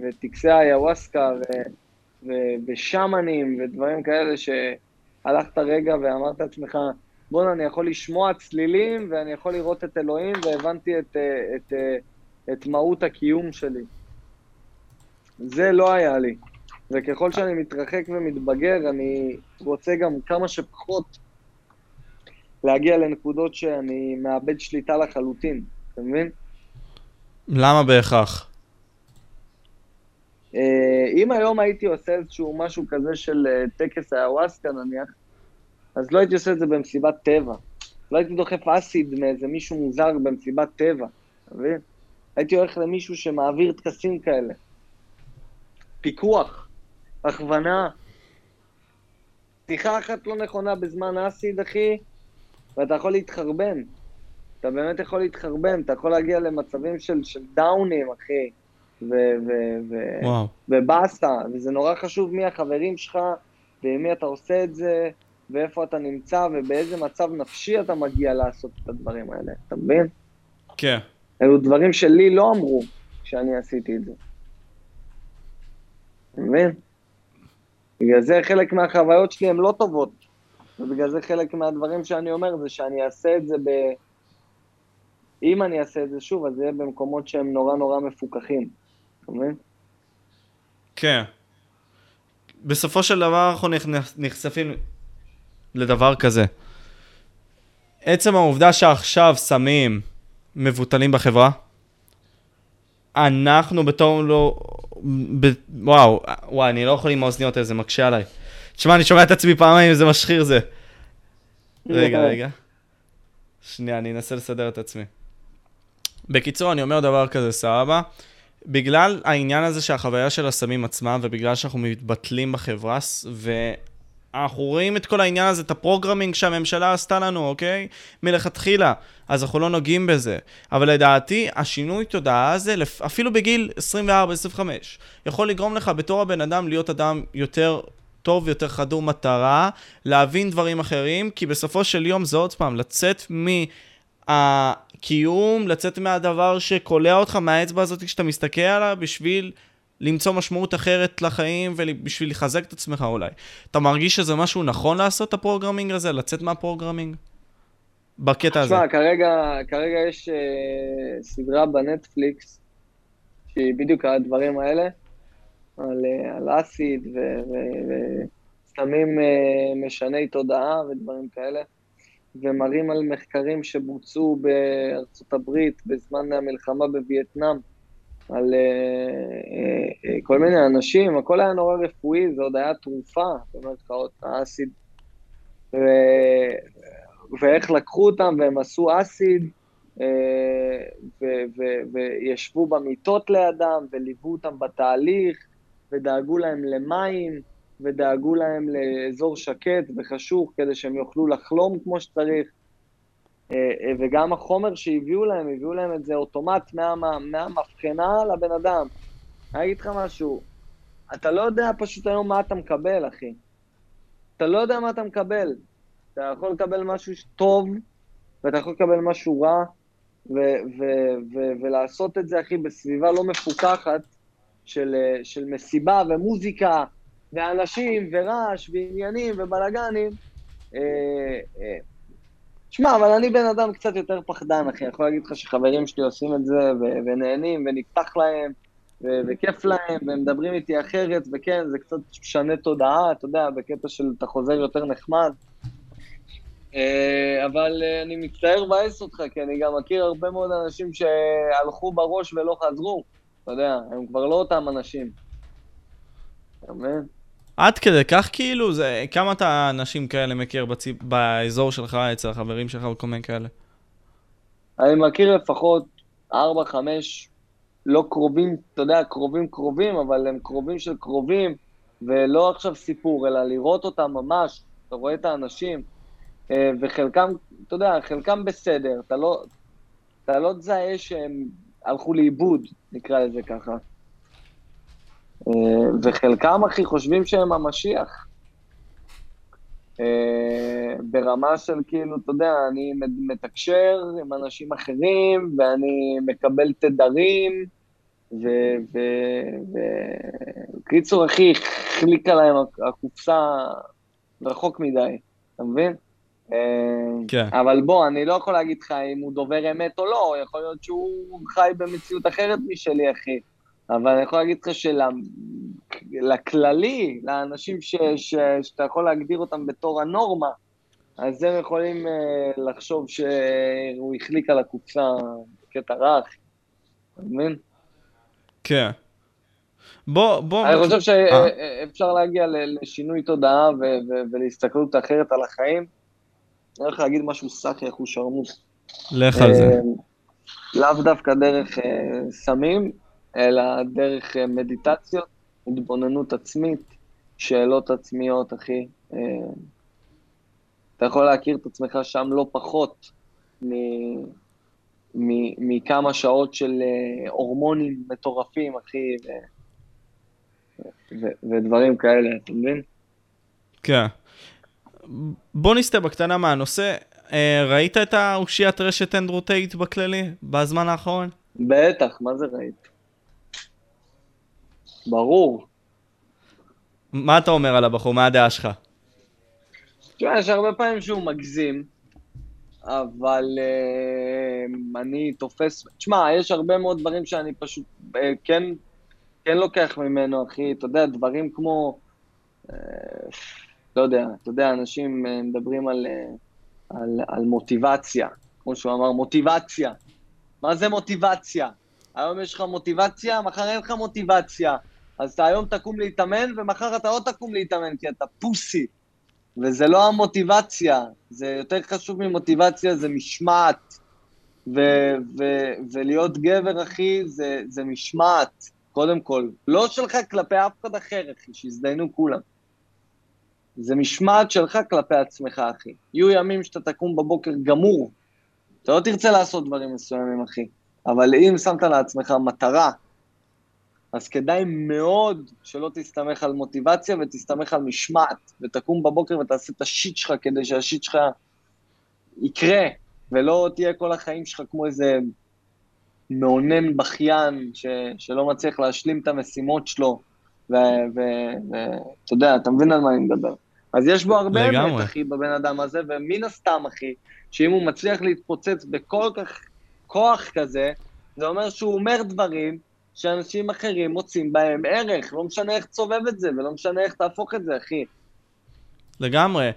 וטקסי היוואסקה ושמנים ודברים כאלה שהלכת רגע ואמרת לעצמך, בואנה, אני יכול לשמוע צלילים ואני יכול לראות את אלוהים והבנתי את, את, את, את מהות הקיום שלי. זה לא היה לי. וככל שאני מתרחק ומתבגר, אני רוצה גם כמה שפחות להגיע לנקודות שאני מאבד שליטה לחלוטין, אתה מבין? למה בהכרח? אה, אם היום הייתי עושה איזשהו משהו כזה של אה, טקס האוואסקה נניח, אז לא הייתי עושה את זה במסיבת טבע. לא הייתי דוחף אסיד מאיזה מישהו מוזר במסיבת טבע, אתה מבין? הייתי הולך למישהו שמעביר טקסים כאלה. פיקוח, הכוונה. שיחה אחת לא נכונה בזמן אסיד, אחי, ואתה יכול להתחרבן. אתה באמת יכול להתחרבן, אתה יכול להגיע למצבים של, של דאונים, אחי, ובאסה, וזה נורא חשוב מי החברים שלך, ועם מי אתה עושה את זה, ואיפה אתה נמצא, ובאיזה מצב נפשי אתה מגיע לעשות את הדברים האלה, אתה מבין? כן. אלו דברים שלי לא אמרו כשאני עשיתי את זה. אתה מבין? בגלל זה חלק מהחוויות שלי הן לא טובות. ובגלל זה חלק מהדברים שאני אומר זה שאני אעשה את זה ב... אם אני אעשה את זה שוב, אז זה יהיה במקומות שהם נורא נורא מפוקחים, אתה מבין? כן. בסופו של דבר אנחנו נחשפים לדבר כזה. עצם העובדה שעכשיו סמים מבוטלים בחברה, אנחנו בתור לא... ב... וואו, וואי, אני לא יכול עם האוזניות האלה, זה מקשה עליי. תשמע, אני שומע את עצמי פעמיים, איזה משחיר זה. רגע, רגע. שנייה, אני אנסה לסדר את עצמי. בקיצור, אני אומר דבר כזה, סבבה. בגלל העניין הזה שהחוויה של הסמים עצמם, ובגלל שאנחנו מתבטלים בחברה, ואנחנו רואים את כל העניין הזה, את ה programming שהממשלה עשתה לנו, אוקיי? מלכתחילה. אז אנחנו לא נוגעים בזה. אבל לדעתי, השינוי תודעה הזה, אפילו בגיל 24-25, יכול לגרום לך בתור הבן אדם להיות אדם יותר טוב, יותר חדור מטרה, להבין דברים אחרים, כי בסופו של יום זה עוד פעם, לצאת מהקיום, לצאת מהדבר שקולע אותך, מהאצבע הזאת שאתה מסתכל עליה, בשביל למצוא משמעות אחרת לחיים ובשביל לחזק את עצמך אולי. אתה מרגיש שזה משהו נכון לעשות את ה programming הזה, לצאת מה programming? בקטע הזה. תשמע, כרגע, כרגע יש uh, סדרה בנטפליקס, שהיא בדיוק על הדברים האלה, על, uh, על acid וסמים uh, משני תודעה ודברים כאלה, ומראים על מחקרים שבוצעו בארצות הברית בזמן המלחמה בווייטנאם, על uh, uh, כל מיני אנשים, הכל היה נורא רפואי, זה עוד היה תרופה, במירכאות, האסיד. ואיך לקחו אותם והם עשו אסיד, אה, וישבו במיטות לידם, וליוו אותם בתהליך, ודאגו להם למים, ודאגו להם לאזור שקט וחשוך, כדי שהם יוכלו לחלום כמו שצריך. אה, אה, וגם החומר שהביאו להם, הביאו להם את זה אוטומט מהמבחנה לבן אדם. אני אגיד לך משהו, אתה לא יודע פשוט היום מה אתה מקבל, אחי. אתה לא יודע מה אתה מקבל. אתה יכול לקבל משהו טוב, ואתה יכול לקבל משהו רע, ו- ו- ו- ולעשות את זה, אחי, בסביבה לא מפוקחת של, של מסיבה ומוזיקה, ואנשים, ורעש, ועניינים, ובלאגנים. אה, אה, שמע, אבל אני בן אדם קצת יותר פחדן, אחי. אני יכול להגיד לך שחברים שלי עושים את זה, ו- ונהנים, ונפתח להם, ו- וכיף להם, והם מדברים איתי אחרת, וכן, זה קצת משנה תודעה, אתה יודע, בקטע של אתה חוזר יותר נחמד. אה, אבל אני מצטער לבאס אותך, כי אני גם מכיר הרבה מאוד אנשים שהלכו בראש ולא חזרו. אתה יודע, הם כבר לא אותם אנשים. אתה מבין? עד כדי כך כאילו, זה, כמה אתה אנשים כאלה מכיר בצי, באזור שלך, אצל החברים שלך וכל מיני כאלה? אני מכיר לפחות 4-5 לא קרובים, אתה יודע, קרובים קרובים, אבל הם קרובים של קרובים, ולא עכשיו סיפור, אלא לראות אותם ממש, אתה רואה את האנשים, אה, וחלקם, אתה יודע, חלקם בסדר, אתה לא, אתה לא תזהה שהם הלכו לאיבוד, נקרא לזה ככה. אה, וחלקם, אחי, חושבים שהם המשיח. אה, ברמה של כאילו, אתה יודע, אני מתקשר עם אנשים אחרים, ואני מקבל תדרים, וקיצור, אחי, החליקה להם הקופסה רחוק מדי, אתה מבין? אה, כן. אבל בוא, אני לא יכול להגיד לך אם הוא דובר אמת או לא, יכול להיות שהוא חי במציאות אחרת משלי, אחי. אבל אני יכול להגיד לך שלכללי, לאנשים ש, ש, שאתה יכול להגדיר אותם בתור הנורמה, אז הם יכולים uh, לחשוב שהוא החליק על הקופסה בקטע רך, אתה מבין? כן. בוא, בוא... אני חושב שאפשר אה. להגיע לשינוי תודעה ולהסתכלות אחרת על החיים. אני הולך להגיד משהו סאחי, אחו שרמוס. לך על זה. אה, לאו דווקא דרך סמים, אלא דרך מדיטציות, התבוננות עצמית, שאלות עצמיות, אחי. אתה יכול להכיר את עצמך שם לא פחות מכמה שעות של אה, הורמונים מטורפים, אחי, ו... ו- ודברים כאלה, אתה מבין? כן. בוא נסתה בקטנה מהנושא. אה, ראית את האושיית רשת אנדרו טייט בכללי, בזמן האחרון? בטח, מה זה ראית? ברור. מה אתה אומר על הבחור? מה הדעה שלך? תשמע, יש הרבה פעמים שהוא מגזים, אבל uh, אני תופס... תשמע, יש הרבה מאוד דברים שאני פשוט uh, כן, כן לוקח ממנו, אחי. אתה יודע, דברים כמו... Uh, לא יודע, אתה יודע, אנשים uh, מדברים על, uh, על, על מוטיבציה, כמו שהוא אמר, מוטיבציה. מה זה מוטיבציה? היום יש לך מוטיבציה, מחר אין לך מוטיבציה. אז אתה היום תקום להתאמן, ומחר אתה עוד תקום להתאמן, כי אתה פוסי. וזה לא המוטיבציה, זה יותר חשוב ממוטיבציה, זה משמעת. ו- ו- ולהיות גבר, אחי, זה, זה משמעת, קודם כל. לא שלך כלפי אף אחד אחר, אחי, שיזדיינו כולם. זה משמעת שלך כלפי עצמך, אחי. יהיו ימים שאתה תקום בבוקר גמור. אתה לא תרצה לעשות דברים מסוימים, אחי. אבל אם שמת לעצמך מטרה אז כדאי מאוד שלא תסתמך על מוטיבציה ותסתמך על משמעת, ותקום בבוקר ותעשה את השיט שלך כדי שהשיט שלך יקרה, ולא תהיה כל החיים שלך כמו איזה מאונן בכיין ש, שלא מצליח להשלים את המשימות שלו, ואתה יודע, אתה מבין על מה אני מדבר. אז יש בו הרבה אמת, אחי, בבן אדם הזה, ומן הסתם, אחי, שאם הוא מצליח להתפוצץ בכל כך כוח כזה, זה אומר שהוא אומר דברים שאנשים אחרים מוצאים בהם ערך, לא משנה איך תסובב את זה, ולא משנה איך תהפוך את זה, אחי. לגמרי.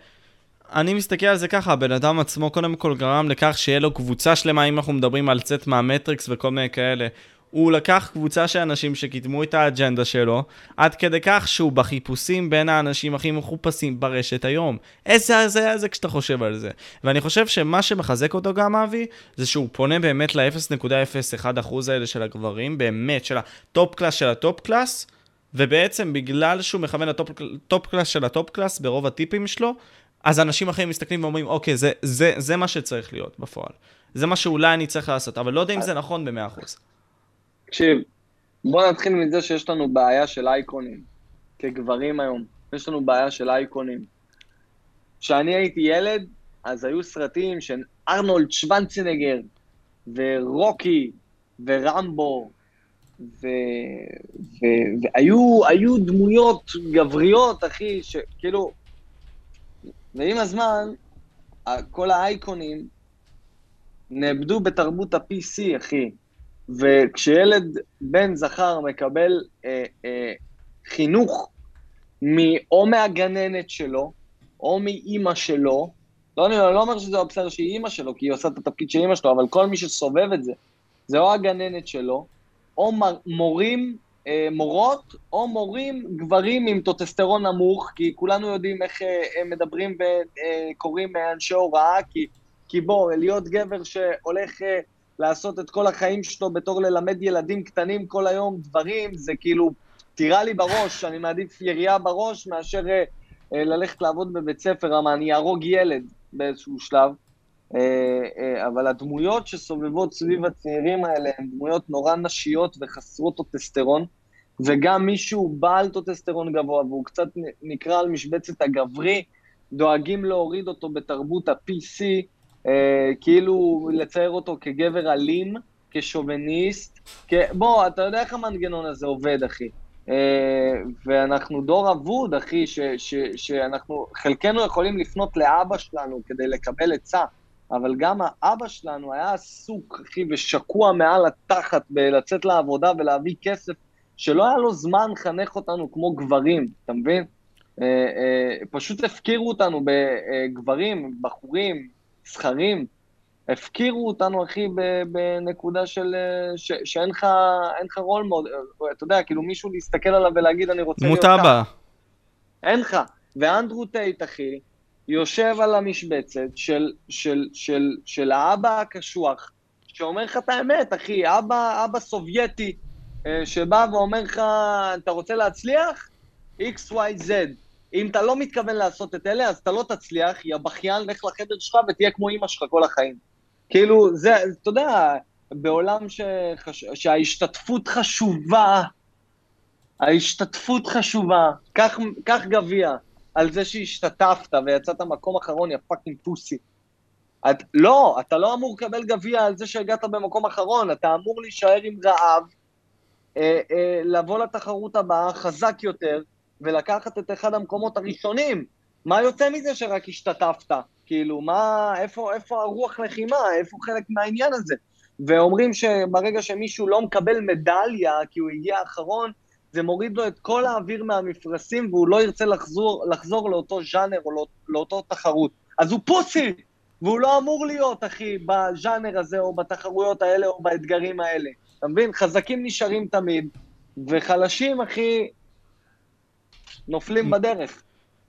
אני מסתכל על זה ככה, הבן אדם עצמו קודם כל גרם לכך שיהיה לו קבוצה שלמה, אם אנחנו מדברים על צאת מהמטריקס וכל מיני כאלה. הוא לקח קבוצה של אנשים שקידמו את האג'נדה שלו, עד כדי כך שהוא בחיפושים בין האנשים הכי מחופשים ברשת היום. איזה הזיה זה כשאתה חושב על זה. ואני חושב שמה שמחזק אותו גם, אבי, זה שהוא פונה באמת ל-0.01% האלה של הגברים, באמת, של ה top class של ה top class, ובעצם בגלל שהוא מכוון ל top class של ה top class ברוב הטיפים שלו, אז אנשים אחרים מסתכלים ואומרים, אוקיי, זה, זה, זה מה שצריך להיות בפועל. זה מה שאולי אני צריך לעשות, אבל לא יודע אם זה נכון ב-100%. תקשיב, בוא נתחיל מזה שיש לנו בעיה של אייקונים. כגברים היום, יש לנו בעיה של אייקונים. כשאני הייתי ילד, אז היו סרטים של ארנולד שוונצנגר, ורוקי, ורמבו, ו... ו... והיו דמויות גבריות, אחי, שכאילו... ועם הזמן, כל האייקונים נאבדו בתרבות ה-PC, אחי. וכשילד בן זכר מקבל אה, אה, חינוך או מהגננת שלו, או מאימא שלו, לא, אני לא אומר שזה בסדר שהיא אימא שלו, כי היא עושה את התפקיד של אימא שלו, אבל כל מי שסובב את זה, זה או הגננת שלו, או מורים, אה, מורות, או מורים גברים עם טוטסטרון נמוך, כי כולנו יודעים איך אה, מדברים וקוראים אה, אנשי הוראה, כי, כי בוא, להיות גבר שהולך... אה, לעשות את כל החיים שלו בתור ללמד ילדים קטנים כל היום דברים, זה כאילו, תירה לי בראש, אני מעדיף ירייה בראש מאשר אה, אה, ללכת לעבוד בבית ספר, אבל אני אהרוג ילד באיזשהו שלב. אה, אה, אבל הדמויות שסובבות סביב הצעירים האלה הן דמויות נורא נשיות וחסרות טסטוסטרון, וגם מישהו בעל טסטוסטרון גבוה והוא קצת נקרא על משבצת הגברי, דואגים להוריד אותו בתרבות ה-PC, כאילו לצייר אותו כגבר אלים, כשוביניסט, כ... בוא, אתה יודע איך המנגנון הזה עובד, אחי. אה, ואנחנו דור אבוד, אחי, ש, ש, שאנחנו, חלקנו יכולים לפנות לאבא שלנו כדי לקבל עצה, אבל גם האבא שלנו היה עסוק, אחי, ושקוע מעל התחת בלצאת לעבודה ולהביא כסף, שלא היה לו זמן לחנך אותנו כמו גברים, אתה מבין? אה, אה, פשוט הפקירו אותנו בגברים, בחורים, זכרים, הפקירו אותנו, אחי, בנקודה של... ש, שאין לך רול מאוד, אתה יודע, כאילו מישהו להסתכל עליו ולהגיד, אני רוצה להיות ככה. אין לך. ואנדרו טייט, אחי, יושב על המשבצת של, של, של, של האבא הקשוח, שאומר לך את האמת, אחי, אבא, אבא סובייטי, אה, שבא ואומר לך, אתה רוצה להצליח? XYZ. אם אתה לא מתכוון לעשות את אלה, אז אתה לא תצליח, יא בכיין, לך לחדר שלך ותהיה כמו אימא שלך כל החיים. כאילו, זה, אתה יודע, בעולם שחש... שההשתתפות חשובה, ההשתתפות חשובה, קח גביע על זה שהשתתפת ויצאת מקום אחרון, יא פאקינג פוסי. את, לא, אתה לא אמור לקבל גביע על זה שהגעת במקום אחרון, אתה אמור להישאר עם רעב, אה, אה, לבוא לתחרות הבאה חזק יותר, ולקחת את אחד המקומות הראשונים. מה יוצא מזה שרק השתתפת? כאילו, מה, איפה, איפה הרוח לחימה? איפה חלק מהעניין הזה? ואומרים שברגע שמישהו לא מקבל מדליה כי הוא הגיע אחרון, זה מוריד לו את כל האוויר מהמפרשים והוא לא ירצה לחזור, לחזור לאותו ז'אנר או לא, לאותו תחרות. אז הוא פוסי, והוא לא אמור להיות, אחי, בז'אנר הזה או בתחרויות האלה או באתגרים האלה. אתה מבין? חזקים נשארים תמיד, וחלשים, אחי, נופלים בדרך.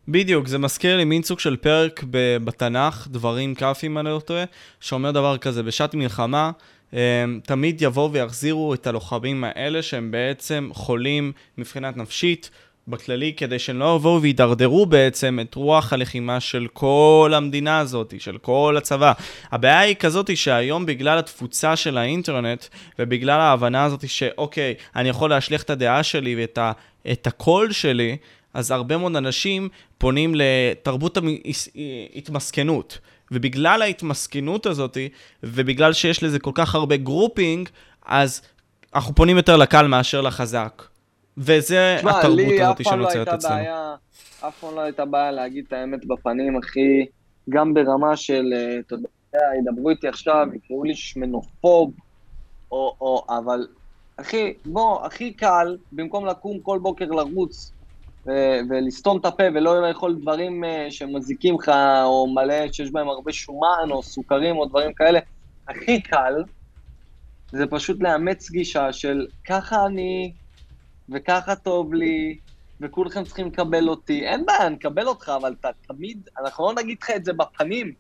בדיוק, זה מזכיר לי מין סוג של פרק בתנ"ך, דברים כאפים אני לא טועה, שאומר דבר כזה, בשעת מלחמה, הם, תמיד יבואו ויחזירו את הלוחמים האלה שהם בעצם חולים מבחינת נפשית, בכללי, כדי שהם לא יבואו וידרדרו בעצם את רוח הלחימה של כל המדינה הזאת, של כל הצבא. הבעיה היא כזאת שהיום בגלל התפוצה של האינטרנט, ובגלל ההבנה הזאת שאוקיי, אני יכול להשליך את הדעה שלי ואת ה, את הקול שלי, אז הרבה מאוד אנשים פונים לתרבות ההתמסכנות. ובגלל ההתמסכנות הזאת, ובגלל שיש לזה כל כך הרבה grouping, אז אנחנו פונים יותר לקל מאשר לחזק. וזה שמה, התרבות הזאת שנוצרת לא אצלנו. אף פעם לא הייתה בעיה להגיד את האמת בפנים, אחי, גם ברמה של, אה, אתה יודע, ידברו איתי עכשיו, יקראו לי שמנופוב, או, או, אבל, אחי, בוא, הכי קל, במקום לקום כל בוקר לרוץ ולסתום את הפה ולא לאכול דברים אה, שמזיקים לך, או מלא, שיש בהם הרבה שומן, או סוכרים, או דברים כאלה, הכי קל זה פשוט לאמץ גישה של ככה אני, וככה טוב לי, וכולכם צריכים לקבל אותי. אין בעיה, נקבל אותך, אבל אתה תמיד, אנחנו לא נגיד לך את זה בפנים,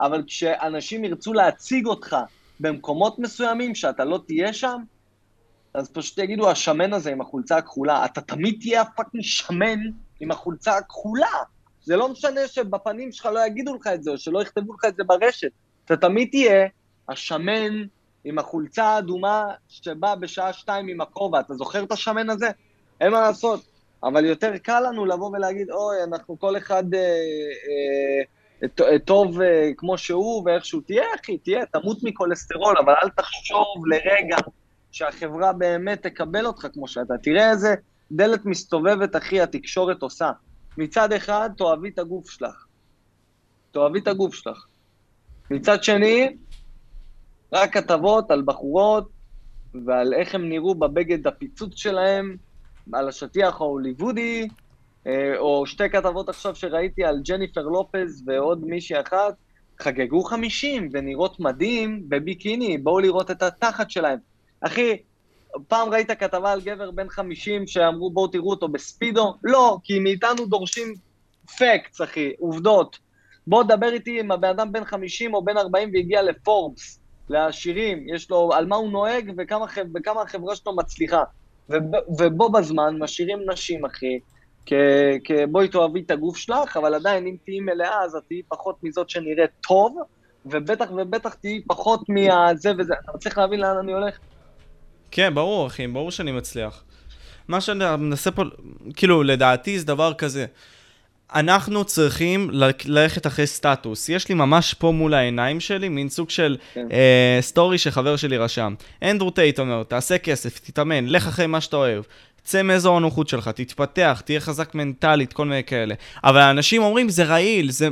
אבל כשאנשים ירצו להציג אותך במקומות מסוימים שאתה לא תהיה שם, אז פשוט יגידו, השמן הזה עם החולצה הכחולה, אתה תמיד תהיה הפאקינג שמן עם החולצה הכחולה. זה לא משנה שבפנים שלך לא יגידו לך את זה, או שלא יכתבו לך את זה ברשת. אתה תמיד תהיה השמן עם החולצה האדומה שבא בשעה שתיים עם הכובע. אתה זוכר את השמן הזה? אין מה לעשות. אבל יותר קל לנו לבוא ולהגיד, אוי, אנחנו כל אחד אה, אה, אה, טוב אה, כמו שהוא ואיכשהו. תהיה, אחי, תהיה, תמות מכולסטרול, אבל אל תחשוב לרגע שהחברה באמת תקבל אותך כמו שאתה. תראה איזה דלת מסתובבת, אחי, התקשורת עושה. מצד אחד, תאהבי את הגוף שלך. תאהבי את הגוף שלך. מצד שני, רק כתבות על בחורות ועל איך הם נראו בבגד הפיצוץ שלהם, על השטיח ההוליוודי, אה, או שתי כתבות עכשיו שראיתי על ג'ניפר לופז ועוד מישהי אחת, חגגו חמישים ונראות מדהים בביקיני, בואו לראות את התחת שלהם. אחי, פעם ראית כתבה על גבר בן 50 שאמרו בואו תראו אותו בספידו? לא, כי מאיתנו דורשים פקטס, אחי, עובדות. בוא דבר איתי אם הבן אדם בן 50 או בן 40 והגיע לפורבס. לעשירים, יש לו על מה הוא נוהג וכמה, החברה שלו מצליחה. ובו בזמן משאירים נשים, אחי, כבואי תאהבי את הגוף שלך, אבל עדיין אם תהיי מלאה אז את תהיי פחות מזאת שנראית טוב, ובטח ובטח תהיי פחות מהזה וזה. אתה מצליח להבין לאן אני הולך? כן, ברור, אחי, ברור שאני מצליח. מה שאני מנסה פה, כאילו, לדעתי זה דבר כזה. אנחנו צריכים ללכת אחרי סטטוס. יש לי ממש פה מול העיניים שלי מין סוג של כן. אה, סטורי שחבר שלי רשם. אנדרו טייט אומר, תעשה כסף, תתאמן, לך אחרי מה שאתה אוהב. צא מאזור הנוחות שלך, תתפתח, תהיה חזק מנטלית, כל מיני כאלה. אבל האנשים אומרים, זה רעיל, זה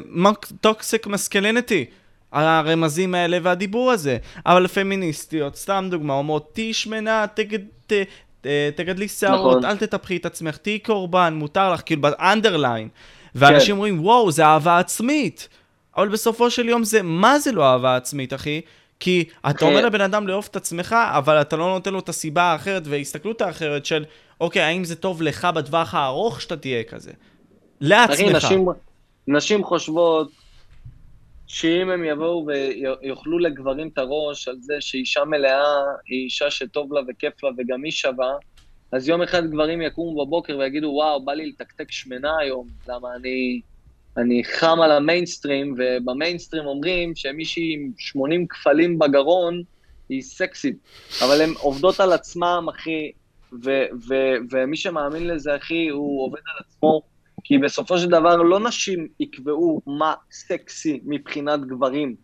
toxic masculinity. הרמזים האלה והדיבור הזה. אבל פמיניסטיות, סתם דוגמה, אומרות, תהי שמנה, תגד... ת, ת, תגדלי שערות, נכון. אל תטפחי את עצמך, תהיי קורבן, מותר לך, כאילו ב underline. ואנשים כן. אומרים, וואו, זה אהבה עצמית. אבל בסופו של יום זה, מה זה לא אהבה עצמית, אחי? כי אתה אומר לבן אדם לאהוב את עצמך, אבל אתה לא נותן לו את הסיבה האחרת וההסתכלות האחרת של, אוקיי, האם זה טוב לך בטווח הארוך שאתה תהיה כזה? לעצמך. אחי, נשים, נשים חושבות שאם הם יבואו ויאכלו לגברים את הראש על זה שאישה מלאה היא אישה שטוב לה וכיף לה וגם היא שווה, אז יום אחד גברים יקומו בבוקר ויגידו, וואו, בא לי לתקתק שמנה היום, למה אני, אני חם על המיינסטרים, ובמיינסטרים אומרים שמישהי עם 80 כפלים בגרון היא סקסית, אבל הן עובדות על עצמם, אחי, ו- ו- ומי שמאמין לזה, אחי, הוא עובד על עצמו, כי בסופו של דבר לא נשים יקבעו מה סקסי מבחינת גברים,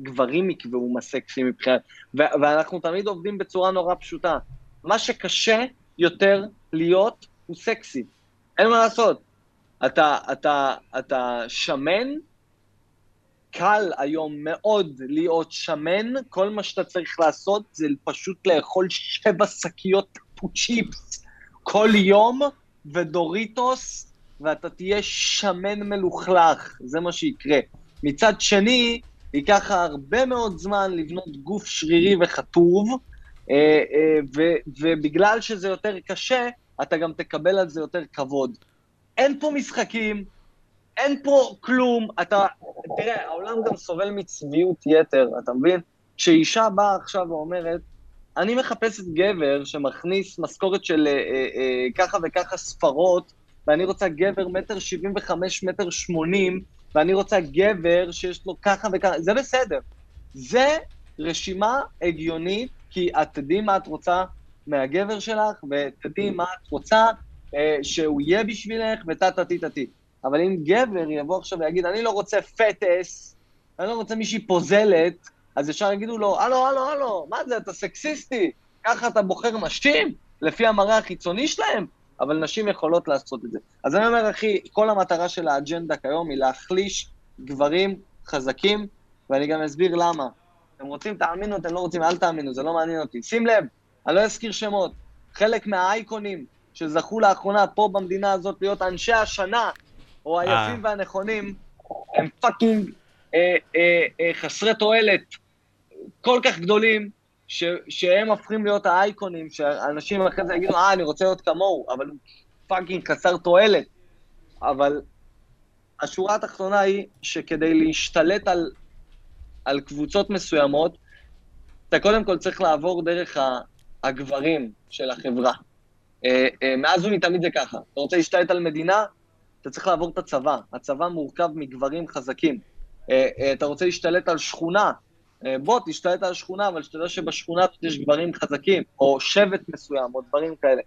גברים יקבעו מה סקסי מבחינת... ו- ואנחנו תמיד עובדים בצורה נורא פשוטה. מה שקשה יותר להיות הוא סקסי. אין מה לעשות. אתה, אתה, אתה שמן, קל היום מאוד להיות שמן, כל מה שאתה צריך לעשות זה פשוט לאכול שבע שקיות צ'יפס כל יום, ודוריטוס, ואתה תהיה שמן מלוכלך, זה מה שיקרה. מצד שני, ייקח הרבה מאוד זמן לבנות גוף שרירי וכתוב, אה, אה, ובגלל שזה יותר קשה, אתה גם תקבל על זה יותר כבוד. אין פה משחקים, אין פה כלום, אתה... תראה, העולם גם סובל מצביעות יתר, אתה מבין? כשאישה באה עכשיו ואומרת, אני מחפשת גבר שמכניס משכורת של אה, אה, אה, ככה וככה ספרות, ואני רוצה גבר מטר שבעים וחמש, מטר שמונים, ואני רוצה גבר שיש לו ככה וככה, זה בסדר. זה רשימה הגיונית כי את תדעי מה את רוצה מהגבר שלך, ותדעי מה את רוצה אה, שהוא יהיה בשבילך, וטה-טה-טי-טה-טי. אבל אם גבר יבוא עכשיו ויגיד, אני לא רוצה פטס, אני לא רוצה מישהי פוזלת, אז ישר יגידו לו, הלו, הלו, הלו, מה זה, אתה סקסיסטי? ככה אתה בוחר נשים? לפי המראה החיצוני שלהם? אבל נשים יכולות לעשות את זה. אז אני אומר, אחי, כל המטרה של האג'נדה כיום היא להחליש גברים חזקים, ואני גם אסביר למה. אתם רוצים, תאמינו, אתם לא רוצים, אל תאמינו, זה לא מעניין אותי. שים לב, אני לא אזכיר שמות. חלק מהאייקונים שזכו לאחרונה פה במדינה הזאת להיות אנשי השנה, או אה. היפים והנכונים, הם fucking אה, אה, אה, חסרי תועלת, כל כך גדולים, ש, שהם הופכים להיות האייקונים, שאנשים אחרי זה יגידו, אה, אני רוצה להיות כמוהו, אבל הוא פאקינג חסר תועלת. אבל השורה התחתונה היא שכדי להשתלט על על קבוצות מסוימות, אתה קודם כל צריך לעבור דרך הגברים של החברה. אה, אה, מאז ומתמיד זה ככה. אתה רוצה להשתלט על מדינה, אתה צריך לעבור את הצבא. הצבא מורכב מגברים חזקים. אה, אתה רוצה להשתלט על שכונה, בוא, תשתלט על שכונה, אבל שתדע שבשכונה יש גברים חזקים, או שבט מסוים, או דברים כאלה.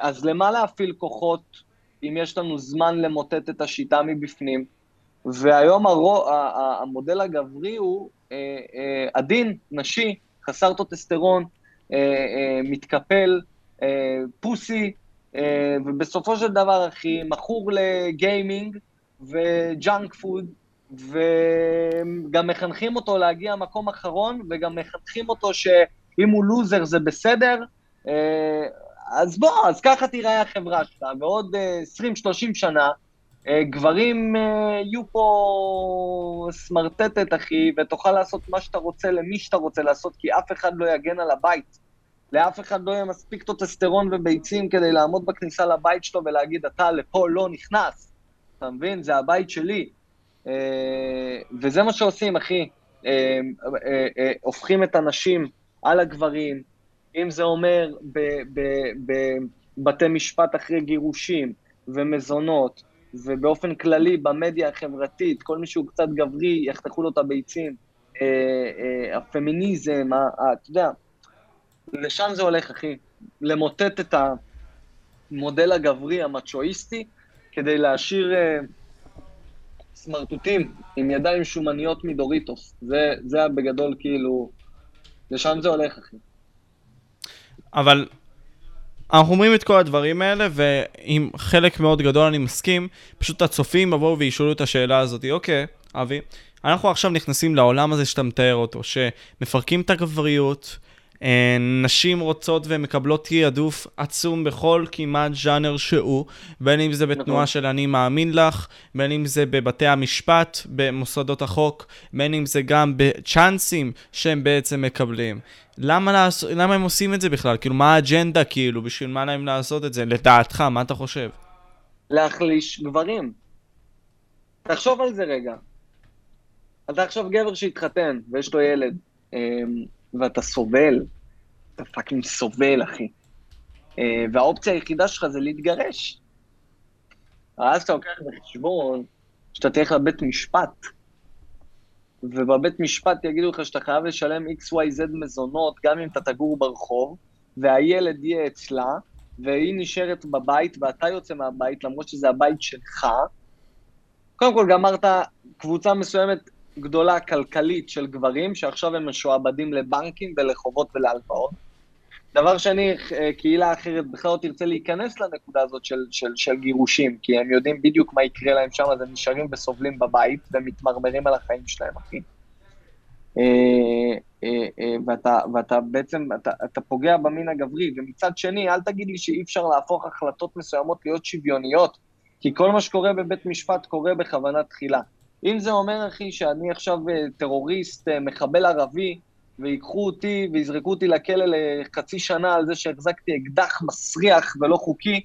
אז למה להפעיל כוחות אם יש לנו זמן למוטט את השיטה מבפנים? והיום הרו, המודל הגברי הוא אה, אה, עדין, נשי, חסר טוטסטרון, אה, מתקפל, פוסי, ובסופו של דבר, אחי, מכור ל gaming ו junk food, וגם מחנכים אותו להגיע מקום אחרון, וגם מחנכים אותו שאם הוא לוזר זה בסדר, אז בוא, אז ככה תיראה החברה שלך, ועוד 20-30 שנה, אה, גברים אה, יהיו פה סמרטטת, אחי, ותוכל לעשות מה שאתה רוצה למי שאתה רוצה לעשות, כי אף אחד לא יגן על הבית. לאף אחד לא יהיה מספיק טוטסטרון וביצים כדי לעמוד בכניסה לבית שלו ולהגיד, אתה לפה לא נכנס. אתה מבין? זה הבית שלי. אה, וזה מה שעושים, אחי. אה, אה, הופכים את הנשים על הגברים, אם זה אומר בבתי משפט אחרי גירושים ומזונות, ובאופן כללי במדיה החברתית, כל מי שהוא קצת גברי, יחתכו לו את הביצים, הפמיניזם, אתה יודע, לשם זה הולך, אחי. למוטט את המודל הגברי המצ'ואיסטי, כדי להשאיר אה, סמרטוטים עם ידיים שומניות מדוריטוס. זה, זה בגדול כאילו, לשם זה הולך, אחי. אבל אנחנו אומרים את כל הדברים האלה, ועם חלק מאוד גדול אני מסכים, פשוט הצופים יבואו וישאלו את השאלה הזאת, אוקיי, אבי, אנחנו עכשיו נכנסים לעולם הזה שאתה מתאר אותו, שמפרקים את הגבריות, נשים רוצות ומקבלות תעדוף עצום בכל כמעט ז'אנר שהוא, בין אם זה בתנועה נכון. של אני מאמין לך, בין אם זה בבתי המשפט, במוסדות החוק, בין אם זה גם בצ'אנסים שהם בעצם מקבלים. למה, לעש... למה הם עושים את זה בכלל? כאילו, מה האג'נדה, כאילו? בשביל מה להם לעשות את זה? לדעתך, מה אתה חושב? להחליש גברים. תחשוב על זה רגע. אתה עכשיו גבר שהתחתן, ויש לו ילד. ואתה סובל, אתה פאקינג סובל, אחי. אה, והאופציה היחידה שלך זה להתגרש. אז אתה לוקח בחשבון שאתה תלך לבית משפט, ובבית משפט יגידו לך שאתה חייב לשלם XYZ מזונות, גם אם אתה תגור ברחוב, והילד יהיה אצלה, והיא נשארת בבית, ואתה יוצא מהבית, למרות שזה הבית שלך. קודם כל, גמרת קבוצה מסוימת גדולה כלכלית של גברים, שעכשיו הם משועבדים לבנקים ולחובות ולהלוואות. דבר שני, אה, קהילה אחרת בכלל לא תרצה להיכנס לנקודה הזאת של, של, של גירושים, כי הם יודעים בדיוק מה יקרה להם שם, אז הם נשארים וסובלים בבית ומתמרמרים על החיים שלהם, אחי. אה, אה, ואתה, ואתה בעצם, אתה, אתה פוגע במין הגברי, ומצד שני, אל תגיד לי שאי אפשר להפוך החלטות מסוימות להיות שוויוניות, כי כל מה שקורה בבית משפט קורה בכוונה תחילה. אם זה אומר, אחי, שאני עכשיו אה, טרוריסט, אה, מחבל ערבי, ויקחו אותי ויזרקו אותי לכלא לחצי שנה על זה שהחזקתי אקדח מסריח ולא חוקי,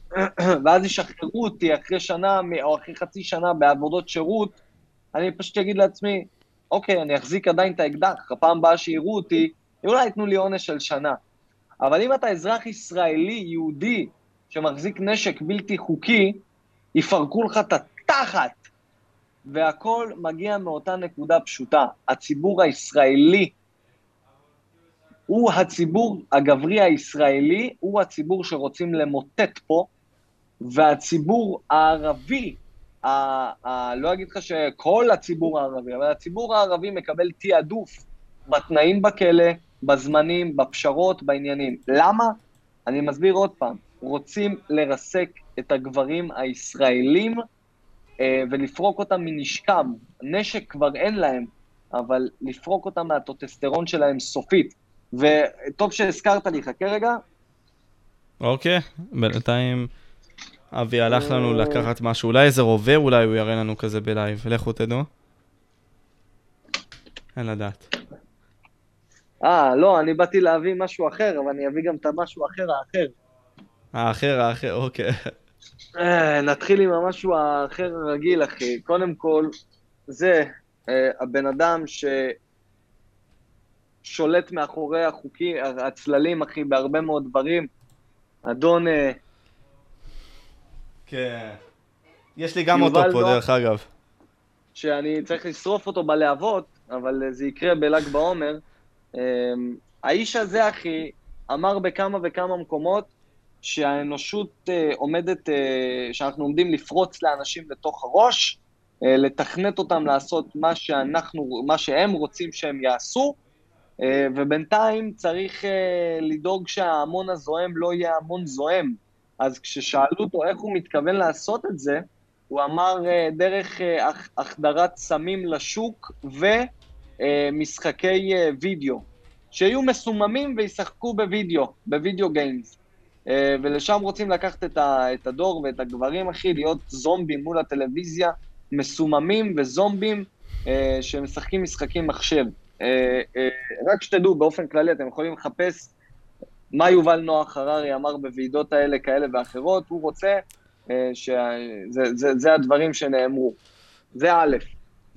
ואז ישחררו אותי אחרי שנה או אחרי חצי שנה בעבודות שירות, אני פשוט אגיד לעצמי, אוקיי, אני אחזיק עדיין את האקדח, הפעם הבאה שיראו אותי, אולי ייתנו לי עונש של שנה. אבל אם אתה אזרח ישראלי, יהודי, שמחזיק נשק בלתי חוקי, יפרקו לך את התחת. והכל מגיע מאותה נקודה פשוטה. הציבור הישראלי הוא הציבור הגברי הישראלי, הוא הציבור שרוצים למוטט פה, והציבור הערבי, ה, ה, לא אגיד לך שכל הציבור הערבי, אבל הציבור הערבי מקבל תעדוף בתנאים בכלא, בזמנים, בפשרות, בעניינים. למה? אני מסביר עוד פעם, רוצים לרסק את הגברים הישראלים ולפרוק אותם מנשקם. נשק כבר אין להם, אבל לפרוק אותם מהטוטסטרון שלהם סופית. וטוב שהזכרת לי, חכה רגע. אוקיי, בינתיים אבי הלך לנו אה. לקחת משהו, אולי איזה רובה, אולי הוא יראה לנו כזה בלייב, לכו תדעו. אין לדעת. אה, לא, אני באתי להביא משהו אחר, אבל אני אביא גם את המשהו האחר האחר. האחר האחר, אוקיי. אה, נתחיל עם המשהו האחר הרגיל, אחי. קודם כל, זה אה, הבן אדם ששולט מאחורי החוקים, הצללים, אחי, בהרבה מאוד דברים. אדון... אה, כן. יש לי גם אותו פה, לא, דרך אגב. שאני צריך לשרוף אותו בלהבות, אבל זה יקרה בל"ג בעומר. האיש הזה, אחי, אמר בכמה וכמה מקומות שהאנושות אה, עומדת, אה, שאנחנו עומדים לפרוץ לאנשים לתוך הראש, אה, לתכנת אותם לעשות מה שאנחנו, מה שהם רוצים שהם יעשו, ובינתיים צריך לדאוג שההמון הזועם לא יהיה המון זועם. אז כששאלו אותו איך הוא מתכוון לעשות את זה, הוא אמר דרך החדרת סמים לשוק ומשחקי וידאו, שיהיו מסוממים וישחקו בוידאו, בוידאו גיימס. אה, ולשם רוצים לקחת את, הדור ואת הגברים, אחי, להיות זומבים מול הטלוויזיה, מסוממים וזומבים אה, שמשחקים משחקים מחשב. אה, רק שתדעו, באופן כללי, אתם יכולים לחפש מה יובל נוח הררי אמר בוועידות האלה, כאלה ואחרות, הוא רוצה שזה זה, זה הדברים שנאמרו. זה א',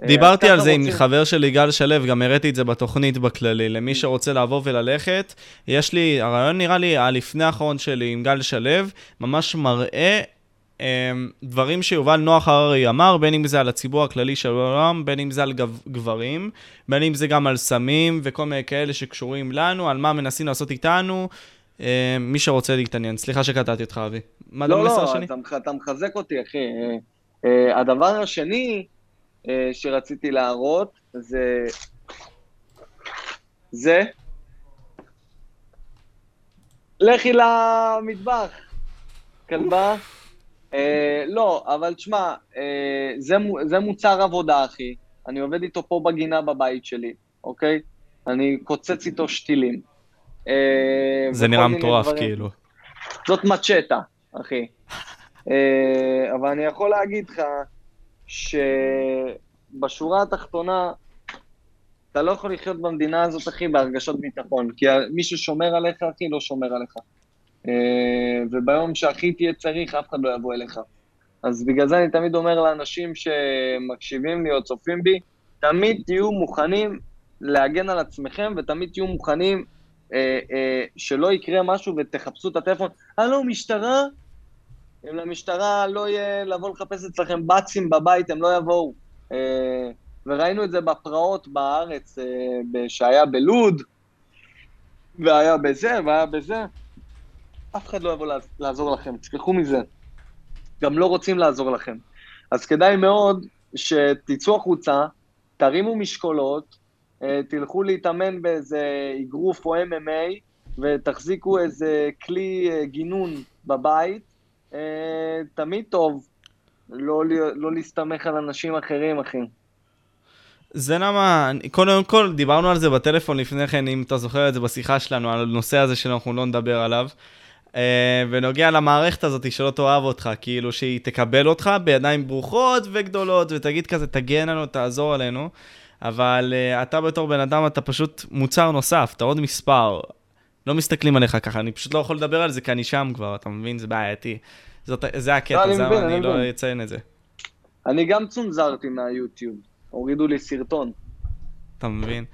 דיברתי אז על זה עם רוצים- חבר שלי, גל שלו, גם הראיתי את זה בתוכנית בכללי. למי שרוצה לבוא וללכת, יש לי, הרעיון נראה לי, הלפני האחרון שלי עם גל שלו, ממש מראה אמ, דברים שיובל נוח הררי אמר, בין אם זה על הציבור הכללי של העולם, בין אם זה על גב- גברים, בין אם זה גם על סמים וכל מיני כאלה שקשורים לנו, על מה מנסים לעשות איתנו. אמ, מי שרוצה להתעניין. סליחה שקטעתי אותך, אבי. מה לא, לא? אתה, אתה מחזק אותי, אחי. אה, אה, הדבר השני אה, שרציתי להראות זה... זה... לכי למטבח, כלבה. אה, לא, אבל תשמע, אה, זה, זה מוצר עבודה, אחי. אני עובד איתו פה בגינה בבית שלי, אוקיי? אני קוצץ איתו שתילים. אה, זה נראה מטורף, דברים. כאילו. זאת מצ'טה, אחי. אה, אבל אני יכול להגיד לך שבשורה התחתונה, אתה לא יכול לחיות במדינה הזאת, אחי, בהרגשות ביטחון. כי מי ששומר עליך, אחי, לא שומר עליך. אה, וביום שהכי תהיה צריך, אף אחד לא יבוא אליך. אז בגלל זה אני תמיד אומר לאנשים שמקשיבים לי או צופים בי, תמיד תהיו מוכנים להגן על עצמכם, ותמיד תהיו מוכנים אה, אה, שלא יקרה משהו ותחפשו את הטלפון. הלו, משטרה? אם למשטרה לא יהיה לבוא לחפש אצלכם בצים בבית, הם לא יבואו. אה, וראינו את זה בפרעות בארץ, אה, שהיה בלוד, והיה בזה, והיה בזה. אף אחד לא יבוא לעז- לעזור לכם, תשכחו מזה. גם לא רוצים לעזור לכם. אז כדאי מאוד שתצאו החוצה, תרימו משקולות, אה, תלכו להתאמן באיזה אגרוף או MMA, ותחזיקו איזה כלי גינון בבית. אה, תמיד טוב לא, לא להסתמך על אנשים אחרים, אחי. זה למה, קודם כל, דיברנו על זה בטלפון לפני כן, אם אתה זוכר את זה בשיחה שלנו, על הנושא הזה שאנחנו לא נדבר עליו. אה, ונוגע למערכת הזאת שלא תאהב אותך, כאילו שהיא תקבל אותך בידיים ברוכות וגדולות, ותגיד כזה, תגן עלינו, תעזור עלינו. אבל uh, אתה בתור בן אדם, אתה פשוט מוצר נוסף, אתה עוד מספר. לא מסתכלים עליך ככה, אני פשוט לא יכול לדבר על זה כי אני שם כבר, אתה מבין? זה בעייתי. זאת, זה הקטע, לא, זה למה אני אני לא. אציין את זה. אני גם צונזרתי מהיוטיוב, הורידו לי סרטון. אתה מבין?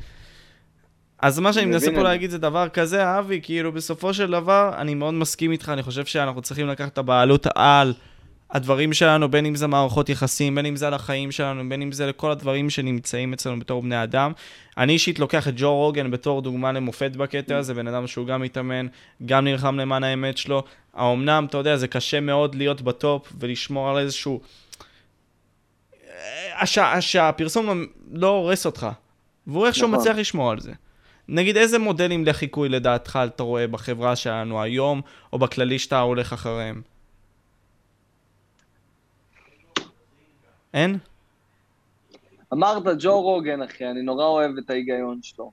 אז מה שאני אני מנסה פה. להגיד זה דבר כזה, אבי, כאילו בסופו של דבר, אני מאוד מסכים איתך, אני חושב שאנחנו צריכים לקחת את הבעלות על הדברים שלנו, בין אם זה מערכות יחסים, בין אם זה על החיים שלנו, בין אם זה לכל הדברים שנמצאים אצלנו בתור בני אדם. אני אישית לוקח את ג'ו רוגן בתור דוגמה למופת בקטע הזה, בן אדם שהוא גם מתאמן, גם נלחם למען האמת שלו. האומנם, אתה יודע, זה קשה מאוד להיות בטופ ולשמור על איזשהו... אה, הש- שהפרסום לא הורס אותך, והוא איכשהו נכון. מצליח לשמור על זה. נגיד, איזה מודלים לחיקוי לדעתך אתה רואה בחברה שלנו היום, או בכללי שאתה הולך אחריהם? אין? אמרת ג'ו רוגן, אחי, אני נורא אוהב את ההיגיון שלו.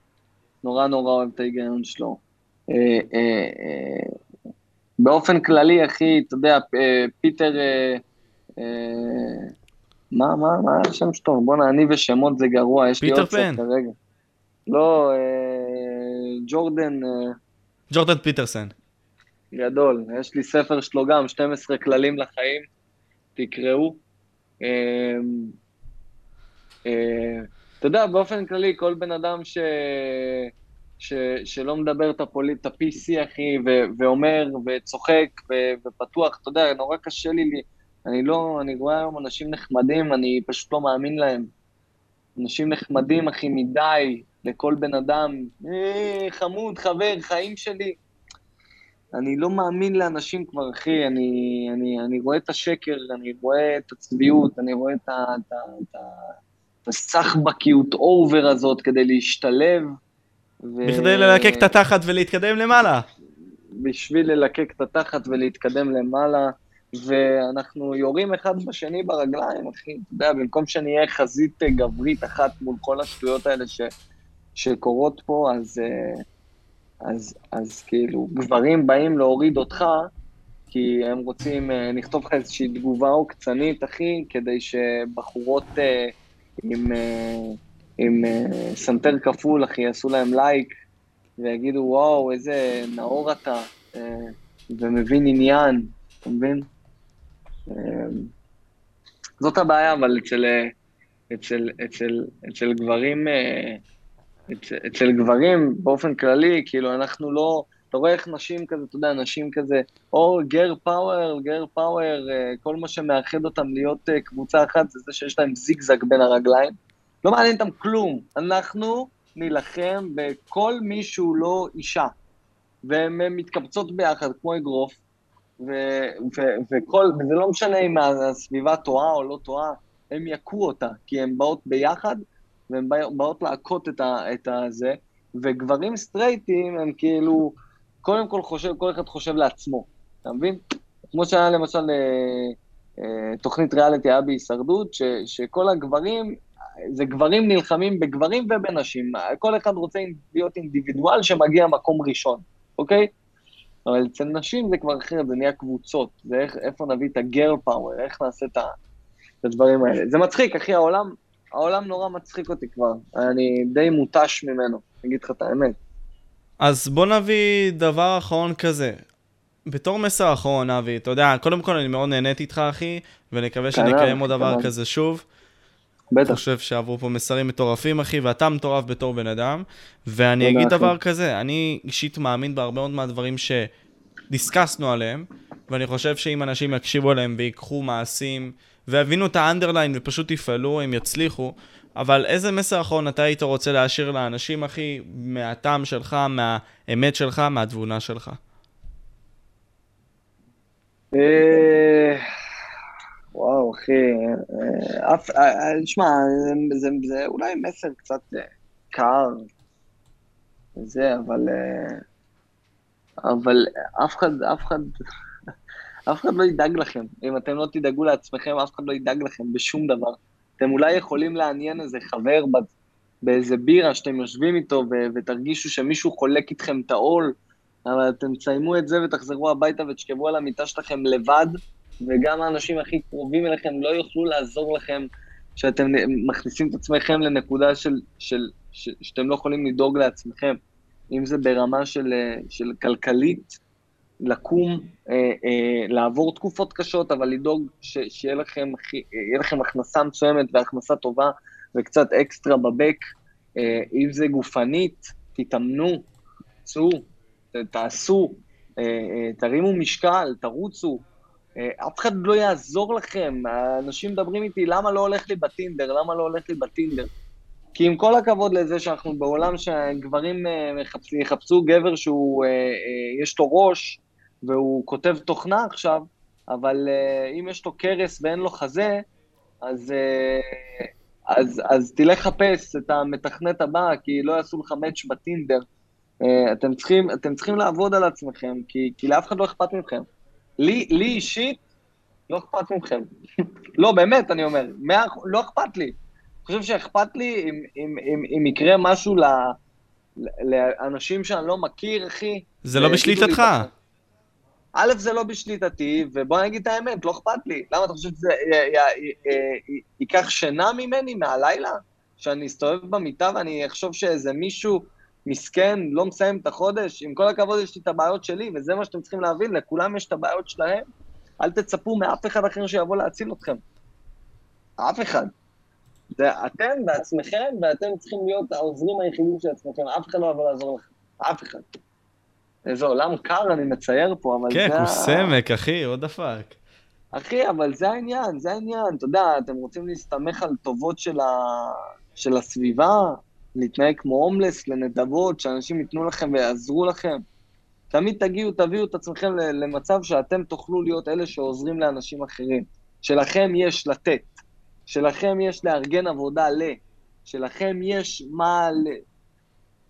נורא נורא אוהב את ההיגיון שלו. אה, אה, אה, באופן כללי, אחי, אתה יודע, פיטר... מה, מה, מה השם שלו? בואנה, אני ושמות זה גרוע, יש לי עוד קצת פן. כרגע. לא, ג'ורדן ג'ורדן פיטרסן. גדול, יש לי ספר שלו גם, 12 כללים לחיים, תקראו. אה, אה, אתה יודע, באופן כללי, כל בן אדם ש... ש... שלא מדבר את, הפולי... את ה-PC, אחי, ו... ואומר, וצוחק, ו... ופתוח, אתה יודע, נורא קשה לי, לי. אני לא, אני רואה היום אנשים נחמדים, אני פשוט לא מאמין להם. אנשים נחמדים, אחי, מדי, לכל בן אדם, אה, חמוד, חבר, חיים שלי. אני לא מאמין לאנשים כבר, אחי, אני, אני, אני רואה את השקר, אני רואה את הצביעות, אני רואה את, ה, את, ה, את, ה, את הסחבקיות אובר הזאת כדי להשתלב. ו... בכדי ללקק את התחת ולהתקדם למעלה. בשביל ללקק את התחת ולהתקדם למעלה, ואנחנו יורים אחד בשני ברגליים, אחי. אתה יודע, במקום שנהיה חזית גברית אחת מול כל השטויות האלה ש, שקורות פה, אז, אה, אז, אז כאילו, גברים באים להוריד אותך, כי הם רוצים אה, לכתוב לך איזושהי תגובה עוקצנית, אחי, כדי שבחורות אה, עם, אה, עם אה, סנטר כפול, אחי, יעשו להם לייק, ויגידו, וואו, איזה נאור אתה, אה, ומבין עניין, אתה מבין? אה, זאת הבעיה, אבל אצל, אה, אצל, אצל, אצל גברים, אה, אצל, אצל גברים באופן כללי, כאילו אנחנו לא, אתה רואה איך נשים כזה, אתה יודע, נשים כזה, או גר פאוור, גר פאוור, כל מה שמאחד אותם להיות אה, קבוצה אחת זה זה שיש להם זיגזג בין הרגליים. לא מעניין אותם כלום. אנחנו נילחם בכל מי שהוא לא אישה. והן מתקבצות ביחד כמו אגרוף, ו- ו- וכל, וזה לא משנה אם הסביבה טועה או לא טועה, הם יכו אותה, כי הן באות ביחד, והן באות להכות את, את הזה, וגברים סטרייטים הם כאילו, קודם כל חושב, כל אחד חושב לעצמו, אתה מבין? כמו שהיה למשל אה, אה, תוכנית ריאליטי היה בהישרדות, ש- שכל הגברים, זה גברים נלחמים בגברים ובנשים, כל אחד רוצה להיות אינדיבידואל שמגיע מקום ראשון, אוקיי? אבל אצל נשים זה כבר אחרת, זה נהיה קבוצות, זה איך, איפה נביא את הגר פאוור, איך נעשה את הדברים האלה. זה מצחיק, אחי, העולם, העולם נורא מצחיק אותי כבר, אני די מותש ממנו, אני אגיד לך את האמת. אז בוא נביא דבר אחרון כזה. בתור מסר אחרון, אבי, אתה יודע, קודם כל אני מאוד נהניתי איתך, אחי, ונקווה שנקיים עוד דבר כזה שוב. בטח. אני חושב שעברו פה מסרים מטורפים, אחי, ואתה מטורף בתור בן אדם. ואני אגיד דבר כזה, אני אישית מאמין בהרבה מאוד מהדברים שדיסקסנו עליהם, ואני חושב שאם אנשים יקשיבו עליהם ויקחו מעשים, ויבינו את האנדרליין ופשוט יפעלו, הם יצליחו. אבל איזה מסר אחרון אתה היית רוצה להשאיר לאנשים, אחי, מהטעם שלך, מהאמת שלך, מהתבונה שלך? אה, וואו, אחי, אה, אף, תשמע, זה, זה, זה אולי מסר קצת קר, זה, אבל, אבל אף אחד, אף אחד, אף אחד לא ידאג לכם. אם אתם לא תדאגו לעצמכם, אף אחד לא ידאג לכם בשום דבר. אתם אולי יכולים לעניין איזה חבר באיזה בירה שאתם יושבים איתו ותרגישו שמישהו חולק איתכם את העול, אבל אתם תסיימו את זה ותחזרו הביתה ותשכבו על המיטה שלכם לבד, וגם האנשים הכי קרובים אליכם לא יוכלו לעזור לכם, שאתם מכניסים את עצמכם לנקודה של, של, של, שאתם לא יכולים לדאוג לעצמכם. אם זה ברמה של, של כלכלית, לקום, אה, אה, לעבור תקופות קשות, אבל לדאוג שיהיה לכם, לכם הכנסה מסוימת והכנסה טובה וקצת אקסטרה בבק. אה, אם זה גופנית, תתאמנו, צאו, תעשו, אה, אה, תרימו משקל, תרוצו. אה, אף אחד לא יעזור לכם. אנשים מדברים איתי, למה לא הולך לי בטינדר? למה לא הולך לי בטינדר? כי עם כל הכבוד לזה שאנחנו בעולם שגברים יחפשו גבר שהוא, יש לו ראש והוא כותב תוכנה עכשיו, אבל אם יש לו קרס ואין לו חזה, אז, אז, אז תלך חפש את המתכנת הבא, כי לא יעשו לך מאץ' בטינדר. אתם צריכים, אתם צריכים לעבוד על עצמכם, כי, כי לאף אחד לא אכפת מכם. לי, לי אישית, לא אכפת מכם. לא, באמת, אני אומר, מה, לא אכפת לי. אני חושב שאכפת לי אם, אם, אם, אם יקרה משהו ל, לאנשים שאני לא מכיר, אחי. זה לא בשליטתך. א', זה לא בשליטתי, ובוא נגיד את האמת, לא אכפת לי. למה אתה חושב שזה ייקח שינה ממני מהלילה? שאני אסתובב במיטה ואני אחשוב שאיזה מישהו מסכן, לא מסיים את החודש? עם כל הכבוד יש לי את הבעיות שלי, וזה מה שאתם צריכים להבין, לכולם יש את הבעיות שלהם. אל תצפו מאף אחד אחר שיבוא להציל אתכם. אף אחד. זה אתם בעצמכם, ואתם צריכים להיות העוזרים היחידים של עצמכם. אף אחד לא יבוא לעזור לכם. אף אחד. איזה עולם קר אני מצייר פה, אבל כן, זה... כן, הוא סמק, אחי, עוד דפק. אחי, אבל זה העניין, זה העניין. אתה יודע, אתם רוצים להסתמך על טובות של, ה... של הסביבה, להתנהג כמו הומלס, לנדבות, שאנשים ייתנו לכם ויעזרו לכם. תמיד תגיעו, תביאו את עצמכם למצב שאתם תוכלו להיות אלה שעוזרים לאנשים אחרים. שלכם יש לתת, שלכם יש לארגן עבודה ל, שלכם יש מה ל...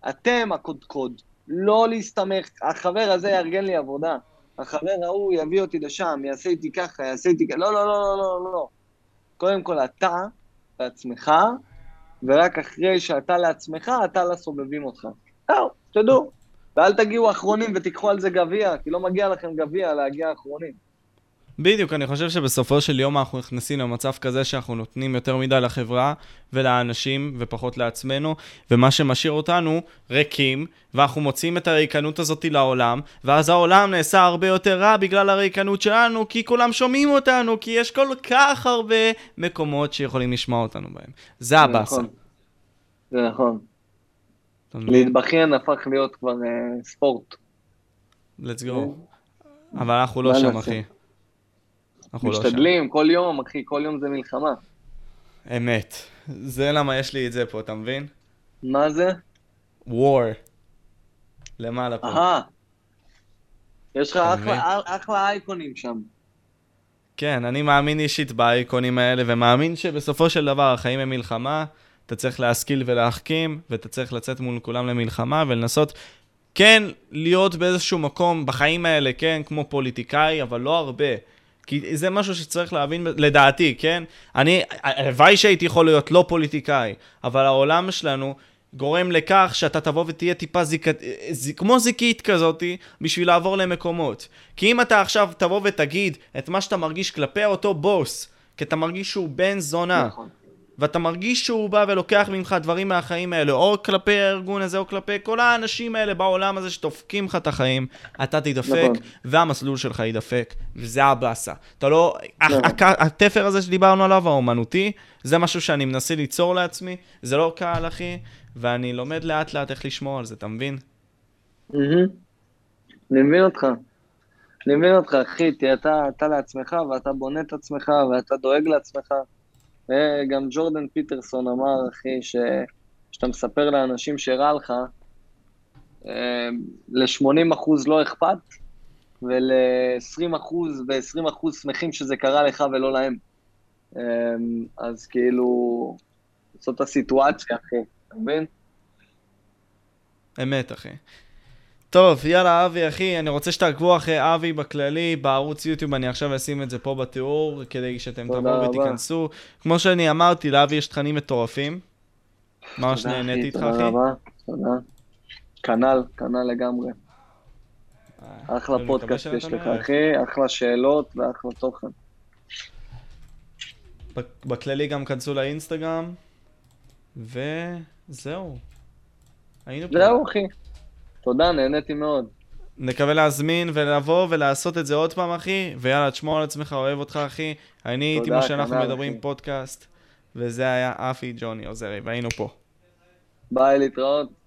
אתם הקודקוד, לא להסתמך, החבר הזה יארגן לי עבודה, החבר ההוא יביא אותי לשם, יעשה איתי ככה, יעשה איתי ככה, לא, לא, לא, לא, לא, לא. קודם כל אתה, בעצמך, ורק אחרי שאתה לעצמך, אתה לסובבים אותך. זהו, תדעו. ואל תגיעו אחרונים ותיקחו על זה גביע, כי לא מגיע לכם גביע להגיע אחרונים. בדיוק, אני חושב שבסופו של יום אנחנו נכנסים למצב כזה שאנחנו נותנים יותר מדי לחברה ולאנשים ופחות לעצמנו, ומה שמשאיר אותנו ריקים, ואנחנו מוצאים את הריקנות הזאת לעולם, ואז העולם נעשה הרבה יותר רע בגלל הריקנות שלנו, כי כולם שומעים אותנו, כי יש כל כך הרבה מקומות שיכולים לשמוע אותנו בהם. זה הבאסה. נכון. זה נכון. להתבכיין הפך להיות כבר אה, ספורט. let's go. אבל אנחנו לא שם? אחי. אנחנו לא. משתדלים, כל יום, אחי, כל יום זה מלחמה. אמת. זה למה יש לי את זה פה, אתה מבין? מה זה? war. למעלה פה. אהה. יש לך אחלה אחלה אייקונים שם. כן, אני מאמין אישית באייקונים האלה, ומאמין שבסופו של דבר החיים הם מלחמה, אתה צריך להשכיל ולהחכים, ואתה צריך לצאת מול כולם למלחמה, ולנסות, כן, להיות באיזשהו מקום בחיים האלה, כן, כמו פוליטיקאי, אבל לא הרבה. כי זה משהו שצריך להבין, לדעתי, כן? אני, הלוואי שהייתי יכול להיות לא פוליטיקאי, אבל העולם שלנו גורם לכך שאתה תבוא ותהיה טיפה זיקת, ז, כמו זיקית כזאתי, בשביל לעבור למקומות. כי אם אתה עכשיו תבוא ותגיד את מה שאתה מרגיש כלפי אותו בוס, כי אתה מרגיש שהוא בן זונה, נכון. ואתה מרגיש שהוא בא ולוקח ממך דברים מהחיים האלה, או כלפי הארגון הזה, או כלפי כל האנשים האלה בעולם הזה שדופקים לך את החיים, אתה תדפק, נכון. והמסלול שלך ידפק, וזה הבאסה. אתה לא... נכון. התפר הזה שדיברנו עליו, האומנותי, זה משהו שאני מנסה ליצור לעצמי, זה לא קל, אחי, ואני לומד לאט לאט איך לשמור על זה, אתה מבין? מהמם. אני מבין אותך. אני מבין אותך, אחי, אתה, אתה לעצמך, ואתה בונה את עצמך, ואתה דואג לעצמך. וגם ג'ורדן פיטרסון אמר, אחי, ש... שאתה מספר לאנשים שרע לך, אה, ל-80% לא אכפת, ול-20% ו-20% שמחים שזה קרה לך ולא להם. אה, אז כאילו, זאת הסיטואציה, אחי, אתה מבין? אמת, אחי. טוב, יאללה, אבי, אחי, אני רוצה שתעקבו אחרי אבי בכללי, בערוץ יוטיוב, אני עכשיו אשים את זה פה בתיאור, כדי שאתם תודה תבואו. ותיכנסו. כמו שאני אמרתי, לאבי יש תכנים מטורפים. ממש תודה, נהניתי איתך, תודה אחי. רבה, תודה. כנ"ל, כנ"ל לגמרי. אחלה אני פודקאסט יש לך. אחי, אחלה שאלות ואחלה תוכן. בכללי גם כנסו לאינסטגרם, וזהו. היינו פה. זהו, אחי. תודה, נהניתי מאוד. נקווה להזמין ולבוא ולעשות את זה עוד פעם, אחי, ויאללה, תשמור על עצמך, אוהב אותך, אחי. אני הייתי מה שאנחנו כנ"ל, מדברים אחי. פודקאסט, וזה היה אפי ג'וני עוזרי, והיינו פה. ביי, להתראות.